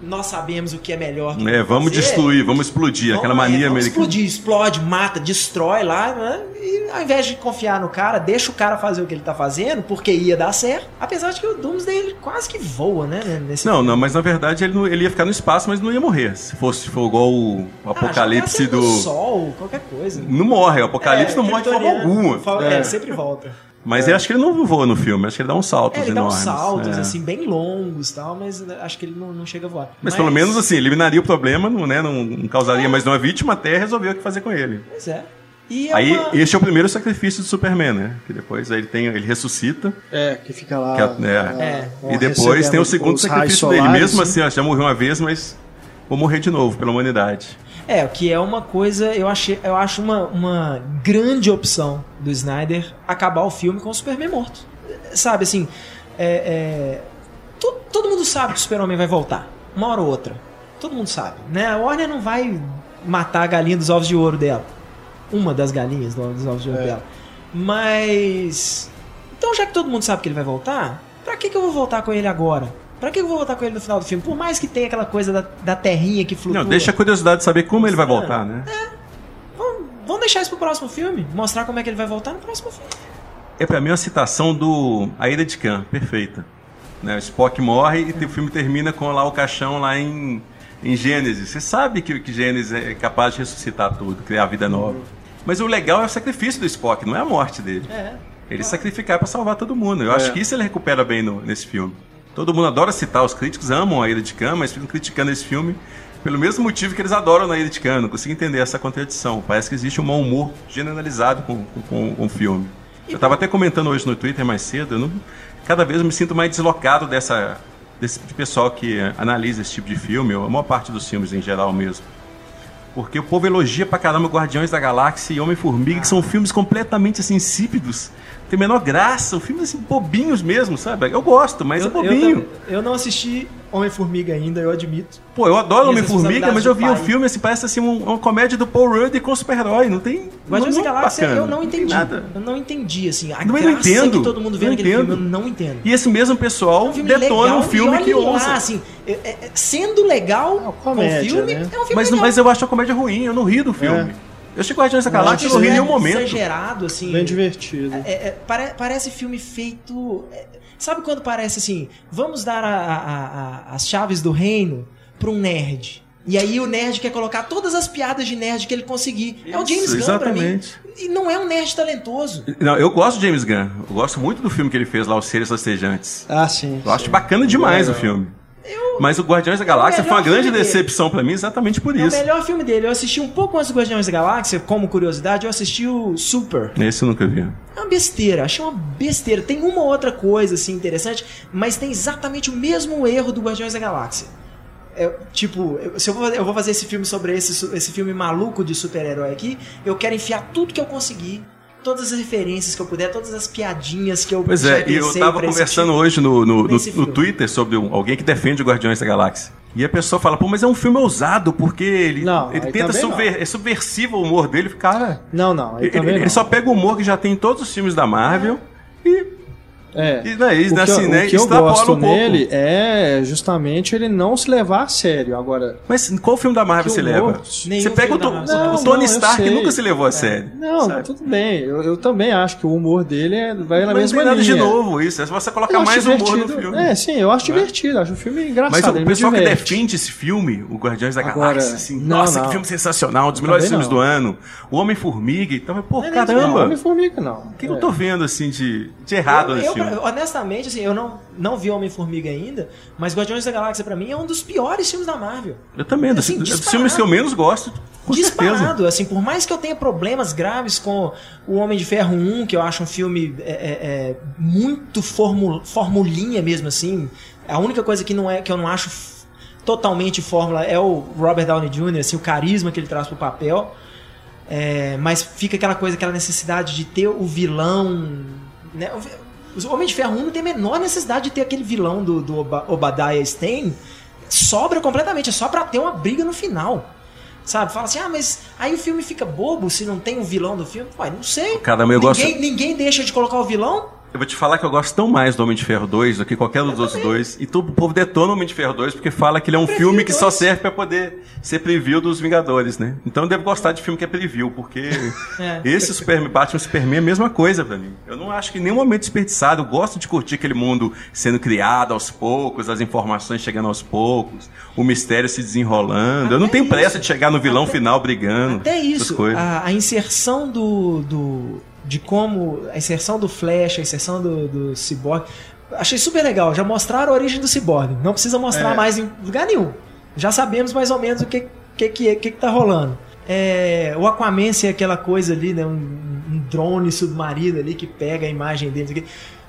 nós sabemos o que é melhor. é, vamos fazer. destruir, vamos explodir, vamos, aquela mania é, vamos americana. Explodir, explode, mata, destrói lá, né? e ao invés de confiar no cara, deixa o cara fazer o que ele tá fazendo, porque ia dar certo. Apesar de que o Doomsday ele quase que voa, né? Nesse não, filme. não, mas na verdade ele, não, ele ia ficar no espaço, mas não ia morrer. Se fosse for igual o, ah, apocalipse do. sol, qualquer coisa. Não morre, o apocalipse é, não morre de forma alguma. É, sempre volta. Mas é. eu acho que ele não voa no filme, acho que ele dá uns saltos é, ele enormes. dá uns saltos, é. assim, bem longos tal, mas acho que ele não, não chega a voar. Mas, mas, pelo menos, assim, eliminaria o problema, não, né, não causaria é. mais nenhuma vítima, até resolveu o que fazer com ele. Pois é. É aí, uma... este é o primeiro sacrifício do Superman, né? Que depois aí ele, tem, ele ressuscita. É, que fica lá. Que é, é. E depois tem o segundo sacrifício dele. Mesmo assim, ó, já morreu uma vez, mas vou morrer de novo pela humanidade. É, o que é uma coisa, eu, achei, eu acho uma, uma grande opção do Snyder acabar o filme com o Superman morto. Sabe, assim, é, é, todo, todo mundo sabe que o Super-Homem vai voltar, uma hora ou outra. Todo mundo sabe, né? A Warner não vai matar a galinha dos ovos de ouro dela. Uma das galinhas dos ovos de ouro é. dela. Mas. Então, já que todo mundo sabe que ele vai voltar, pra que, que eu vou voltar com ele agora? Pra que eu vou voltar com ele no final do filme? Por mais que tenha aquela coisa da, da terrinha que flutua. Não, deixa a curiosidade de saber como ele vai voltar, né? É. Vamos, vamos deixar isso pro próximo filme. Mostrar como é que ele vai voltar no próximo filme. É pra mim uma citação do A Ira de Khan, perfeita. Né? O Spock morre e o filme termina com lá o caixão lá em, em Gênesis. Você sabe que, que Gênesis é capaz de ressuscitar tudo, criar vida nova. Mas o legal é o sacrifício do Spock, não é a morte dele. É. Ele sacrificar para salvar todo mundo. Eu é. acho que isso ele recupera bem no, nesse filme. Todo mundo adora citar, os críticos amam a Ira de Khan, mas ficam criticando esse filme pelo mesmo motivo que eles adoram na Ira de Khan. Não consigo entender essa contradição. Parece que existe um mau humor generalizado com, com, com o filme. Eu estava até comentando hoje no Twitter mais cedo, não, cada vez eu me sinto mais deslocado dessa, desse de pessoal que analisa esse tipo de filme, ou a maior parte dos filmes em geral mesmo. Porque o povo elogia pra caramba Guardiões da Galáxia e Homem-Formiga, que são filmes completamente assim, insípidos tem menor graça, um filme assim, bobinhos mesmo, sabe? Eu gosto, mas eu, é bobinho. Eu, eu, não assisti Homem-Formiga ainda, eu admito. Pô, eu adoro Homem-Formiga, mas eu vi o do filme, assim, parece assim um- uma comédia do Paul Rudd com super-herói. Não tem. Guardiões não, da não Galáxia bacana, eu não entendi. nada. Eu não entendi, assim. A Não, eu não entendo. que todo mundo vê Não naquele entendo. filme, eu não entendo. E esse mesmo pessoal É um filme detona legal, um filme que lá, assim, é- é- sendo legal o comédia, filme, né? é um filme Mas, legal. mas eu acho a comédia ruim, eu não ri do filme. Eu achei Guardiões da Galáxia e não ri em nenhum momento. exagerado, assim. Bem divertido. É- é- pare- parece filme feito. é, sabe quando parece assim? Vamos dar a- a- a- as chaves do reino pra um nerd. E aí o nerd quer colocar todas as piadas de nerd que ele conseguir. é o James Isso, Gunn pra mim. exatamente. E não é um nerd talentoso. Não, eu gosto de James Gunn. Eu gosto muito do filme que ele fez lá, Os Seres Rastejantes. Ah, sim. Eu acho bacana demais o Legal. Filme. Mas o Guardiões da Galáxia foi uma grande decepção pra mim exatamente por É o isso. melhor filme dele. Eu assisti um pouco antes do Guardiões da Galáxia, como curiosidade, eu assisti o Super. Esse eu nunca vi. É uma besteira, achei uma besteira. Tem uma outra coisa assim interessante, mas tem exatamente o mesmo erro do Guardiões da Galáxia. É, tipo, eu- se eu vou, eu vou fazer esse filme sobre esse, esse filme maluco de super-herói aqui, eu quero enfiar tudo que eu conseguir, todas as referências que eu puder, todas as piadinhas que eu Pois já é, e eu tava conversando tipo. hoje no, no, no, no. Twitter sobre um- alguém que defende o Guardiões da Galáxia. E a pessoa fala, pô, mas é um filme ousado, porque ele, Não, ele tenta subver, é subversivo o humor dele, cara. Não, não. Aí Ele, ele não. só pega o humor que já tem em todos os filmes da Marvel e, É. e, né, e O que, assim, né, o que eu gosto um nele é justamente ele não se levar a sério. Agora, Mas qual filme da Marvel você leva? Você pega o, filme Marvel. o Não, Tony não, Stark nunca se levou a sério. não, sabe? tudo bem. Eu, eu também acho que o humor dele é, vai na Mas mesma não linha. de novo isso, é você acho mais humor no filme. É, sim, eu acho Não é? divertido. Acho o filme engraçado. Mas o pessoal que defende esse filme, o Guardiões da Agora, Galáxia, assim, não, nossa, que não. filme sensacional, um dos melhores filmes não. do ano. O Homem-Formiga e tal. Pô, Não, Não, caramba! Homem-Formiga não. O que, É. eu tô vendo, assim, de, errado nesse eu, honestamente, assim, eu não, não vi Homem-Formiga ainda, mas Guardiões da Galáxia pra mim é um dos piores filmes da Marvel. Eu também, dos, assim, dos disparado. filmes que eu menos gosto, com certeza. disparado, assim, por mais que eu tenha problemas graves com o Homem de Ferro 1, que eu acho um filme é, é, é, muito formu- formulinha mesmo, assim. A única coisa que, não é, que eu não acho totalmente fórmula é o Robert Downey Jr., assim, o carisma que ele traz pro papel. É, mas fica aquela coisa, aquela necessidade de ter o vilão. Né? O Homem de Ferro 1 não tem a menor necessidade de ter aquele vilão do, do Oba- Obadiah Stane. Sobra completamente, é só pra ter uma briga no final. Sabe? Fala assim, ah, mas aí o filme fica bobo se não tem um vilão do filme. Ué, não sei. Caramba, eu gosto- ninguém, ninguém deixa de colocar o vilão? Eu vou te falar que eu gosto tão mais do Homem de Ferro 2 do que qualquer dos outros dois. E todo o povo detona o Homem de Ferro 2 porque fala que ele é um prefiro filme que só serve pra poder ser preview dos Vingadores, né? Então eu devo gostar de filme que é preview, porque É. esse Superman, Batman Superman é a mesma coisa pra mim. Eu não acho que em nenhum momento desperdiçado. Eu gosto de curtir aquele mundo sendo criado aos poucos, as informações chegando aos poucos, o mistério se desenrolando. eu não Até tenho pressa isso. de chegar no vilão Até- final brigando. Até isso, a, a inserção do, do. De como. A inserção do Flash, a inserção do, do Cyborg. Achei super legal. Já mostraram a origem do Cyborg. Não precisa mostrar É. mais em lugar nenhum. Já sabemos mais ou menos o que, que, que, que, que tá rolando. É, o Aquaman ser aquela coisa ali, né? Um, um drone submarino ali que pega a imagem dele.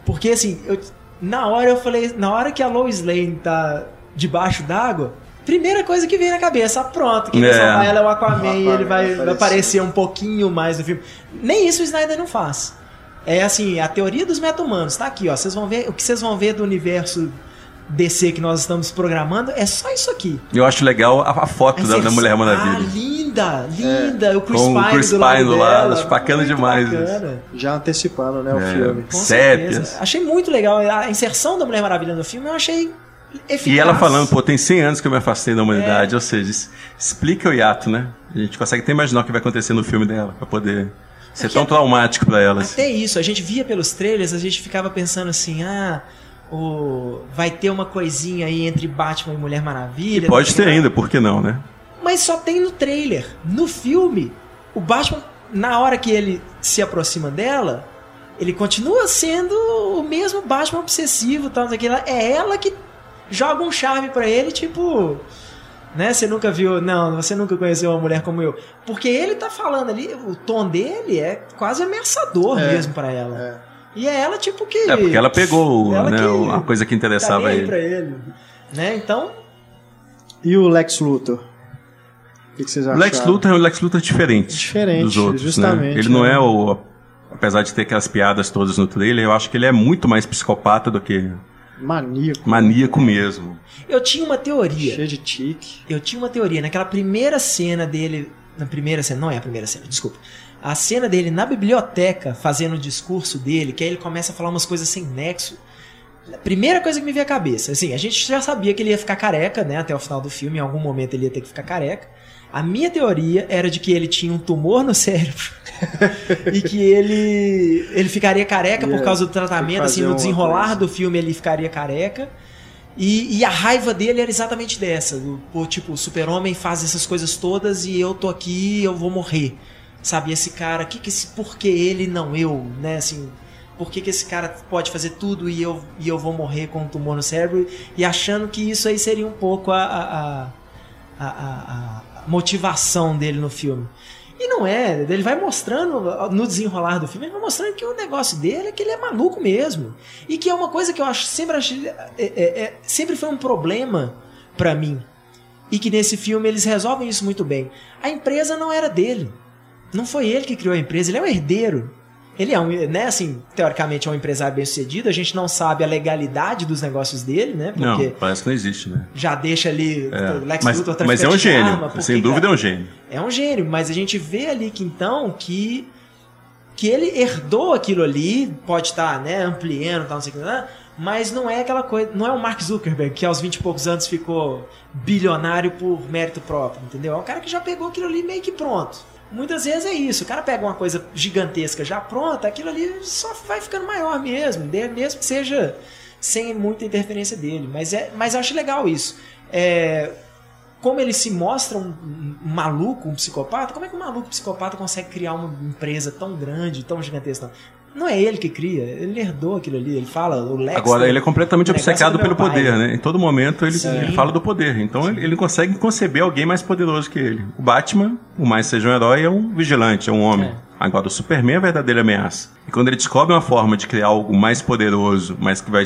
Porque assim, eu- na hora eu falei, na hora que a Lois Lane tá debaixo d'água, primeira coisa que vem na cabeça, ah, pronto, quem vai É. salvar ela é o Aquaman, O Aquaman e ele vai, aparecer um pouquinho mais no filme. Nem isso o Snyder não faz. É assim, a teoria dos meta-humanos, tá aqui, ó. Vocês vão ver, o que vocês vão ver do universo DC que nós estamos programando é só isso aqui. Eu acho legal a, a foto da, da Mulher Ah, Maravilha. linda, linda. O Chris Com o Pine Chris do Pine do lado, dela. acho bacana Muito demais bacana. Já antecipando, né, o É. filme. Com Sépias. certeza. Achei muito legal. A inserção da Mulher Maravilha no filme eu achei eficaz. E ela falando, pô, tem 100 anos que eu me afastei da humanidade, É. ou seja, explica o hiato, né? A gente consegue até imaginar o que vai acontecer no filme dela, pra poder ser É tão até- traumático pra ela. assim. Até isso, a gente via pelos trailers, a gente ficava pensando assim, ah, o... vai ter uma coisinha aí entre Batman e Mulher Maravilha. Pode no ter ainda, por que não, né? Mas só tem no trailer. No filme, o Batman, na hora que ele se aproxima dela, ele continua sendo o mesmo Batman obsessivo, tal, lá. É ela que joga um charme pra ele, tipo, né? Você nunca viu, não, você nunca conheceu uma mulher como eu, porque ele tá falando ali, o tom dele é quase ameaçador É, mesmo pra ela. é. E é ela tipo que É porque ela pegou Ela né, que a coisa que tá interessava nem aí ele. pra ele, né? Então, E o Lex Luthor? O que, que vocês O acharam? Lex Luthor é um Lex Luthor diferente, Diferente, dos outros, justamente, né? Ele não né? é o... Apesar de ter aquelas piadas todas no trailer, eu acho que ele é muito mais psicopata do que Maníaco. Maníaco mesmo. Eu tinha uma teoria. Cheio de tique. Eu tinha uma teoria. Naquela primeira cena dele. Na primeira cena, não é a primeira cena, desculpa. A cena dele na biblioteca, fazendo o discurso dele, que aí ele começa a falar umas coisas sem nexo. A primeira coisa que me veio à cabeça, assim, a gente já sabia que ele ia ficar careca, né? Até o final do filme, em algum momento ele ia ter que ficar careca. A minha teoria era de que ele tinha um tumor no cérebro e que ele ele ficaria careca por causa do tratamento, assim, no desenrolar do filme ele ficaria careca. E, e, a raiva dele era exatamente dessa, do, tipo, o super-homem faz essas coisas todas e eu tô aqui, eu vou morrer. Sabe, esse cara, que que esse, por que ele não eu, né, assim, por que, que esse cara pode fazer tudo e eu, e eu vou morrer com um tumor no cérebro e achando que isso aí seria um pouco a, a, a, a motivação dele no filme. E não é, ele vai mostrando no desenrolar do filme, ele vai mostrando que o negócio dele é que ele é maluco mesmo. E que é uma coisa que eu acho sempre achei, é, é, é, sempre foi um problema para mim. E que nesse filme eles resolvem isso muito bem. A empresa não era dele. Não foi ele que criou a empresa, ele é um herdeiro. Ele é um, né, assim, teoricamente é um empresário bem sucedido, a gente não sabe a legalidade dos negócios dele, né? Porque não, parece que não existe, né? Já deixa ali é. Lex mas, Luthor Mas é um gênio, arma, sem dúvida é um gênio. É um gênio, mas a gente vê ali que então que que ele herdou aquilo ali, pode estar, né, ampliando, tal, não sei o que, né, mas não é aquela coisa, não é o Mark Zuckerberg que aos 20 e poucos anos ficou bilionário por mérito próprio, entendeu? É um cara que já pegou aquilo ali meio que pronto. Muitas vezes é isso, o cara pega uma coisa gigantesca já pronta, aquilo ali só vai ficando maior mesmo, mesmo que seja sem muita interferência dele. Mas, é, mas eu acho legal isso. É, como ele se mostra um, um, maluco, um psicopata, como é que um maluco psicopata consegue criar uma empresa tão grande, tão gigantesca? Não é ele que cria, ele herdou aquilo ali, ele fala, o Lex... Agora, ele é completamente obcecado pelo pai. poder, né? Em todo momento ele, ele fala do poder, então ele, ele, consegue conceber alguém mais poderoso que ele. O Batman, o mais seja um herói, é um vigilante, é um homem. É. Agora, o Superman é a verdadeira ameaça. E quando ele descobre uma forma de criar algo mais poderoso, mas que vai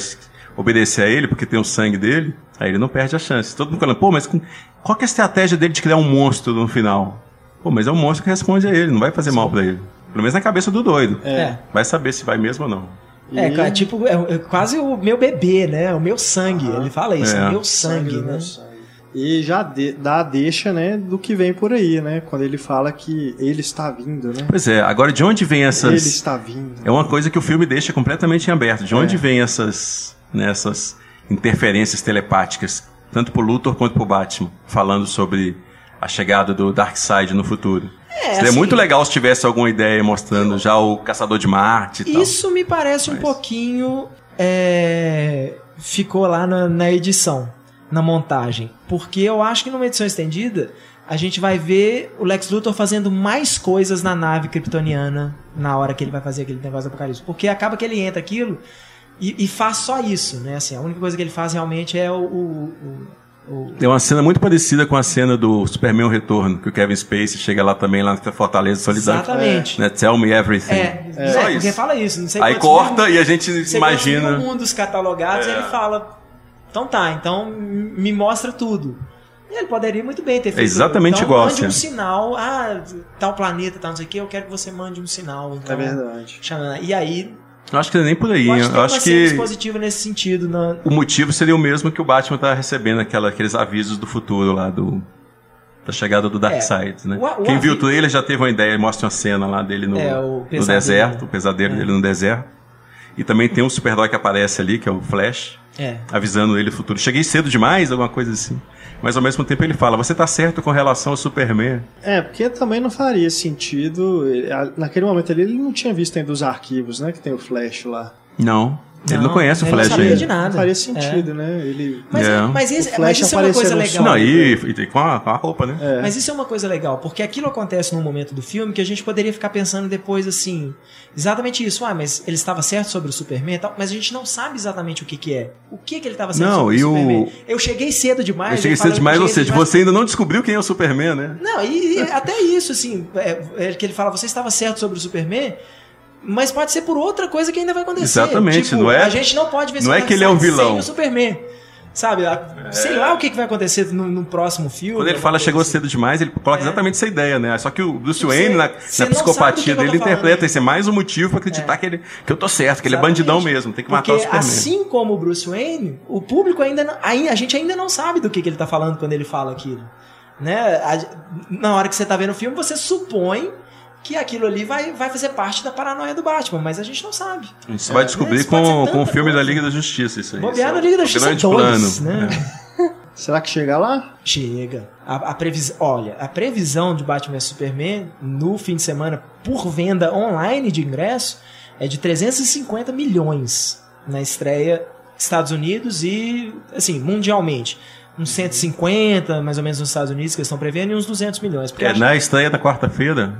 obedecer a ele, porque tem o sangue dele, aí ele não perde a chance. Todo mundo falando, pô, mas qual é a estratégia dele de criar um monstro no final? Pô, mas é um monstro que responde a ele, não vai fazer Sim. mal para ele. Pelo menos na cabeça do doido. É. Vai saber se vai mesmo ou não. É, e... É, tipo, é, é, quase o meu bebê, né? O meu sangue. Ah, Ele fala isso, é. o meu sangue, sangue né? Meu sangue. E já de, dá a deixa, né, do que vem por aí, né? Quando ele fala que ele está vindo, né? Pois é, agora de onde vem essas. Ele está vindo. É uma coisa que o filme deixa completamente em aberto. De onde é. vem essas, né, essas interferências telepáticas, tanto pro Luthor quanto pro Batman, falando sobre a chegada do Darkseid no futuro? É, Seria assim, muito legal se tivesse alguma ideia mostrando já o Caçador de Marte e Isso tal. me parece Mas... um pouquinho. É... Ficou lá na, na edição, na montagem. Porque eu acho que numa edição estendida a gente vai ver o Lex Luthor fazendo mais coisas na nave kryptoniana na hora que ele vai fazer aquele negócio do apocalipse. Porque acaba que ele entra aquilo e, e faz só isso, né? Assim, a única coisa que ele faz realmente é o, o, tem uma cena muito parecida com a cena do Superman o Retorno, que o Kevin Spacey chega lá também, lá na Fortaleza Solidária. Exatamente. Né? Tell me everything. É, é. Só é, isso. fala isso. Não sei Aí corta mil, e a gente imagina. um dos catalogados é. ele fala, então tá, então me mostra tudo. E ele poderia muito bem ter feito. É exatamente então, igual. Mande um sinal, ah, tal planeta, tal não sei o que, eu quero que você mande um sinal. Então, é verdade. E aí eu acho que não é nem por aí. Pode eu acho que dispositivo nesse sentido. Na... O motivo seria o mesmo que o Batman tá recebendo aquela, aqueles avisos do futuro lá do da chegada do Darkseid, é, né? O, o Quem viu o trailer já teve uma ideia, mostra uma cena lá dele no, é, no deserto, o pesadelo é. dele no deserto. E também tem um super-herói que aparece ali, que é o Flash, é. avisando ele o futuro. Cheguei cedo demais, alguma coisa assim. Mas ao mesmo tempo ele fala, você tá certo com relação ao Superman. É, porque também não faria sentido. Naquele momento ali ele não tinha visto ainda os arquivos, né? Que tem o Flash lá. Não. Não, ele não conhece o Flash não sabia de nada. Não faria sentido, é. né? Ele... Mas, é. mas, esse, mas isso é uma coisa legal. Não, e, e com, a, com a roupa, né? É. Mas isso é uma coisa legal, porque aquilo acontece num momento do filme que a gente poderia ficar pensando depois assim, exatamente isso. Ah, mas ele estava certo sobre o Superman e tal, mas a gente não sabe exatamente o que, que é. O que, que ele estava certo não, sobre o Superman. Eu cheguei cedo demais. Eu cheguei cedo demais, ou seja, demais. você ainda não descobriu quem é o Superman, né? Não, e, e até isso, assim, é, é, que ele fala, você estava certo sobre o Superman, mas pode ser por outra coisa que ainda vai acontecer. Exatamente, tipo, não é? A gente não pode ver Não é que ele é um vilão. o Superman. Sabe? A- Sei lá o que, vai acontecer no, no próximo filme. Quando ele fala chegou assim. cedo demais, ele coloca É. exatamente essa ideia, né? Só que o Bruce Wayne, na, na psicopatia dele, interpreta esse é mais um motivo pra acreditar que, ele, que eu tô certo, que ele é Exatamente. bandidão mesmo, tem que matar Porque o Superman. assim como o Bruce Wayne, o público ainda não, a gente ainda não sabe do que, que ele tá falando quando ele fala aquilo. Né? Na hora que você tá vendo o filme, você supõe que aquilo ali vai, vai fazer parte da paranoia do Batman, mas a gente não sabe. A gente vai descobrir ser com, com o filme coisa. da Liga da Justiça, isso aí. Bobear na é Liga da o Justiça grande 2, plano. né? É. Será que chega lá? Chega. A, a previs... Olha, a previsão de Batman vs Superman no fim de semana por venda online de ingresso é de 350 milhões na estreia Estados Unidos e, assim, mundialmente. Uns 150, mais ou menos, nos Estados Unidos, que eles estão prevendo, e uns 200 milhões. É, na estreia da quarta-feira,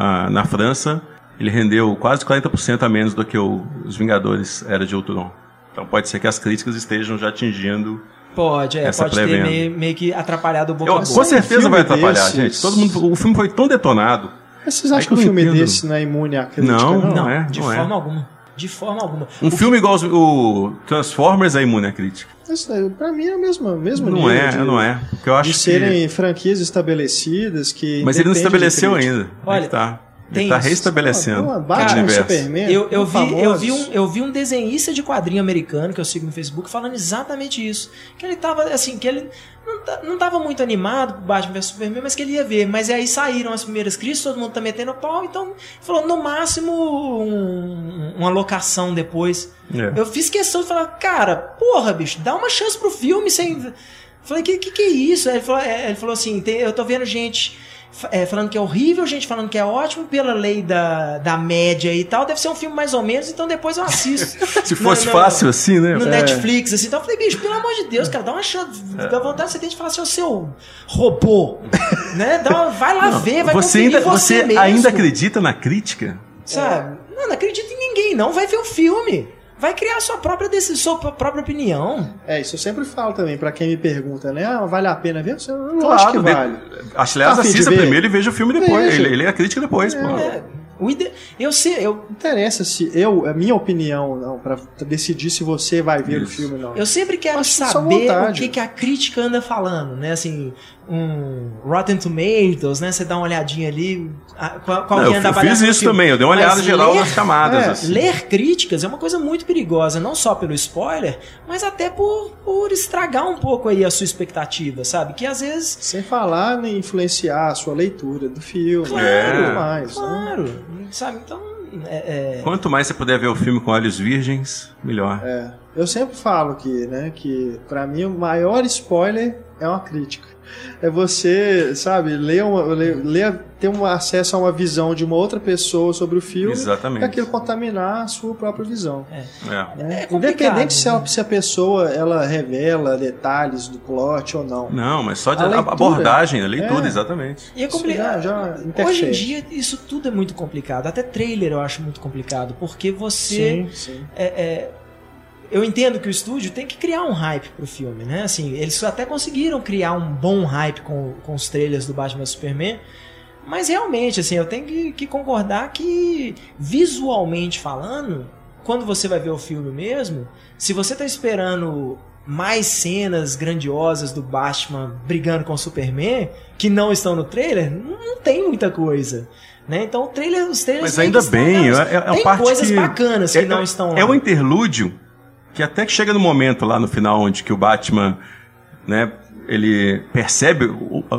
ah, na França, ele rendeu quase 40% a menos do que o- os Vingadores Era de Ultron. Então pode ser que as críticas estejam já atingindo. Pode, é, essa pode ter meio, meio que atrapalhado o boca Eu, a com certeza vai atrapalhar, desses- gente. Todo mundo, o filme foi tão detonado. Mas vocês acham que um filme entendo. desse não é imune à crítica? Não, Não, Não, é, de não é. forma alguma. De forma alguma. Um filme igual os- o Transformers é imune à crítica. Isso, é, pra mim é o mesmo, mesmo Não nível é, de, não é. Porque eu acho de que... serem franquias estabelecidas que. Mas ele não estabeleceu ainda. Olha, Aí que tá. Tem Ele tá isso. reestabelecendo. Ah, o Batman universo. Superman. Eu, eu, vi, eu, vi um, eu vi um desenhista de quadrinho americano que eu sigo no Facebook falando exatamente isso. Que ele tava assim, que ele não, não tava muito animado pro Batman vs Superman, mas que ele ia ver. Mas aí saíram as primeiras críticas, todo mundo tá metendo pau, então falou, no máximo um- uma locação depois. É. Eu fiz questão de falar, cara, porra, bicho, dá uma chance pro filme sem. Falei, que que, que é isso? Ele falou, é, ele falou assim: eu tô vendo gente é, falando que é horrível, gente falando que é ótimo, pela lei da, da média e tal. Deve ser um filme mais ou menos, então depois eu assisto. Se fosse No- no- fácil assim, né? No É. Netflix, assim. Então eu falei, bicho, pelo amor de Deus, cara, dá uma chance. Dá vontade de você ter de falar assim, ô seu robô. né? Dá uma- vai lá ver, vai você ainda, você, você ainda acredita na crítica? Sabe? Não, não acredita em ninguém, não. Vai ver o filme. Vai criar sua própria decisão, sua própria opinião. É, isso eu sempre falo também, pra quem me pergunta, né? Ah, vale a pena ver? Eu não acho que de- vale. Aliás, Tá a fim de assista primeiro e veja o filme depois. Ele, ele é a crítica depois, pô. É, o ide... Eu sei, eu, Não interessa se eu, a minha opinião, não, pra decidir se você vai ver Isso. o filme ou não. eu sempre quero Acho que só saber o que, que a crítica anda falando, né? Assim, um Rotten Tomatoes, né? Você dá uma olhadinha ali, qual, qual Não, que eu, anda a eu fiz isso filme. também, eu dei uma olhada Mas geral ler- nas camadas. é, assim. Ler críticas é uma coisa muito perigosa, não só pelo spoiler, mas até por, por estragar um pouco aí a sua expectativa, sabe? Que às vezes. Sem falar em influenciar a sua leitura do filme Claro, e tudo mais. né? Claro, sabe? Então. É, é- Quanto mais você puder ver o filme com olhos virgens, melhor. É, eu sempre falo que, né, que pra mim o maior spoiler é uma crítica. É você, sabe, ler, uma, ler, ler- ter um acesso a uma visão de uma outra pessoa sobre o filme Exatamente. e aquilo contaminar a sua própria visão. É. né? É complicado, Independente se, ela- né? se a pessoa ela revela detalhes do plot ou não. Não, mas só de A a leitura. abordagem, a leitura, É. exatamente. E é complicado. já- já Hoje em dia, isso tudo é muito complicado. Até trailer eu acho muito complicado. Porque você. Sim, sim. é- é, eu entendo que o estúdio tem que criar um hype pro filme, né? Assim, eles até conseguiram criar um bom hype com, com os trailers do Batman Superman. Mas realmente, assim, eu tenho que, que concordar que, visualmente falando, quando você vai ver o filme mesmo, se você tá esperando mais cenas grandiosas do Batman brigando com o Superman, que não estão no trailer, não, tem muita coisa. Né? Então o trailer, os trailers Mas ainda bem, é, é uma tem parte coisas que bacanas que é, não estão lá. É o interlúdio que até que chega no momento lá no final onde que o Batman, né, ele percebe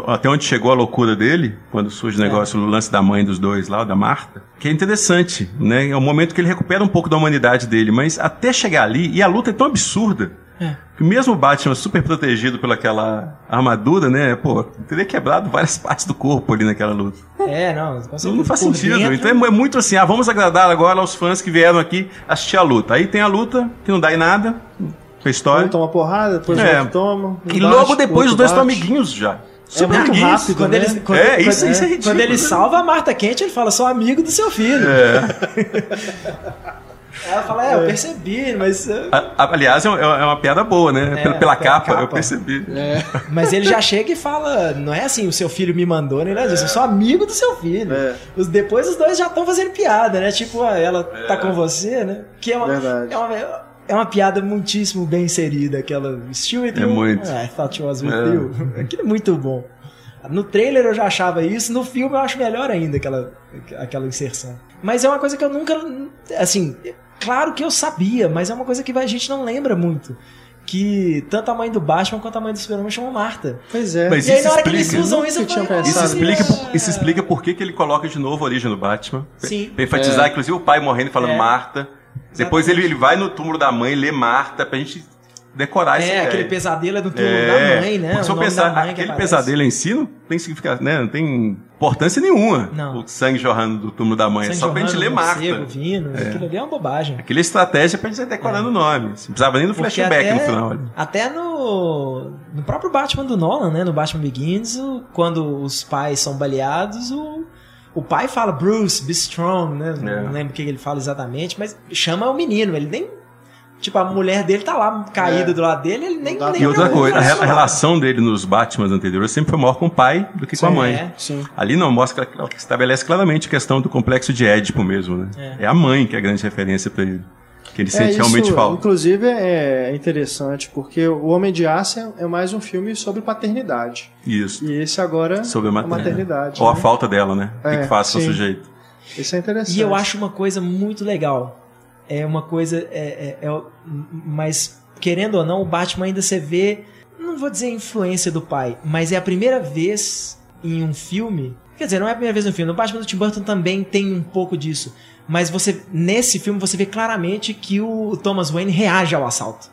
até onde chegou a loucura dele, quando surge o negócio, o lance da mãe dos dois lá, da Marta, que é interessante, né? É o momento que ele recupera um pouco da humanidade dele, mas até chegar ali, e a luta é tão absurda, É. mesmo o Batman super protegido pelaquela armadura, né, pô, teria quebrado várias partes do corpo ali naquela luta. É, não, Não, não faz sentido. dentro- Então é é muito assim, ah, vamos agradar agora aos fãs que vieram aqui assistir a luta. Aí tem a luta, que não dá em nada, a história. Um toma porrada, depois É. outro toma. um E bate, logo depois os dois estão amiguinhos já. É Super muito amiguinhos. rápido, Quando né? ele, quando, É, quando- isso- isso é ridículo, Quando ele né? salva a Marta Quente, ele fala, sou amigo do seu filho. Ela fala, é, eu percebi, mas. A- aliás, é uma, é uma piada boa, né? É, pela, pela pela capa, capa. eu percebi. É. Mas ele já chega e fala, não é assim, o seu filho me mandou, disso, eu sou amigo do seu filho. É. Os, depois os dois já estão fazendo piada, né? Tipo, ah, ela tá com você, né? Que é uma, Verdade. é uma, é uma piada muitíssimo bem inserida, aquela Still with É you? muito. Ah, I thought you was with É. you. Aquilo é muito bom. No trailer eu já achava isso, no filme eu acho melhor ainda aquela, aquela inserção. Mas é uma coisa que eu nunca. Assim, claro que eu sabia, mas é uma coisa que a gente não lembra muito. Que tanto a mãe do Batman quanto a mãe do Superman chamam Marta. Pois é. Mas e aí na hora que eles explica. usam isso, eu falei, Isso explica, isso explica por que, que ele coloca de novo a origem do Batman. Sim. Pra enfatizar, inclusive, o pai morrendo e falando É. Marta. Depois ele, ele vai no túmulo da mãe, lê Marta, pra gente decorar É, ideia. aquele pesadelo é do túmulo É, da mãe, né? se eu pensar, aquele pesadelo em si não tem significado, né? Não tem importância nenhuma. Não. O sangue jorrando do túmulo da mãe. é só pra gente ler Marta. vindo, Aquilo ali é uma bobagem. Aquela estratégia pra gente ir decorando o nome. Não precisava nem do Porque flashback até, no final. Até no, no próprio Batman do Nolan, né? No Batman Begins, o- quando os pais são baleados, o, o pai fala Bruce, be strong, né? É. Não lembro o que ele fala exatamente, mas chama o menino, ele nem. Tipo, a mulher dele tá lá caída É. do lado dele, ele nem. Nem E outra coisa, a, a relação dele nos Batmans anteriores sempre foi maior com o pai do que com a Sim, mãe. é. Sim. Ali não mostra, estabelece claramente a questão do complexo de Édipo mesmo, né? É. É, a mãe que é a grande referência pra ele. Que ele É, sente realmente isso, falta. Inclusive é interessante, porque o Homem de Aço é- é mais um filme sobre paternidade. Isso. E esse agora Sobre a é maternidade. maternidade. Ou a né? falta dela, né? O que, É, que faz com o sim. sujeito. Isso é interessante. E eu acho uma coisa muito legal. É uma coisa. É, é- é- mas, querendo ou não, o Batman ainda você vê. Não vou dizer influência do pai, mas é a primeira vez em um filme. Quer dizer, não é a primeira vez no filme. No Batman do Tim Burton também tem um pouco disso. Mas você nesse filme você vê claramente que o Thomas Wayne reage ao assalto.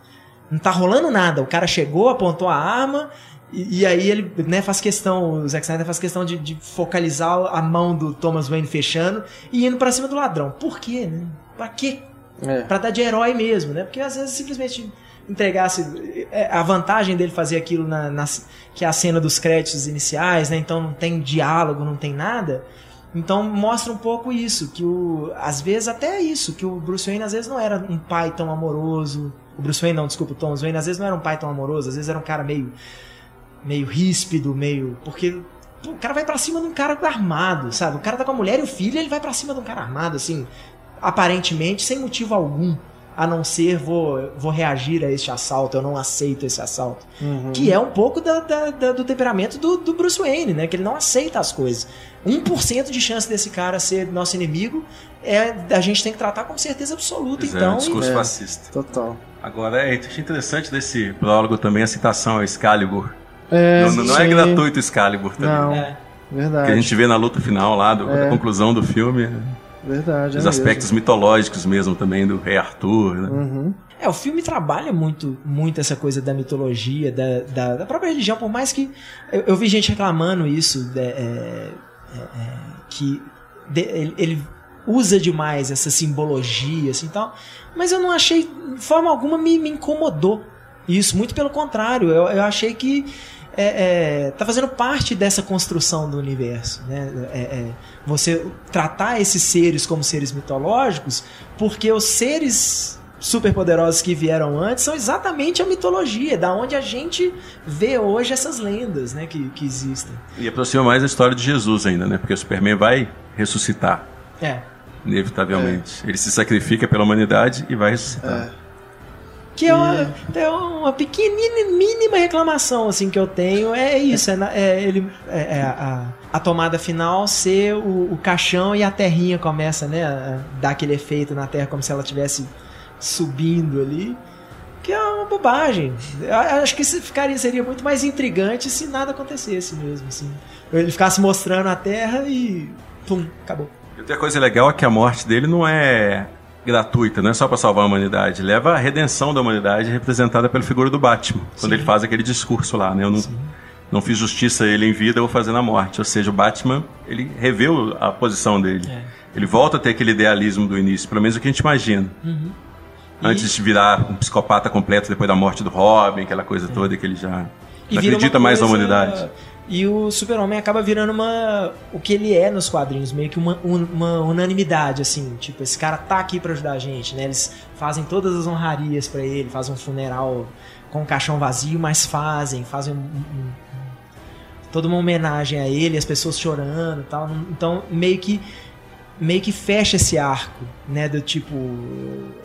Não tá rolando nada. O cara chegou, apontou a arma. E, e aí ele né, faz questão, o Zack Snyder faz questão de, de focalizar a mão do Thomas Wayne fechando e indo pra cima do ladrão. Por quê, né? Pra quê? É. Pra dar de herói mesmo, né? Porque às vezes simplesmente entregasse é, a vantagem dele fazer aquilo na, na- que é a cena dos créditos iniciais, né? Então não tem diálogo, não tem nada. Então mostra um pouco isso, que o às vezes até isso, que o Bruce Wayne às vezes não era um pai tão amoroso. O Bruce Wayne não, desculpa, o Thomas Wayne às vezes não era um pai tão amoroso, às vezes era um cara meio meio ríspido, meio porque o cara vai pra cima de um cara armado, sabe? O cara tá com a mulher e o filho, ele vai pra cima de um cara armado assim, aparentemente sem motivo algum, a não ser vou, vou reagir a este assalto, eu não aceito esse assalto. Uhum. Que é um pouco da- da- da- do temperamento do, do Bruce Wayne, né? Que ele não aceita as coisas. 1% de chance desse cara ser nosso inimigo é a gente tem que tratar com certeza absoluta. Pois é, então, um discurso é. fascista. Total. Agora, é, achei interessante desse prólogo também a citação ao Excalibur. É, não, não é gratuito o Excalibur também. Não, é, verdade. Que a gente vê na luta final lá, do- É. da conclusão do filme, Verdade. os é aspectos mitológicos mesmo também do rei Arthur. Né? mesmo. Uhum. É, o filme trabalha muito, muito essa coisa da mitologia, da, da, da própria religião, por mais que. Eu, eu vi gente reclamando isso, é, é, é, é, que de- ele, ele usa demais essa simbologia, assim tal. Mas eu não achei, de forma alguma, me, me incomodou isso. Muito pelo contrário, eu, eu achei que. É, é, tá fazendo parte dessa construção do universo, né? É, é, você tratar esses seres como seres mitológicos, porque os seres superpoderosos que vieram antes são exatamente a mitologia, da onde a gente vê hoje essas lendas, né, que, que existem. E aproxima mais a história de Jesus ainda, né? Porque o Superman vai ressuscitar, É. inevitavelmente. Ele se sacrifica pela humanidade e vai ressuscitar. Que é uma, é uma pequenina, mínima reclamação assim que eu tenho. É isso, é, na- é ele, é, é a, a tomada final ser o, o caixão e a terrinha começa, né, a dar aquele efeito na terra como se ela estivesse subindo ali. Que é uma bobagem. Eu acho que isso ficaria, seria muito mais intrigante se nada acontecesse mesmo, assim. Ele ficasse mostrando a terra e. Pum, acabou. E outra coisa legal é que a morte dele não é gratuita, não é só para salvar a humanidade. Leva à redenção da humanidade representada pela figura do Batman, quando ele faz aquele discurso lá, né? Eu não, não fiz justiça a ele em vida, eu vou fazer na morte. Ou seja, o Batman, ele reveu a posição dele. É. Ele volta a ter aquele idealismo do início, pelo menos o que a gente imagina. Uhum. Antes de virar um psicopata completo depois da morte do Robin, aquela coisa toda que ele já não E acredita mais na humanidade. E o Super-Homem acaba virando uma. o que ele é nos quadrinhos, meio que uma, uma unanimidade, assim. Tipo, esse cara tá aqui pra ajudar a gente, né? Eles fazem todas as honrarias pra ele, fazem um funeral com um caixão vazio, mas fazem, fazem um- um- toda uma homenagem a ele, as pessoas chorando e tal. Então, meio que meio que fecha esse arco, né? Do tipo.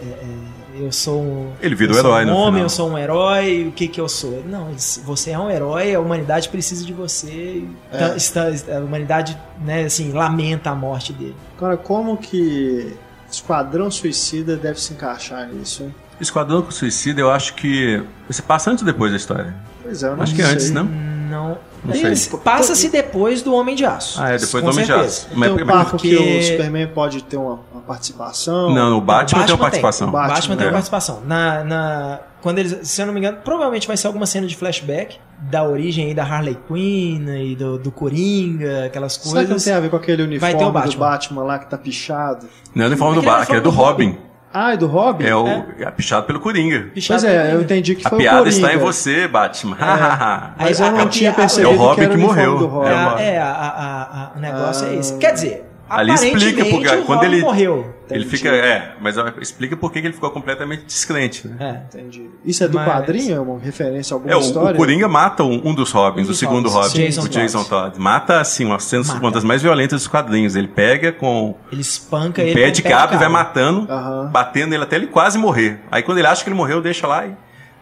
É, é, eu sou um. Ele vira o herói, um homem, eu sou um herói, o que que eu sou? Não, você é um herói, a humanidade precisa de você. É. Tá- está, a humanidade, né, assim, lamenta a morte dele. Agora, como que Esquadrão Suicida deve se encaixar nisso, hein? Esquadrão com Suicida, eu acho que. Você passa antes ou depois da história? Pois é, eu não Acho que sei. antes, não? Não. Não Passa-se depois do Homem de Aço. Ah, é, depois Com do Homem de certeza. Aço. Tem Mas- um papo que porque- o Superman pode ter uma, uma participação. Não, o Batman, tem uma participação. O Batman, Batman, tem uma é. participação. Na, na, quando eles, se eu não me engano, provavelmente vai ser alguma cena de flashback da origem aí da Harley Quinn e do, do Coringa, aquelas Será que não coisas. tem a ver com aquele uniforme ter o do Batman. Batman lá que tá pichado? Não é o uniforme do Batman, é do uniforme do Robin. Ah, é do Robin? É o é pichado pelo Coringa. Pichado Pois é, Coringa. eu entendi que A foi o piada Coringa. está em você, Batman. Mas Aí, eu não a- tinha a- percebido É o Robin que era que morreu. do Robin. É, É a- é, a, a- a- o negócio é Ah. esse. Quer dizer, Ali explica porque- o quando Robin ele- morreu. Ele fica. É, mas explica por que ele ficou completamente descrente, né? É. Entendi. Isso é do Mas- quadrinho? É uma referência a alguma É, o, história? o Coringa mata um, um dos Robins, Um o segundo Robin, Jason o Jason Todd. Mata, assim, uma, Mata. uma das mais violentas dos quadrinhos. Ele pega com Ele espanca o ele. pé de o cabo e vai matando, Aham. batendo ele até ele quase morrer. Aí quando ele acha que ele morreu, deixa lá e...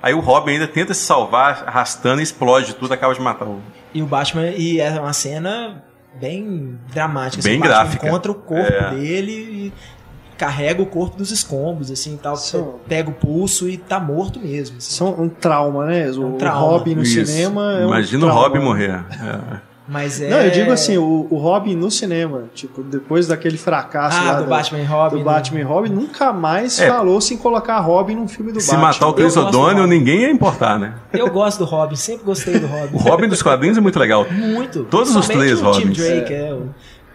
Aí o Robin ainda tenta se salvar, arrastando e explode tudo, acaba de matar o... E o Batman, e é uma cena bem dramática. Bem o Batman gráfica. encontra o corpo É. dele e carrega o corpo dos escombros, assim, e tal. São- Pega o pulso e tá morto mesmo. assim. São um trauma, né? O um trauma. Robin no Isso. cinema é um Imagina o trauma. Robin morrer. É. Mas é... Não, eu digo assim, o, o Robin no cinema, tipo, depois daquele fracasso Ah, lá do Batman e Robin, do né? Batman e Robin, nunca mais É. falou-se em colocar Robin num filme do Se Batman. matar o Chris Eu O'Donnell, ninguém ia importar, né? Eu gosto do Robin, sempre gostei do Robin. O Robin dos quadrinhos é muito legal. Muito. Todos os três o Tim Robins. Drake, é, o,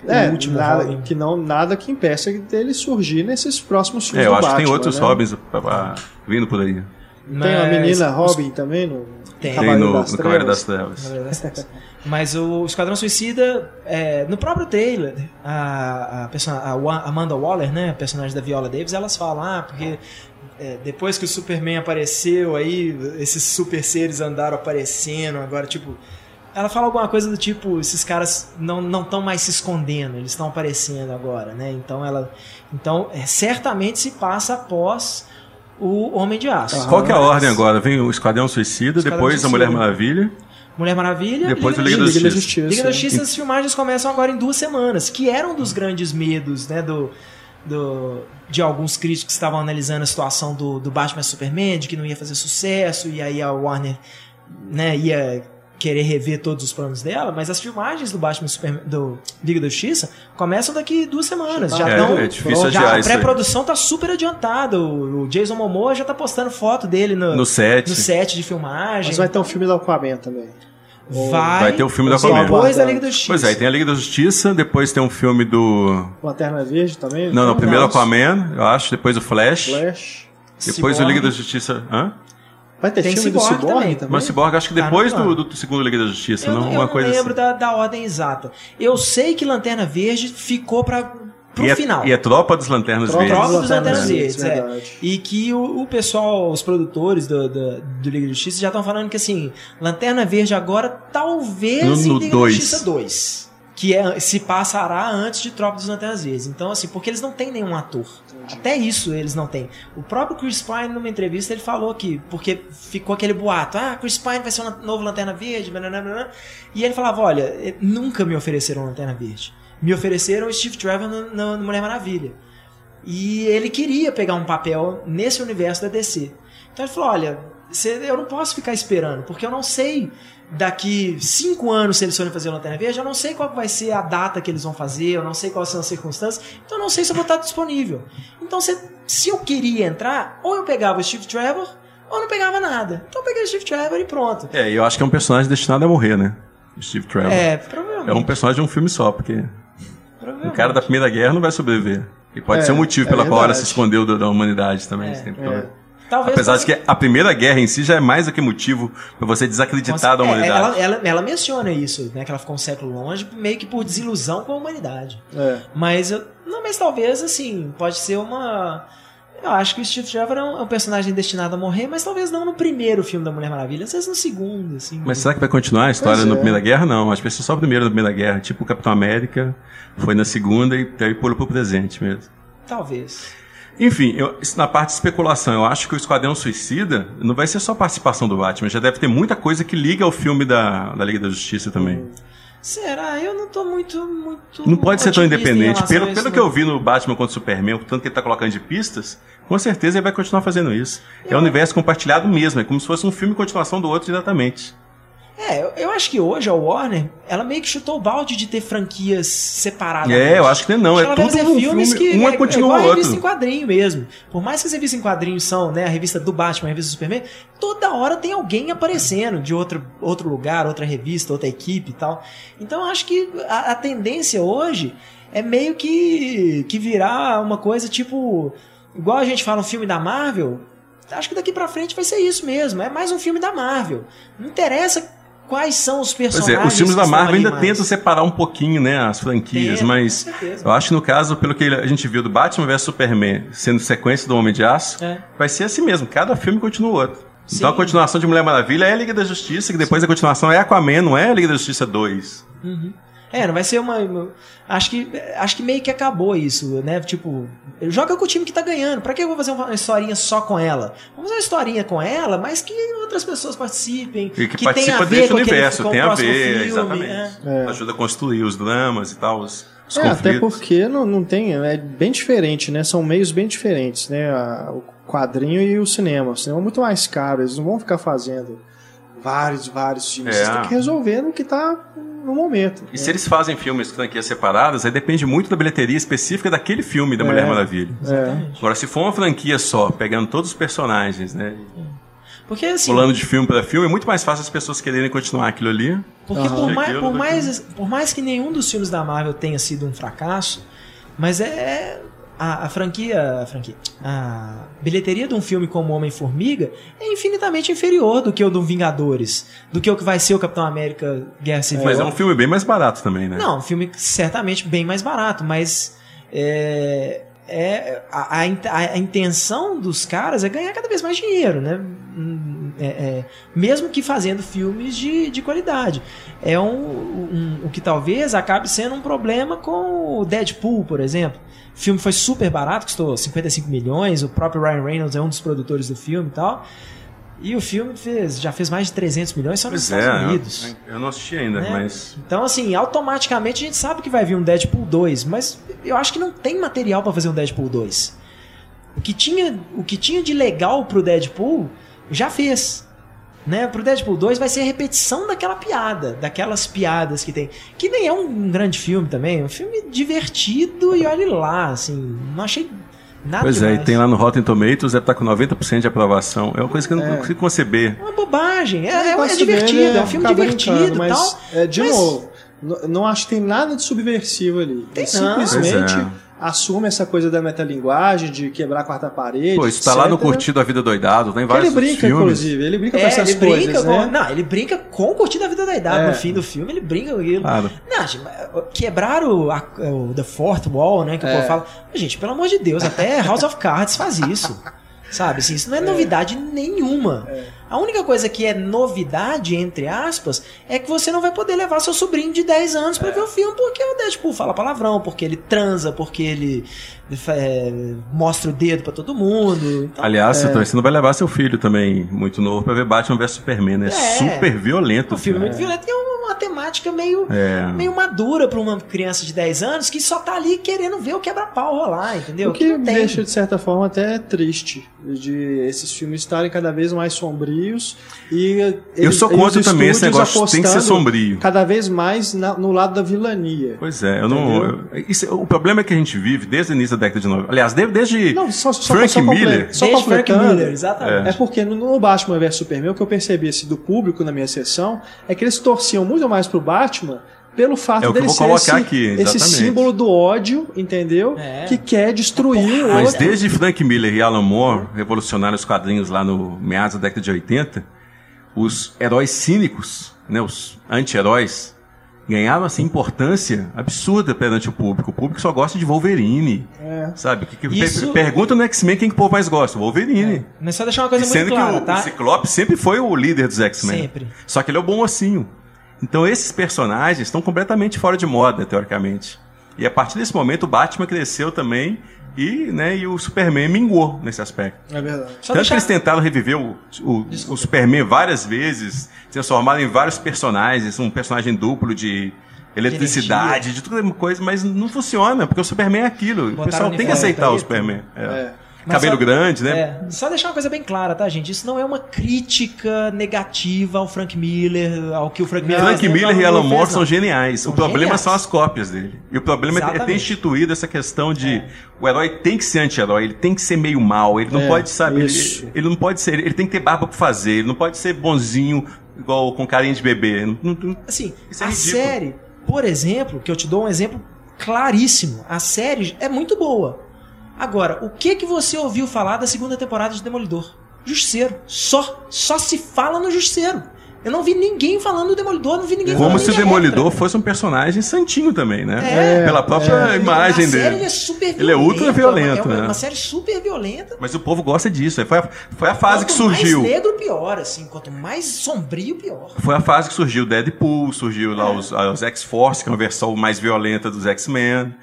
o É, último nada, Robin. que não, nada que impeça dele surgir nesses próximos É, filmes eu do acho que Batman, tem outros né? Robins ah, ah, vindo por aí. Tem a Mas menina os- Robin também no Tem. Tem Cavaleiro no, das no Cavaleiro das Trevas. Mas o Esquadrão Suicida, é, no próprio trailer, a, a, a Amanda Waller, né, a personagem da Viola Davis, elas falam, ah, porque é, depois que o Superman apareceu, aí esses super seres andaram aparecendo, agora, tipo... Ela fala alguma coisa do tipo, esses caras não estão mais se escondendo, eles estão aparecendo agora, né? Então ela... Então, é, certamente se passa após o Homem de Aço. Qual que é a ordem agora? Vem o Esquadrão Suicida, Esquadrão depois a Suicida. Mulher Maravilha, Mulher Maravilha... depois Liga Liga da da Liga da Justiça. Liga da? Justiça, as filmagens começam agora em duas semanas, que era um dos grandes medos, né, do, do, de alguns críticos que estavam analisando a situação do, do Batman Superman, de que não ia fazer sucesso, e aí a Warner, né, ia querer rever todos os planos dela, mas as filmagens do Batman Superman, do Liga da Justiça começam daqui duas semanas, já É, estão... é difícil já a pré-produção tá super adiantada, o, o Jason Momoa já tá postando foto dele no, No set. no set de filmagem. Mas vai ter um filme do Aquaman também. Vai, Vai ter o filme do Só Aquaman. depois da. Liga da Justiça. Pois é, tem a Liga da Justiça, depois tem um filme do. Lanterna Verde também? Não, não, primeiro. Aquaman, eu acho, depois o Flash, Flash. depois o Cyborg. Liga da Justiça. Hã? Vai ter Tem filme do Cyborg Cyborg também. também? Mas Cyborg, acho que depois plano. do, do segundo Liga da Justiça, Eu não? eu Uma não coisa lembro assim. da, da ordem exata. Eu sei que Lanterna Verde ficou para pro e, é, final. e é Tropa dos Lanternas Tropa Verdes. Tropa dos Lanternas Verdes, Verdes, é. verdade. E que o, o pessoal, os produtores do, do, do Liga da Justiça já estão falando que assim, Lanterna Verde agora talvez No- em no Liga dois. da Justiça 2. Que é, se passará antes de Tropa dos Lanternas Verdes. Então, assim, porque eles não têm nenhum ator. Até isso eles não têm. O próprio Chris Pine, numa entrevista, ele falou que, porque ficou aquele boato, ah, Chris Pine vai ser um novo Lanterna Verde, blá, blá, e ele falava, olha, eh, nunca me ofereceram Lanterna Verde. Me ofereceram o Steve Trevor no, no, no Mulher Maravilha. E ele queria pegar um papel nesse universo da DC. Então ele falou, olha, eu não posso ficar esperando, porque eu não sei daqui cinco anos se eles forem fazer o Lanterna Verde, eu não sei qual vai ser a data que eles vão fazer, eu não sei quais são as circunstâncias, então eu não sei se eu vou estar disponível. Então se, se eu queria entrar, ou eu pegava o Steve Trevor, ou eu não pegava nada. Então eu peguei o Steve Trevor e pronto. É, e eu acho que é um personagem destinado a morrer, né? O Steve Trevor. É, provavelmente. É um personagem de um filme só, porque o cara da Primeira Guerra não vai sobreviver. E pode É, ser o motivo é pela qual ela verdade. se escondeu da, da humanidade também. É, é. Talvez Apesar fosse- de que a Primeira Guerra em si já é mais do que motivo pra você desacreditar da É, humanidade. ela, ela, ela menciona isso, né? Que ela ficou um século longe, meio que por desilusão com a humanidade. É. Mas, eu- não, mas talvez, assim, pode ser uma... Eu acho que o Steve Trevor é um, é um, personagem destinado a morrer, mas talvez não no primeiro filme da Mulher Maravilha, às vezes no segundo, assim. Mas será que vai continuar a história pois na é. Primeira Guerra? Não, acho que vai ser só o primeiro da Primeira Guerra, tipo o Capitão América, foi na segunda e aí pulou pro presente mesmo. Talvez. Enfim, eu, na parte de especulação, eu acho que o Esquadrão Suicida não vai ser só participação do Batman, já deve ter muita coisa que liga ao filme da, da Liga da Justiça também. Hum. Será? Eu não tô muito. muito não pode ser tão independente. Pelo, pelo que eu vi no Batman contra o Superman, o tanto que ele tá colocando de pistas, com certeza ele vai continuar fazendo isso. Eu... É um universo compartilhado mesmo, é como se fosse um filme continuação do outro diretamente. É, eu, eu, acho que hoje a Warner, ela meio que chutou o balde de ter franquias separadas. É, eu acho que não, é tudo um filmes filme, que um é, continua é igual a revista em quadrinho mesmo. Por mais que as revistas em quadrinhos são, né, a revista do Batman, a revista do Superman, toda hora tem alguém aparecendo de outro, outro lugar, outra revista, outra equipe e tal. Então eu acho que a, a tendência hoje é meio que, que virar uma coisa tipo... Igual a gente fala um filme da Marvel, acho que daqui pra frente vai ser isso mesmo. É mais um filme da Marvel. Não interessa quais são os personagens. Pois é, os filmes da Marvel ainda tentam separar um pouquinho, né, as franquias, Tenta, mas eu acho que no caso, pelo que a gente viu do Batman vs Superman sendo sequência do Homem de Aço, é. vai ser assim mesmo, cada filme continua o outro. Sim. Então a continuação de Mulher Maravilha é a Liga da Justiça, que depois Sim. a continuação é Aquaman, não é a Liga da Justiça 2. Uhum. É, não vai ser uma, uma, Acho que, acho que meio que acabou isso, né? Tipo, joga com o time que tá ganhando. Pra que eu vou fazer uma historinha só com ela? Vamos fazer uma historinha com ela, mas que outras pessoas participem. E que, que participa a ver desse universo, aquele, tem a ver, filme, exatamente. É. Ajuda a construir os dramas e tal. Os, os é, até porque não, não tem. É bem diferente, né? São meios bem diferentes, né? o quadrinho e o cinema. O cinema é muito mais caro, eles não vão ficar fazendo vários, vários filmes. É. Você tem que resolver no que está no momento. E né? se eles fazem filmes com franquias separadas, aí depende muito da bilheteria específica daquele filme da é. Mulher Maravilha. É. Agora, se for uma franquia só, pegando todos os personagens, né? Porque assim. Pulando de filme para filme, é muito mais fácil as pessoas quererem continuar aquilo ali. Porque uhum. por, mais, por, mais, por mais que nenhum dos filmes da Marvel tenha sido um fracasso, mas é a, a, franquia, a franquia, a bilheteria de um filme como Homem-Formiga é infinitamente inferior do que o do Vingadores, do que o que vai ser o Capitão América Guerra Civil. Mas é um filme bem mais barato também, né? Não, um filme certamente bem mais barato, mas é, é a, a, a, intenção dos caras é ganhar cada vez mais dinheiro, né? É, é, mesmo que fazendo filmes de, de qualidade. É um, um, o que talvez acabe sendo um problema com o Deadpool, por exemplo. O filme foi super barato, custou 55 milhões. O próprio Ryan Reynolds é um dos produtores do filme e tal. E o filme fez, já fez mais de 300 milhões só nos pois Estados é, Unidos. Eu, eu, não assisti ainda, né? mas. Então, assim, automaticamente a gente sabe que vai vir um Deadpool 2, mas eu acho que não tem material para fazer um Deadpool 2. O que tinha, o que tinha de legal pro Deadpool já fez né? Pro Deadpool 2 vai ser a repetição daquela piada, daquelas piadas que tem. Que nem é um, um grande filme também, é um filme divertido e olhe lá, assim, não achei Nada pois demais. é, e tem lá no Rotten Tomatoes, deve estar com 90% de aprovação. É uma coisa que eu não é. consigo conceber. É uma bobagem. É, é, é divertido, é um filme divertido mas, tal. É, de mas... novo, não acho que tem nada de subversivo ali. Tem simplesmente assume essa coisa da metalinguagem, de quebrar a quarta parede. Pô, isso tá lá no Curtido a Vida Doidado, tem vários Ele brinca, filmes. inclusive, ele brinca é, com essas ele coisas, brinca né? Com, não, ele brinca com Curtido a Vida Doidado. É. No fim do filme, ele brinca com aquilo. Claro. Não, quebrar o, a, o The Fourth Wall, né, que é. o povo fala. Gente, pelo amor de Deus, até House of Cards faz isso. Sabe, assim, isso não é, é. novidade nenhuma. É. A única coisa que é novidade, entre aspas, é que você não vai poder levar seu sobrinho de 10 anos para é. ver o filme porque o Deadpool fala palavrão, porque ele transa, porque ele é, mostra o dedo para todo mundo. Então, Aliás, é... você não vai levar seu filho também muito novo para ver Batman vs Superman, né? É super violento. O filme é muito violento e é uma temática meio, é. meio madura para uma criança de 10 anos que só tá ali querendo ver o quebra-pau rolar, entendeu? O que, que deixa, de certa forma, até triste de esses filmes estarem cada vez mais sombrios e eles, eu sou contra também esse negócio tem que ser sombrio cada vez mais na, no lado da vilania pois é eu não eu, isso, o problema é que a gente vive desde o início da década de 90 aliás desde não, só, só, Frank só Miller só desde Frank Miller exatamente é, é porque no, no, Batman vs Superman o que eu percebi assim, do público na minha sessão é que eles torciam muito mais pro Batman pelo fato é dele ser esse, aqui, esse, símbolo do ódio, entendeu? É. Que quer destruir o Mas outro. desde Frank Miller e Alan Moore revolucionaram os quadrinhos lá no meados da década de 80, os heróis cínicos, né, os anti-heróis, ganharam assim importância absurda perante o público. O público só gosta de Wolverine. É. Sabe? Que, que Isso... Pergunta no X-Men quem que o povo mais gosta. Wolverine. É. Mas só deixar uma coisa Sendo muito clara, que o, tá? o Ciclope sempre foi o líder dos X-Men. Sempre. Só que ele é o bom mocinho. Então esses personagens estão completamente fora de moda, teoricamente. E a partir desse momento o Batman cresceu também e, né, e o Superman minguou nesse aspecto. É verdade. Só Tanto deixar... que eles tentaram reviver o, o, o, Superman várias vezes, transformado em vários personagens, um personagem duplo de eletricidade, de, de toda coisa, mas não funciona, porque o Superman é aquilo. Botaram o pessoal tem que aceitar o Superman. É. É. Cabelo só, grande, né? É, só deixar uma coisa bem clara, tá, gente? Isso não é uma crítica negativa ao Frank Miller, ao que o Frank Miller Frank Miller e Alan Moore são geniais. São o problema geniais. são as cópias dele. E o problema Exatamente. é ter instituído essa questão de é. o herói tem que ser anti-herói, ele tem que ser meio mal, ele não é, pode, sabe, ele, ele, não pode ser, ele tem que ter barba pra fazer, ele não pode ser bonzinho igual com carinha de bebê. Não, não, assim, é a série, por exemplo, que eu te dou um exemplo claríssimo, a série é muito boa. Agora, o que que você ouviu falar da segunda temporada de Demolidor? Justiceiro. Só. Só se fala no Justiceiro. Eu não vi ninguém falando do Demolidor, não vi ninguém Como se o Demolidor fosse um personagem santinho também, né? É, Pela própria é. imagem dele. Ele é super violento. Ele é ultra violento, é uma, né? É uma série super violenta. Mas o povo gosta disso. Foi a, foi a fase quanto que surgiu. Quanto mais negro, pior, assim. Quanto mais sombrio, pior. Foi a fase que surgiu Deadpool, surgiu lá é. os, os X-Force, que é uma versão mais violenta dos X-Men.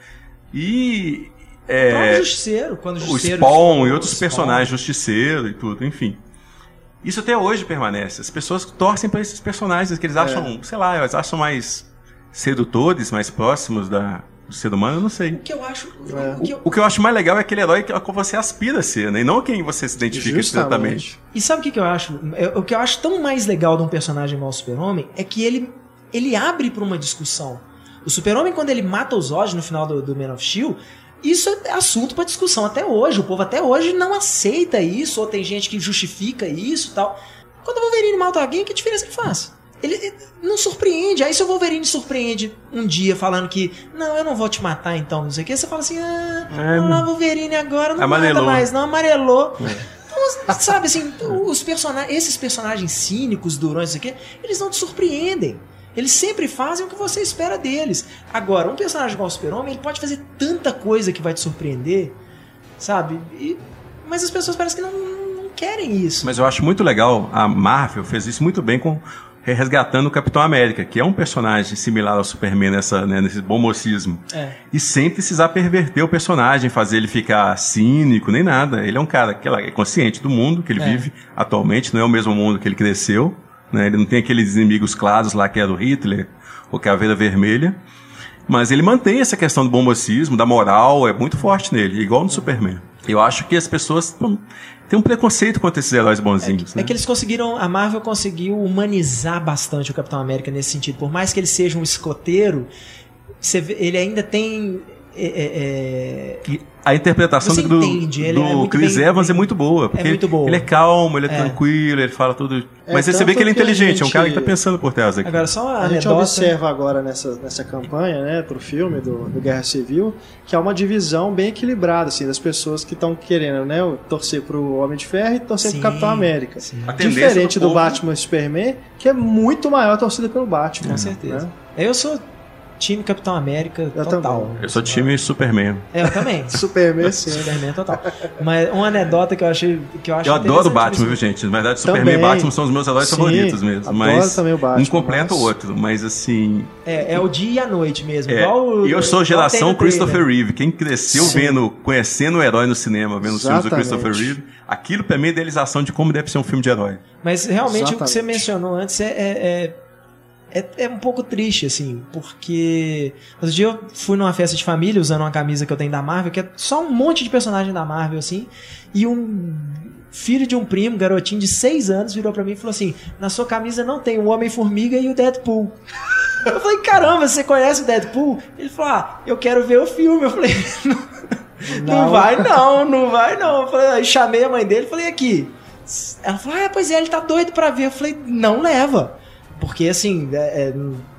E é, o Justiceiro, quando o Justiceiro. O Spawn e outros Spawn. personagens, Justiceiro e tudo, enfim. Isso até hoje permanece. As pessoas torcem para esses personagens que eles acham, é. sei lá, eles acham mais sedutores, mais próximos da, do ser humano, eu não sei. O que eu acho. É. O, que eu... o, que eu acho mais legal é aquele herói que você aspira a ser, né? E não quem você se identifica diretamente. E sabe o que, que eu acho? O que eu acho tão mais legal de um personagem igual o Super-Homem é que ele, ele abre para uma discussão. O Super-Homem, quando ele mata os Zod no final do, do Man of Steel, isso é assunto para discussão até hoje. O povo até hoje não aceita isso, ou tem gente que justifica isso tal. Quando o Wolverine mata alguém, que diferença que faz? Ele, ele não surpreende. Aí se o Wolverine surpreende um dia falando que não, eu não vou te matar então, não sei o que, você fala assim, ah, é, não, Wolverine agora não amarelou. mata mais, não, amarelou. É. Então, sabe assim, os personagens, esses personagens cínicos, durões, isso aqui, eles não te surpreendem. Eles sempre fazem o que você espera deles. Agora, um personagem igual o Super-Homem, ele pode fazer tanta coisa que vai te surpreender, sabe? E, mas as pessoas parecem que não, não, querem isso. Mas eu acho muito legal, a Marvel fez isso muito bem com resgatando o Capitão América, que é um personagem similar ao Superman nessa, né, nesse bom mocismo. É. E sem precisar perverter o personagem, fazer ele ficar cínico, nem nada. Ele é um cara que é consciente do mundo que ele é. vive atualmente, não é o mesmo mundo que ele cresceu. Né? Ele não tem aqueles inimigos claros lá que é do Hitler ou Caveira Vermelha. Mas ele mantém essa questão do bombocismo, da moral, é muito forte nele, igual no Superman. Eu acho que as pessoas têm um preconceito contra esses heróis bonzinhos. É que, né? é que eles conseguiram, a Marvel conseguiu humanizar bastante o Capitão América nesse sentido. Por mais que ele seja um escoteiro, ele ainda tem é, é, é a interpretação do, entende, do, é Chris bem, Evans é muito boa. Porque é muito boa. Ele é calmo, ele é, é. tranquilo, ele fala tudo. É, Mas você vê que ele é inteligente, gente, é um cara que está pensando por trás aqui. Agora, só a, a gente observa agora nessa, nessa campanha, né, pro filme do, do Guerra Civil, que há uma divisão bem equilibrada, assim, das pessoas que estão querendo, né, torcer pro Homem de Ferro e torcer sim, pro Capitão América. Diferente do, do Batman e Superman, que é muito maior a torcida pelo Batman. Com certeza. Né? Eu sou time Capitão América eu total. Também. Eu sou time Superman. É, eu também. Superman, sim. Superman total. Mas uma anedota que eu achei que eu acho Eu adoro o Batman, viu, gente? Na verdade, Superman também. e Batman são os meus heróis sim, favoritos mesmo. Adoro mas também o Batman. Um completa mas... o outro, mas assim. É, é o dia e a noite mesmo. É, igual eu sou geração Christopher Reeve. Quem cresceu sim. vendo, conhecendo o herói no cinema, vendo os filmes do Christopher Reeve, aquilo pra mim é idealização de como deve ser um filme de herói. Mas realmente Exatamente. o que você mencionou antes é, é, é é, um pouco triste, assim, porque outro dia eu fui numa festa de família usando uma camisa que eu tenho da Marvel, que é só um monte de personagem da Marvel, assim, e um filho de um primo, garotinho de 6 anos, virou para mim e falou assim: Na sua camisa não tem o Homem-Formiga e o Deadpool. Eu falei: Caramba, você conhece o Deadpool? Ele falou: Ah, eu quero ver o filme. Eu falei: Não, não vai não, não vai não. Eu falei, aí chamei a mãe dele e falei: Aqui. Ela falou: Ah, pois é, ele tá doido pra ver. Eu falei: Não leva. Porque, assim, é, é,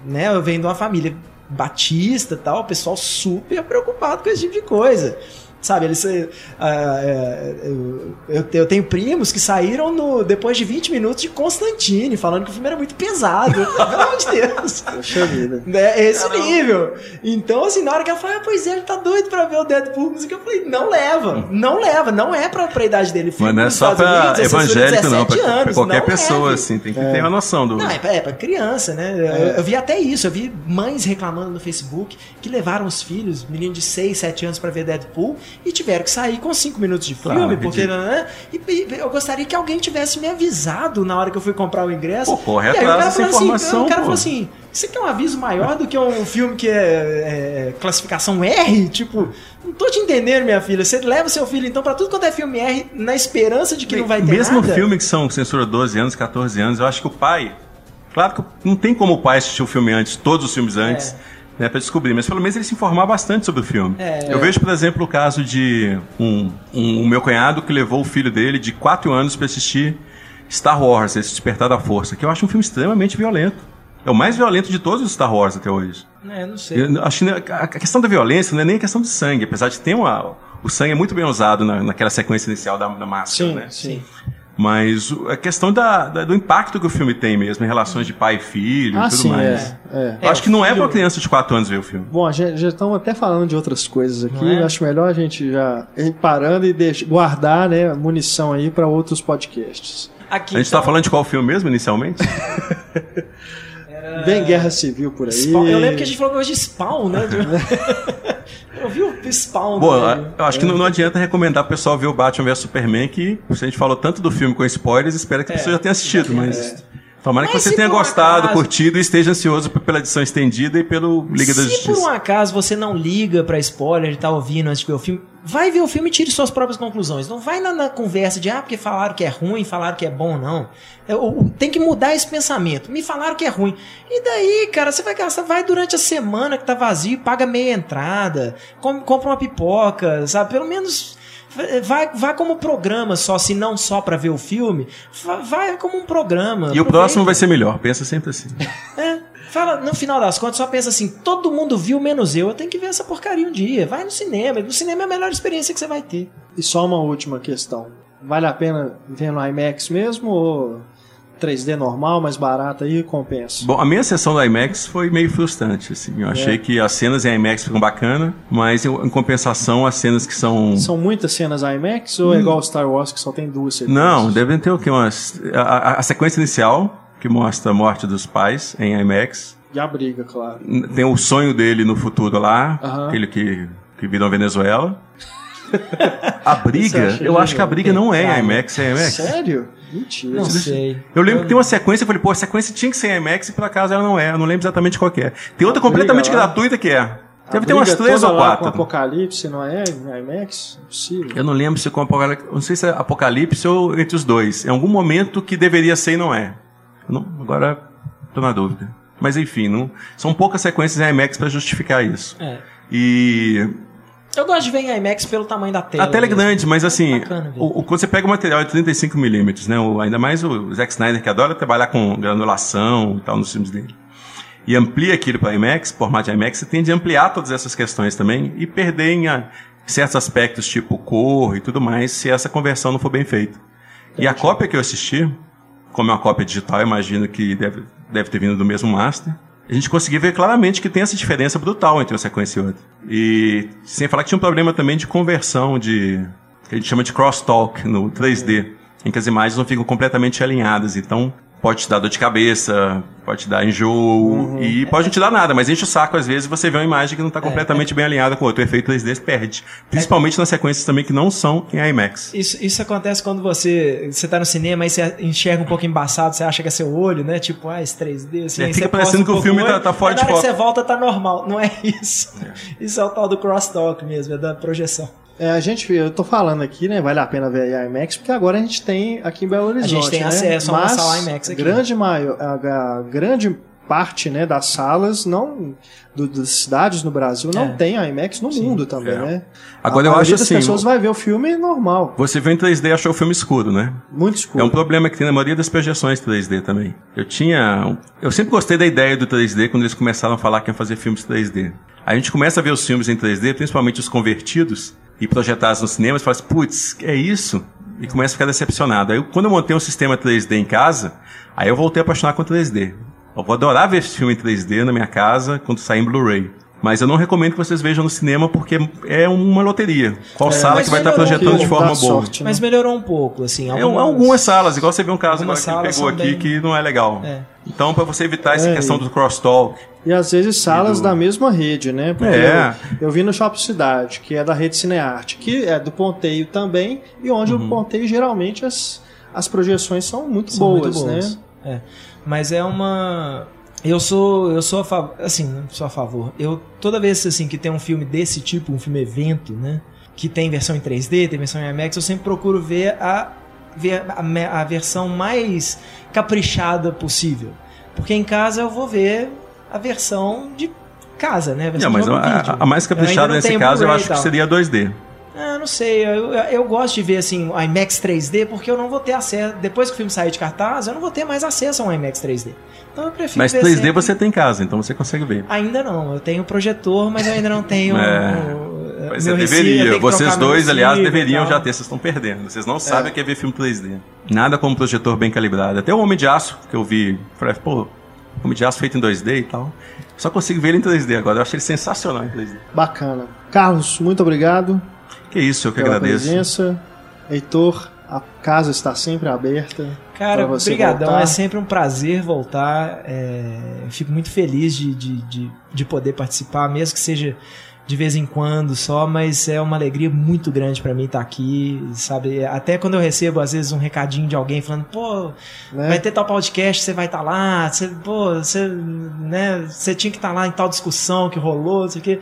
né, eu venho de uma família batista tal, o pessoal super preocupado com esse tipo de coisa. Sabe, eles. Uh, uh, eu, eu, tenho primos que saíram no, depois de 20 minutos de Constantine, falando que o filme era muito pesado. Pelo amor de Deus. Poxa vida. É esse Caramba. nível. Então, assim, na hora que ela falou, ah, pois é, ele tá doido pra ver o Deadpool, eu falei, não leva, não leva, não é pra, pra idade dele. Mas não é só pra Unidos, evangélico, não, pra, anos, pra qualquer pessoa, leve. assim, tem que é. ter uma noção do. Não, é pra, é pra criança, né? É. Eu, eu, vi até isso, eu vi mães reclamando no Facebook que levaram os filhos, menino de 6, 7 anos, pra ver Deadpool e tiveram que sair com 5 minutos de filme, claro, porque. Né, e, e, eu gostaria que alguém tivesse me avisado na hora que eu fui comprar o ingresso. Pô, corre atrás assim, informação. o cara falou assim: isso aqui é um aviso maior do que um filme que é, é classificação R? Tipo, não tô te entendendo, minha filha. Você leva seu filho, então, para tudo quanto é filme R, na esperança de que não vai ter Mesmo nada? filme que são censura 12 anos, 14 anos, eu acho que o pai. Claro que não tem como o pai assistir o filme antes, todos os filmes antes. É né, para descobrir, mas pelo menos ele se informar bastante sobre o filme. É, eu vejo, por exemplo, o caso de um, um, um, meu cunhado que levou o filho dele de 4 anos para assistir Star Wars, esse Despertar da Força, que eu acho um filme extremamente violento. É o mais violento de todos os Star Wars até hoje. É, não sei. Eu, acho que a questão da violência não é nem a questão de sangue, apesar de ter uma, o sangue é muito bem usado na, naquela sequência inicial da, da máscara, sim, né? Sim. Mas a questão da, da, do impacto que o filme tem mesmo, em relações de pai e filho ah, e tudo sim, mais. É, é. Acho que não é para criança de 4 anos ver o filme. Bom, já, já estamos até falando de outras coisas aqui. É? Acho melhor a gente já ir parando e deixar, guardar né, munição aí para outros podcasts. Aqui, a gente está então... falando de qual filme mesmo, inicialmente? Era... Bem Guerra Civil por aí. Spawn. Eu lembro que a gente falou hoje de Spawn, né? Eu vi o Spawn. Bom, eu acho que não, não, adianta recomendar o pessoal ver o Batman vs Superman, que se a gente falou tanto do filme com spoilers, espero que a é, pessoa já tenha assistido, mas... É. Tomara que você tenha gostado, acaso, curtido e esteja ansioso pela edição estendida e pelo Liga da Justiça. Se por um acaso você não liga pra spoiler e tá ouvindo antes de ver o filme, vai ver o filme e tire suas próprias conclusões. Não vai na, na conversa de, ah, porque falaram que é ruim, falaram que é bom, não. Eu, tem que mudar esse pensamento. Me falaram que é ruim. E daí, cara, você vai gastar, vai durante a semana que tá vazio, paga meia entrada, compra uma pipoca, sabe? Pelo menos Vai, vai como programa só, se não só para ver o filme, vai como um programa. E o próximo vai ser melhor, pensa sempre assim. É. Fala, no final das contas, só pensa assim: todo mundo viu menos eu. Eu tenho que ver essa porcaria um dia. Vai no cinema. No cinema é a melhor experiência que você vai ter. E só uma última questão: vale a pena ver no IMAX mesmo ou 3D normal, mais barata aí, compensa. Bom, a minha sessão do IMAX foi meio frustrante, assim. Eu é. achei que as cenas em IMAX ficam bacana, mas em compensação as cenas que são... São muitas cenas IMAX ou é hum. é igual Star Wars que só tem duas sequências? Não, devem ter o quê? Umas... A, a, a sequência inicial, que mostra a morte dos pais em IMAX. E a briga, claro. Tem o sonho dele no futuro lá, uh -huh. aquele que, que virou Venezuela. a briga, eu acho que a briga não é IMAX, é IMAX. Sério? Mentira. Não sei. Eu lembro que tem uma sequência, eu falei, pô, a sequência tinha que ser IMAX e por acaso ela não é. Eu não lembro exatamente qual é. Tem outra completamente gratuita que é. Deve ter umas três ou quatro. Com Apocalipse, não é? IMAX? Impossível. Eu não lembro se com Apocalipse. Não sei se é Apocalipse ou entre os dois. Em algum momento que deveria ser e não é. Não, agora tô na dúvida. Mas enfim, não, são poucas sequências em IMAX para justificar isso. É. E eu gosto de ver em IMAX pelo tamanho da tela. A tela é grande, mas assim, o, o, quando você pega o material de 35mm, né? O, ainda mais o Zack Snyder que adora trabalhar com granulação e tal nos filmes dele. E amplia aquilo para IMAX, formato de IMAX, você tende a ampliar todas essas questões também e perder em a, certos aspectos, tipo cor e tudo mais, se essa conversão não for bem feita. Entendi. E a cópia que eu assisti, como é uma cópia digital, imagino que deve, deve ter vindo do mesmo master a gente conseguia ver claramente que tem essa diferença brutal entre uma sequência e outra. E sem falar que tinha um problema também de conversão de. que a gente chama de crosstalk no 3D, em que as imagens não ficam completamente alinhadas. Então, pode te dar dor de cabeça, pode te dar enjoo uhum. e pode não te dar nada, mas enche o saco às vezes você vê uma imagem que não está é, completamente é. bem alinhada com o outro. O efeito 3D perde. Principalmente é. nas sequências também que não são em IMAX. Isso, isso acontece quando você você tá no cinema e você enxerga um pouco embaçado, você acha que é seu olho, né? Tipo, ah, esse 3D. Assim, é, fica parecendo que um o filme tá, tá fora de foco. Que você volta tá normal. Não é isso. É. Isso é o tal do crosstalk mesmo, é da projeção. É, a gente, eu tô falando aqui, né? Vale a pena ver a IMAX, porque agora a gente tem aqui em Belo Horizonte. A gente tem né? acesso a uma Mas sala IMAX aqui. Grande maior, a, a grande parte né, das salas não do, das cidades no Brasil não é. tem IMAX no Sim, mundo também, é. né? Agora a eu acho assim, as pessoas vai ver o filme normal. Você vê em 3D e achou o filme escuro, né? Muito escuro. É um problema que tem na maioria das projeções 3D também. Eu tinha, eu sempre gostei da ideia do 3D quando eles começaram a falar que iam fazer filmes 3D. A gente começa a ver os filmes em 3D, principalmente os convertidos, e projetadas no cinema, você fala assim, putz, é isso? E começa a ficar decepcionado. Aí quando eu montei um sistema 3D em casa, aí eu voltei a apaixonar com 3D. Eu vou adorar ver esse filme em 3D na minha casa quando sair em Blu-ray. Mas eu não recomendo que vocês vejam no cinema porque é uma loteria. Qual é, sala que vai estar projetando de forma boa? Sorte, né? Mas melhorou um pouco, assim. Algumas, é, algumas salas, igual você vê um caso agora que pegou aqui bem... que não é legal. É. Então, para você evitar essa é, questão do crosstalk. E às vezes salas do... da mesma rede, né? Porque é. eu, eu, vi no Shopping Cidade, que é da rede Cinearte, que é do Ponteio também, e onde uhum. o Ponteio geralmente as, as projeções são muito são boas, muito boas, né? É. Mas é uma eu sou, eu sou a favor, assim, sou a favor. Eu toda vez assim que tem um filme desse tipo, um filme evento, né, que tem versão em 3D, tem versão em IMAX, eu sempre procuro ver a ver a, a versão mais caprichada possível. Porque em casa eu vou ver a versão de casa, né? A, não, mas a, a, mais caprichada nesse caso eu acho que seria 2D. Ah, não sei, eu, eu, gosto de ver assim o IMAX 3D porque eu não vou ter acesso. Depois que o filme sair de cartaz, eu não vou ter mais acesso a um IMAX 3D. Então eu prefiro. Mas 3D sempre... você tem em casa, então você consegue ver. Ainda não, eu tenho projetor, mas eu ainda não tenho. é. Mas você deveria. Vocês dois, aliás, deveriam já ter. Vocês estão perdendo. Vocês não sabem é. o que é ver filme 3D. Nada como projetor bem calibrado. Até o Homem de Aço, que eu vi. Pô, Homem de Aço feito em 2D e tal. Só consigo ver ele em 3D agora. Eu achei ele sensacional em 3D. Bacana. Carlos, muito obrigado. Que isso, eu que agradeço. presença. Heitor, a casa está sempre aberta. Cara, obrigadão. É sempre um prazer voltar. É, fico muito feliz de, de, de, de, poder participar, mesmo que seja de vez em quando só, mas é uma alegria muito grande para mim estar aqui, sabe? Até quando eu recebo, às vezes, um recadinho de alguém falando, pô, né? vai ter tal podcast, você vai estar lá, você, pô, você, né, você tinha que estar lá em tal discussão que rolou, não sei o quê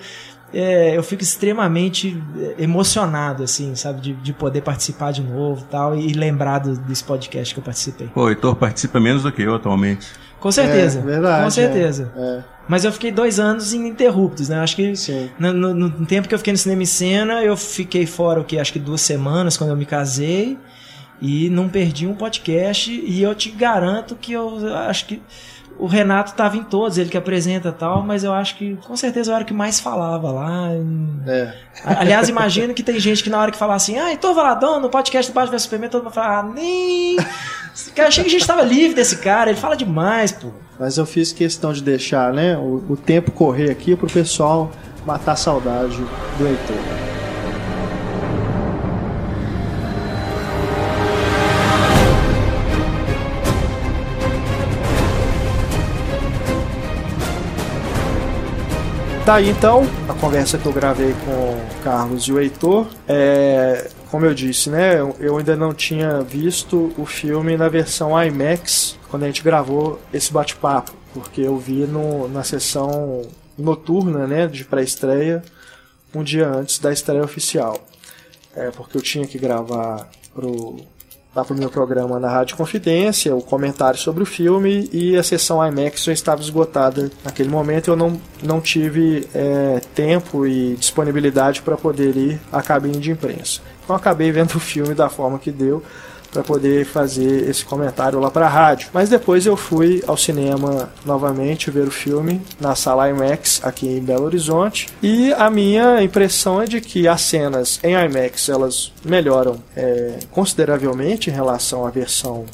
é, eu fico extremamente é, emocionado, assim, sabe, de, de poder participar de novo tal, e lembrar do, desse podcast que eu participei. Pô, o Heitor participa menos do que eu atualmente. Com certeza, é, verdade, com certeza. É, é. Mas eu fiquei dois anos ininterruptos, né? Acho que no, no, no, tempo que eu fiquei no cinema em cena, eu fiquei fora o que acho que duas semanas quando eu me casei e não perdi um podcast e eu te garanto que eu acho que o Renato estava em todos, ele que apresenta tal, mas eu acho que com certeza eu era o que mais falava lá. É. Aliás, imagino que tem gente que na hora que fala assim, ah, Heitor Valadão, no podcast do Batman vs Superman, todo mundo fala, ah, nem. Eu achei que a gente estava livre desse cara, ele fala demais, pô. Mas eu fiz questão de deixar, né, o, o tempo correr aqui pro pessoal matar a saudade do Heitor. Tá aí então a conversa que eu gravei com o Carlos e o Heitor. É, como eu disse, né? Eu ainda não tinha visto o filme na versão IMAX quando a gente gravou esse bate-papo, porque eu vi no, na sessão noturna, né, de pré-estreia, um dia antes da estreia oficial. É, porque eu tinha que gravar pro lá para o meu programa na Rádio Confidência, o comentário sobre o filme e a sessão IMAX já estava esgotada naquele momento. Eu não, não tive é, tempo e disponibilidade para poder ir à cabine de imprensa. Então acabei vendo o filme da forma que deu para poder fazer esse comentário lá para a rádio. Mas depois eu fui ao cinema novamente ver o filme na sala IMAX aqui em Belo Horizonte e a minha impressão é de que as cenas em IMAX elas melhoram é, consideravelmente em relação à versão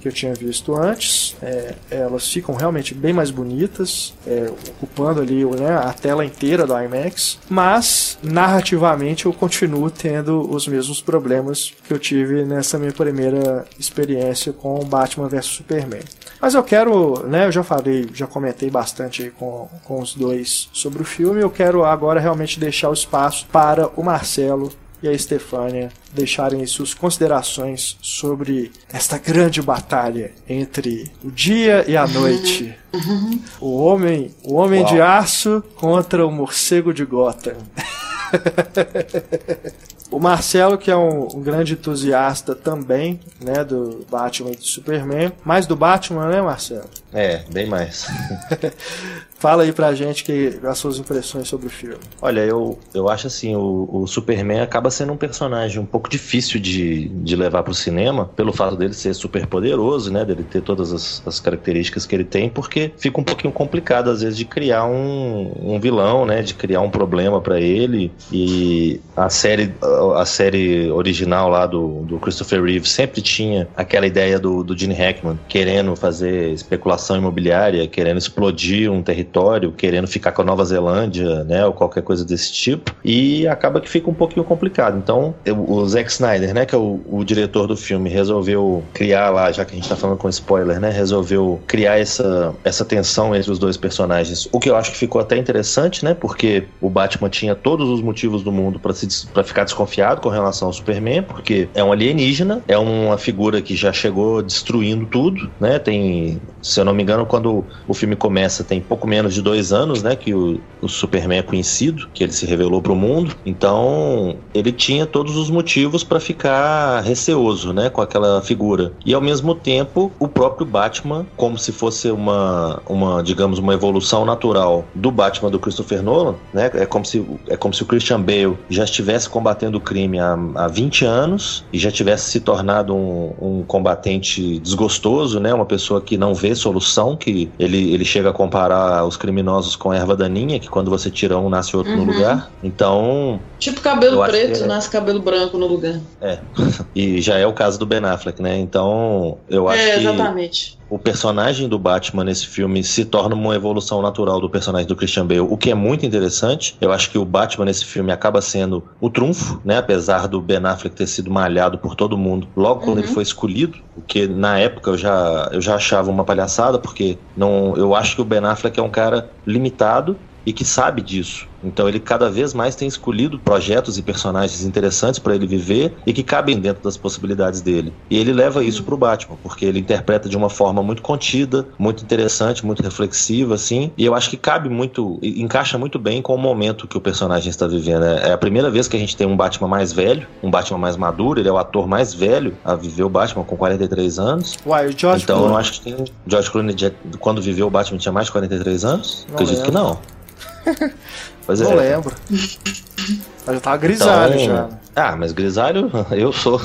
que eu tinha visto antes. É, elas ficam realmente bem mais bonitas, é, ocupando ali né, a tela inteira do IMAX, mas narrativamente eu continuo tendo os mesmos problemas que eu tive nessa minha primeira experiência com Batman vs Superman. Mas eu quero, né, eu já falei, já comentei bastante com, com os dois sobre o filme, eu quero agora realmente deixar o espaço para o Marcelo e a Estefânia deixarem suas considerações sobre esta grande batalha entre o dia e a noite. Uhum. O homem, o homem de aço contra o morcego de Gotham. O Marcelo, que é um, um, grande entusiasta também, né, do Batman e do Superman. Mais do Batman, né, Marcelo? É, bem mais. Fala aí pra gente que, as suas impressões sobre o filme. Olha, eu, eu acho assim, o, o Superman acaba sendo um personagem um pouco difícil de, de levar pro cinema, pelo fato dele ser super poderoso, né? Dele ter todas as, as características que ele tem, porque fica um pouquinho complicado, às vezes, de criar um, um vilão, né? De criar um problema para ele. E a série, a série original lá do, do Christopher Reeve sempre tinha aquela ideia do, do Gene Hackman querendo fazer especulação imobiliária, querendo explodir um território querendo ficar com a Nova Zelândia, né, ou qualquer coisa desse tipo, e acaba que fica um pouquinho complicado. Então, eu, o Zack Snyder, né, que é o, o, diretor do filme, resolveu criar lá, já que a gente tá falando com spoiler, né, resolveu criar essa, essa tensão entre os dois personagens, o que eu acho que ficou até interessante, né, porque o Batman tinha todos os motivos do mundo para ficar desconfiado com relação ao Superman, porque é um alienígena, é uma figura que já chegou destruindo tudo, né, tem, se eu não me engano, quando o filme começa, tem pouco menos de dois anos, né, que o, o Superman é conhecido, que ele se revelou para o mundo. Então, ele tinha todos os motivos para ficar receoso, né, com aquela figura. E ao mesmo tempo, o próprio Batman, como se fosse uma, uma digamos, uma evolução natural do Batman do Christopher Nolan, né, é como se, é como se o Christian Bale já estivesse combatendo o crime há, há 20 anos e já tivesse se tornado um, um combatente desgostoso, né, uma pessoa que não vê solução, que ele, ele chega a comparar os criminosos com erva daninha, que quando você tira um, nasce outro uhum. no lugar. Então. Tipo cabelo preto, é... nasce cabelo branco no lugar. É. e já é o caso do Ben Affleck, né? Então, eu acho é, que. Exatamente o personagem do Batman nesse filme se torna uma evolução natural do personagem do Christian Bale, o que é muito interessante. Eu acho que o Batman nesse filme acaba sendo o trunfo, né? Apesar do Ben Affleck ter sido malhado por todo mundo logo quando uhum. ele foi escolhido, o que na época eu já, eu já achava uma palhaçada, porque não, eu acho que o Ben Affleck é um cara limitado e que sabe disso. Então ele cada vez mais tem escolhido projetos e personagens interessantes para ele viver e que cabem dentro das possibilidades dele. E ele leva isso pro Batman, porque ele interpreta de uma forma muito contida, muito interessante, muito reflexiva, assim. E eu acho que cabe muito, encaixa muito bem com o momento que o personagem está vivendo. É, é a primeira vez que a gente tem um Batman mais velho, um Batman mais maduro. Ele é o ator mais velho a viver o Batman com 43 anos. Uai, o George então Clooney. eu acho que tem. George Clooney, quando viveu o Batman, tinha mais de 43 anos? Não Acredito lembro. que não. Pois não é. lembro. Eu já tava grisalho então, já. Ah, mas grisalho eu sou.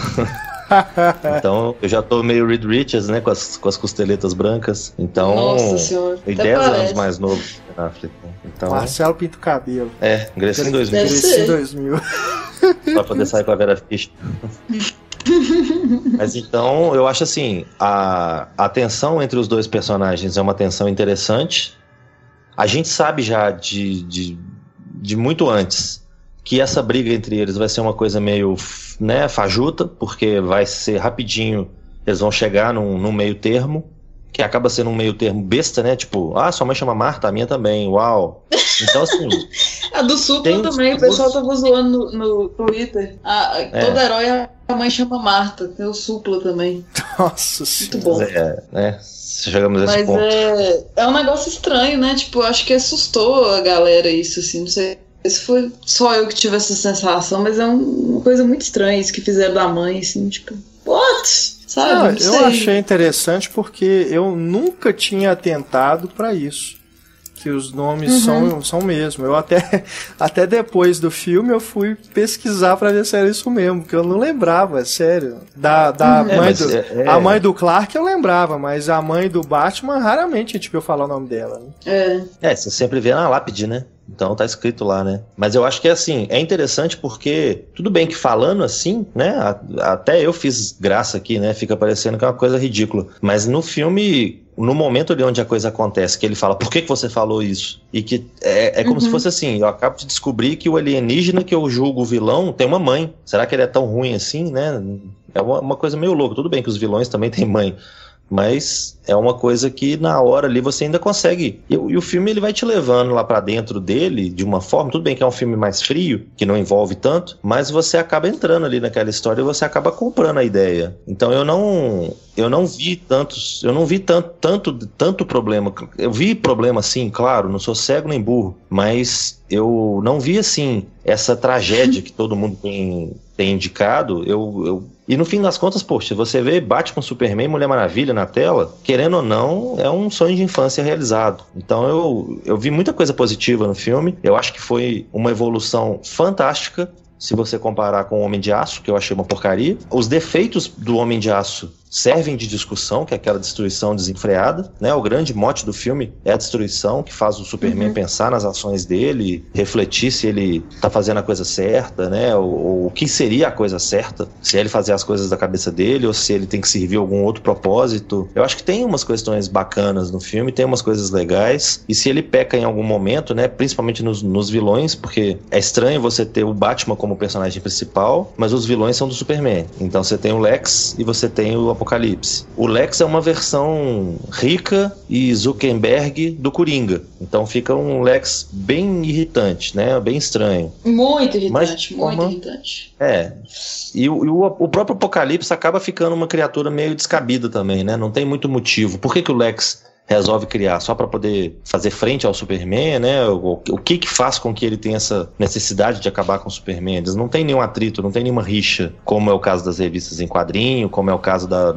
então, eu já tô meio Reed Richards, né? Com as, com as costeletas brancas. Então. Nossa senhora. E 10 anos mais novo na África. Então, Marcelo Pinto Cabelo. É, ingressei em 2000. Ingressei em 2000. pra poder sair com a Vera Fish. Mas então, eu acho assim, a, a tensão entre os dois personagens é uma tensão interessante. A gente sabe já de, de, de muito antes que essa briga entre eles vai ser uma coisa meio né, fajuta, porque vai ser rapidinho, eles vão chegar num, num meio termo, que acaba sendo um meio termo besta, né? Tipo, ah, sua mãe chama Marta, a minha também, uau. Então, assim. a do Supla também, o pessoal tava zoando no, no Twitter. A, é. Todo herói, a mãe chama Marta, tem o Supla também. Nossa Muito bom. É, né? Chegamos a esse Mas ponto. É, é um negócio estranho, né? Tipo, eu acho que assustou a galera isso, assim, não sei se foi só eu que tive essa sensação, mas é uma coisa muito estranha isso que fizeram da mãe, assim, tipo, what? Sabe? Não, não eu achei interessante porque eu nunca tinha atentado para isso que os nomes uhum. são, são mesmo. Eu até, até depois do filme eu fui pesquisar para ver se era isso mesmo, porque eu não lembrava, sério. Da, da uhum. mãe é, do, é, é... A mãe do Clark eu lembrava, mas a mãe do Batman raramente a gente viu falar o nome dela. Né? É. é, você sempre vê na lápide, né? Então tá escrito lá, né? Mas eu acho que é assim, é interessante porque, tudo bem que falando assim, né? Até eu fiz graça aqui, né? Fica parecendo que é uma coisa ridícula. Mas no filme, no momento ali onde a coisa acontece, que ele fala, por que, que você falou isso? E que é, é como uhum. se fosse assim, eu acabo de descobrir que o alienígena que eu julgo o vilão tem uma mãe. Será que ele é tão ruim assim, né? É uma, uma coisa meio louca. Tudo bem que os vilões também têm mãe. Mas é uma coisa que na hora ali você ainda consegue. E, e o filme ele vai te levando lá para dentro dele de uma forma. Tudo bem que é um filme mais frio, que não envolve tanto, mas você acaba entrando ali naquela história e você acaba comprando a ideia. Então eu não eu não vi tantos, eu não vi tanto tanto tanto problema. Eu vi problema sim, claro, não sou cego nem burro, mas eu não vi assim essa tragédia que todo mundo tem tem indicado, eu, eu e no fim das contas, poxa, você vê Batman, Superman, Mulher Maravilha na tela, querendo ou não, é um sonho de infância realizado. Então eu, eu vi muita coisa positiva no filme. Eu acho que foi uma evolução fantástica se você comparar com o Homem de Aço, que eu achei uma porcaria. Os defeitos do Homem de Aço servem de discussão, que é aquela destruição desenfreada, né? O grande mote do filme é a destruição que faz o Superman uhum. pensar nas ações dele, refletir se ele tá fazendo a coisa certa, né? Ou, ou, o que seria a coisa certa, se é ele fazer as coisas da cabeça dele ou se ele tem que servir algum outro propósito. Eu acho que tem umas questões bacanas no filme, tem umas coisas legais, e se ele peca em algum momento, né? Principalmente nos, nos vilões, porque é estranho você ter o Batman como personagem principal, mas os vilões são do Superman. Então você tem o Lex e você tem o Apocalipse. O Lex é uma versão rica e Zuckerberg do Coringa. Então fica um Lex bem irritante, né? Bem estranho. Muito irritante, muito irritante. É. E, o, e o, o, próprio Apocalipse acaba ficando uma criatura meio descabida também, né? Não tem muito motivo. Por que, que o Lex resolve criar só para poder fazer frente ao Superman, né? O, o, que que faz com que ele tenha essa necessidade de acabar com o Superman? Eles não tem nenhum atrito, não tem nenhuma rixa, como é o caso das revistas em quadrinho, como é o caso da,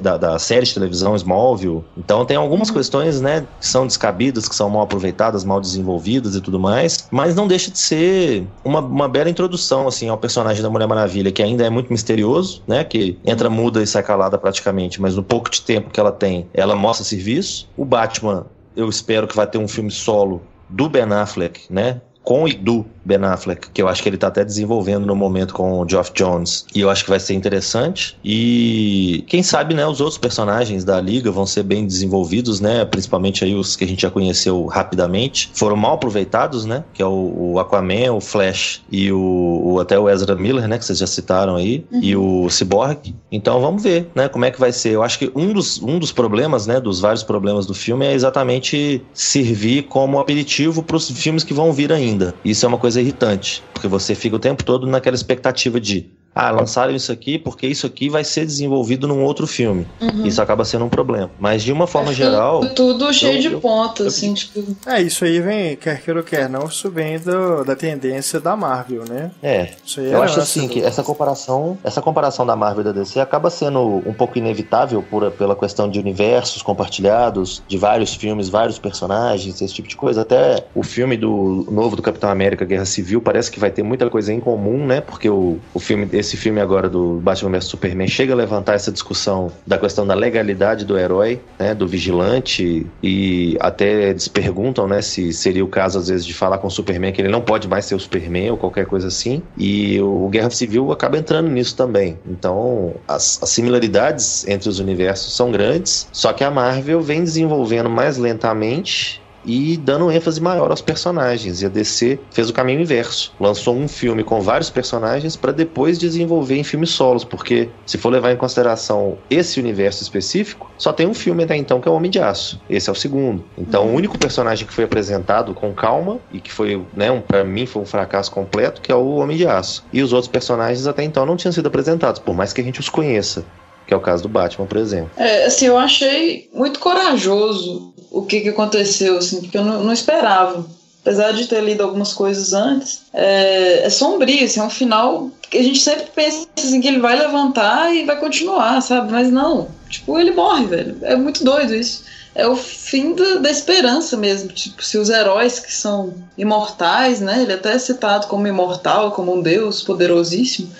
da, da série de televisão Smallville. Então tem algumas questões, né, que são descabidas, que são mal aproveitadas, mal desenvolvidas e tudo mais, mas não deixa de ser uma, uma bela introdução, assim, ao personagem da Mulher Maravilha, que ainda é muito misterioso, né, que entra muda e sai calada praticamente, mas no pouco de tempo que ela tem, ela mostra serviço. O Batman, eu espero que vai ter um filme solo do Ben Affleck, né? Com e do Ben Affleck, que eu acho que ele tá até desenvolvendo no momento com o Geoff Jones. E eu acho que vai ser interessante. E quem sabe, né, os outros personagens da liga vão ser bem desenvolvidos, né? Principalmente aí os que a gente já conheceu rapidamente. Foram mal aproveitados, né? Que é o, o Aquaman, o Flash e o, o, até o Ezra Miller, né? Que vocês já citaram aí. Uhum. E o Cyborg. Então vamos ver, né? Como é que vai ser. Eu acho que um dos, um dos problemas, né? Dos vários problemas do filme é exatamente servir como aperitivo para os filmes que vão vir ainda. Isso é uma coisa coisa irritante, porque você fica o tempo todo naquela expectativa de ah, lançaram isso aqui porque isso aqui vai ser desenvolvido num outro filme. Uhum. Isso acaba sendo um problema. Mas de uma forma é geral. Tudo cheio eu, de pontos, assim, tipo. É, isso aí vem, quer queira ou quer não, isso vem do, da tendência da Marvel, né? É. Isso aí eu é acho assim do... que essa comparação, essa comparação da Marvel e da DC acaba sendo um pouco inevitável por, pela questão de universos compartilhados, de vários filmes, vários personagens, esse tipo de coisa. Até o filme do novo do Capitão América Guerra Civil parece que vai ter muita coisa em comum, né? Porque o, o filme esse filme agora do Batman vs Superman chega a levantar essa discussão da questão da legalidade do herói, né, do vigilante, e até eles perguntam, né, se seria o caso às vezes de falar com o Superman que ele não pode mais ser o Superman ou qualquer coisa assim. E o Guerra Civil acaba entrando nisso também. Então, as, as similaridades entre os universos são grandes, só que a Marvel vem desenvolvendo mais lentamente e dando ênfase maior aos personagens. E a DC fez o caminho inverso. Lançou um filme com vários personagens para depois desenvolver em filmes solos, porque se for levar em consideração esse universo específico, só tem um filme até então que é o Homem de Aço. Esse é o segundo. Então, o único personagem que foi apresentado com calma e que foi, né, um, para mim foi um fracasso completo, que é o Homem de Aço. E os outros personagens até então não tinham sido apresentados, por mais que a gente os conheça que é o caso do Batman, por exemplo. É, assim, eu achei muito corajoso o que, que aconteceu, assim, porque eu não, não esperava. Apesar de ter lido algumas coisas antes, é, é sombrio, assim, é um final que a gente sempre pensa assim, que ele vai levantar e vai continuar, sabe? Mas não, tipo, ele morre, velho. É muito doido isso. É o fim da, da esperança mesmo. Tipo, se os heróis que são imortais, né? Ele é até é citado como imortal, como um deus poderosíssimo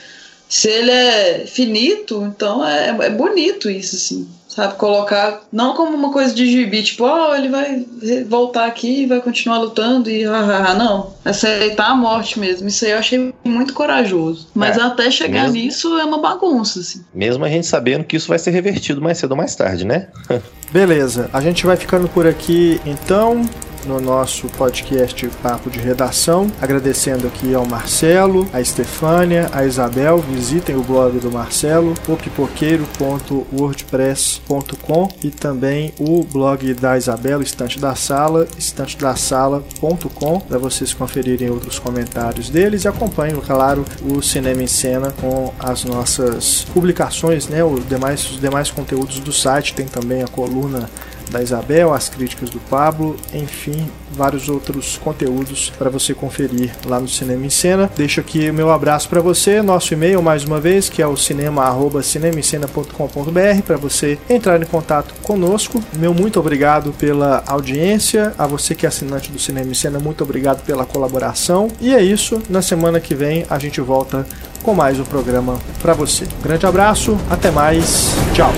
se ele é finito, então é, é bonito isso, assim. Sabe? Colocar, não como uma coisa de gibi, tipo, ó, oh, ele vai voltar aqui e vai continuar lutando e hahaha, não. Aceitar a morte mesmo. Isso aí eu achei muito corajoso. Mas é, até chegar mesmo, nisso é uma bagunça, assim. Mesmo a gente sabendo que isso vai ser revertido mais cedo ou mais tarde, né? Beleza, a gente vai ficando por aqui então no nosso podcast Papo de Redação. Agradecendo aqui ao Marcelo, a Estefânia, a Isabel. Visitem o blog do Marcelo, opipoqueiro.wordpress.com e também o blog da Isabel, Estante da Sala, estantedasala.com, para vocês conferirem outros comentários deles e acompanhem, claro, o Cinema em Cena com as nossas publicações, né, os demais, os demais conteúdos do site. Tem também a coluna da Isabel, as críticas do Pablo, enfim, vários outros conteúdos para você conferir lá no Cinema em Cena. Deixo aqui o meu abraço para você, nosso e-mail mais uma vez, que é o cinema@cinemascena.com.br para você entrar em contato conosco. Meu muito obrigado pela audiência, a você que é assinante do Cinema em Cena, muito obrigado pela colaboração. E é isso, na semana que vem a gente volta com mais um programa para você. Grande abraço, até mais, tchau.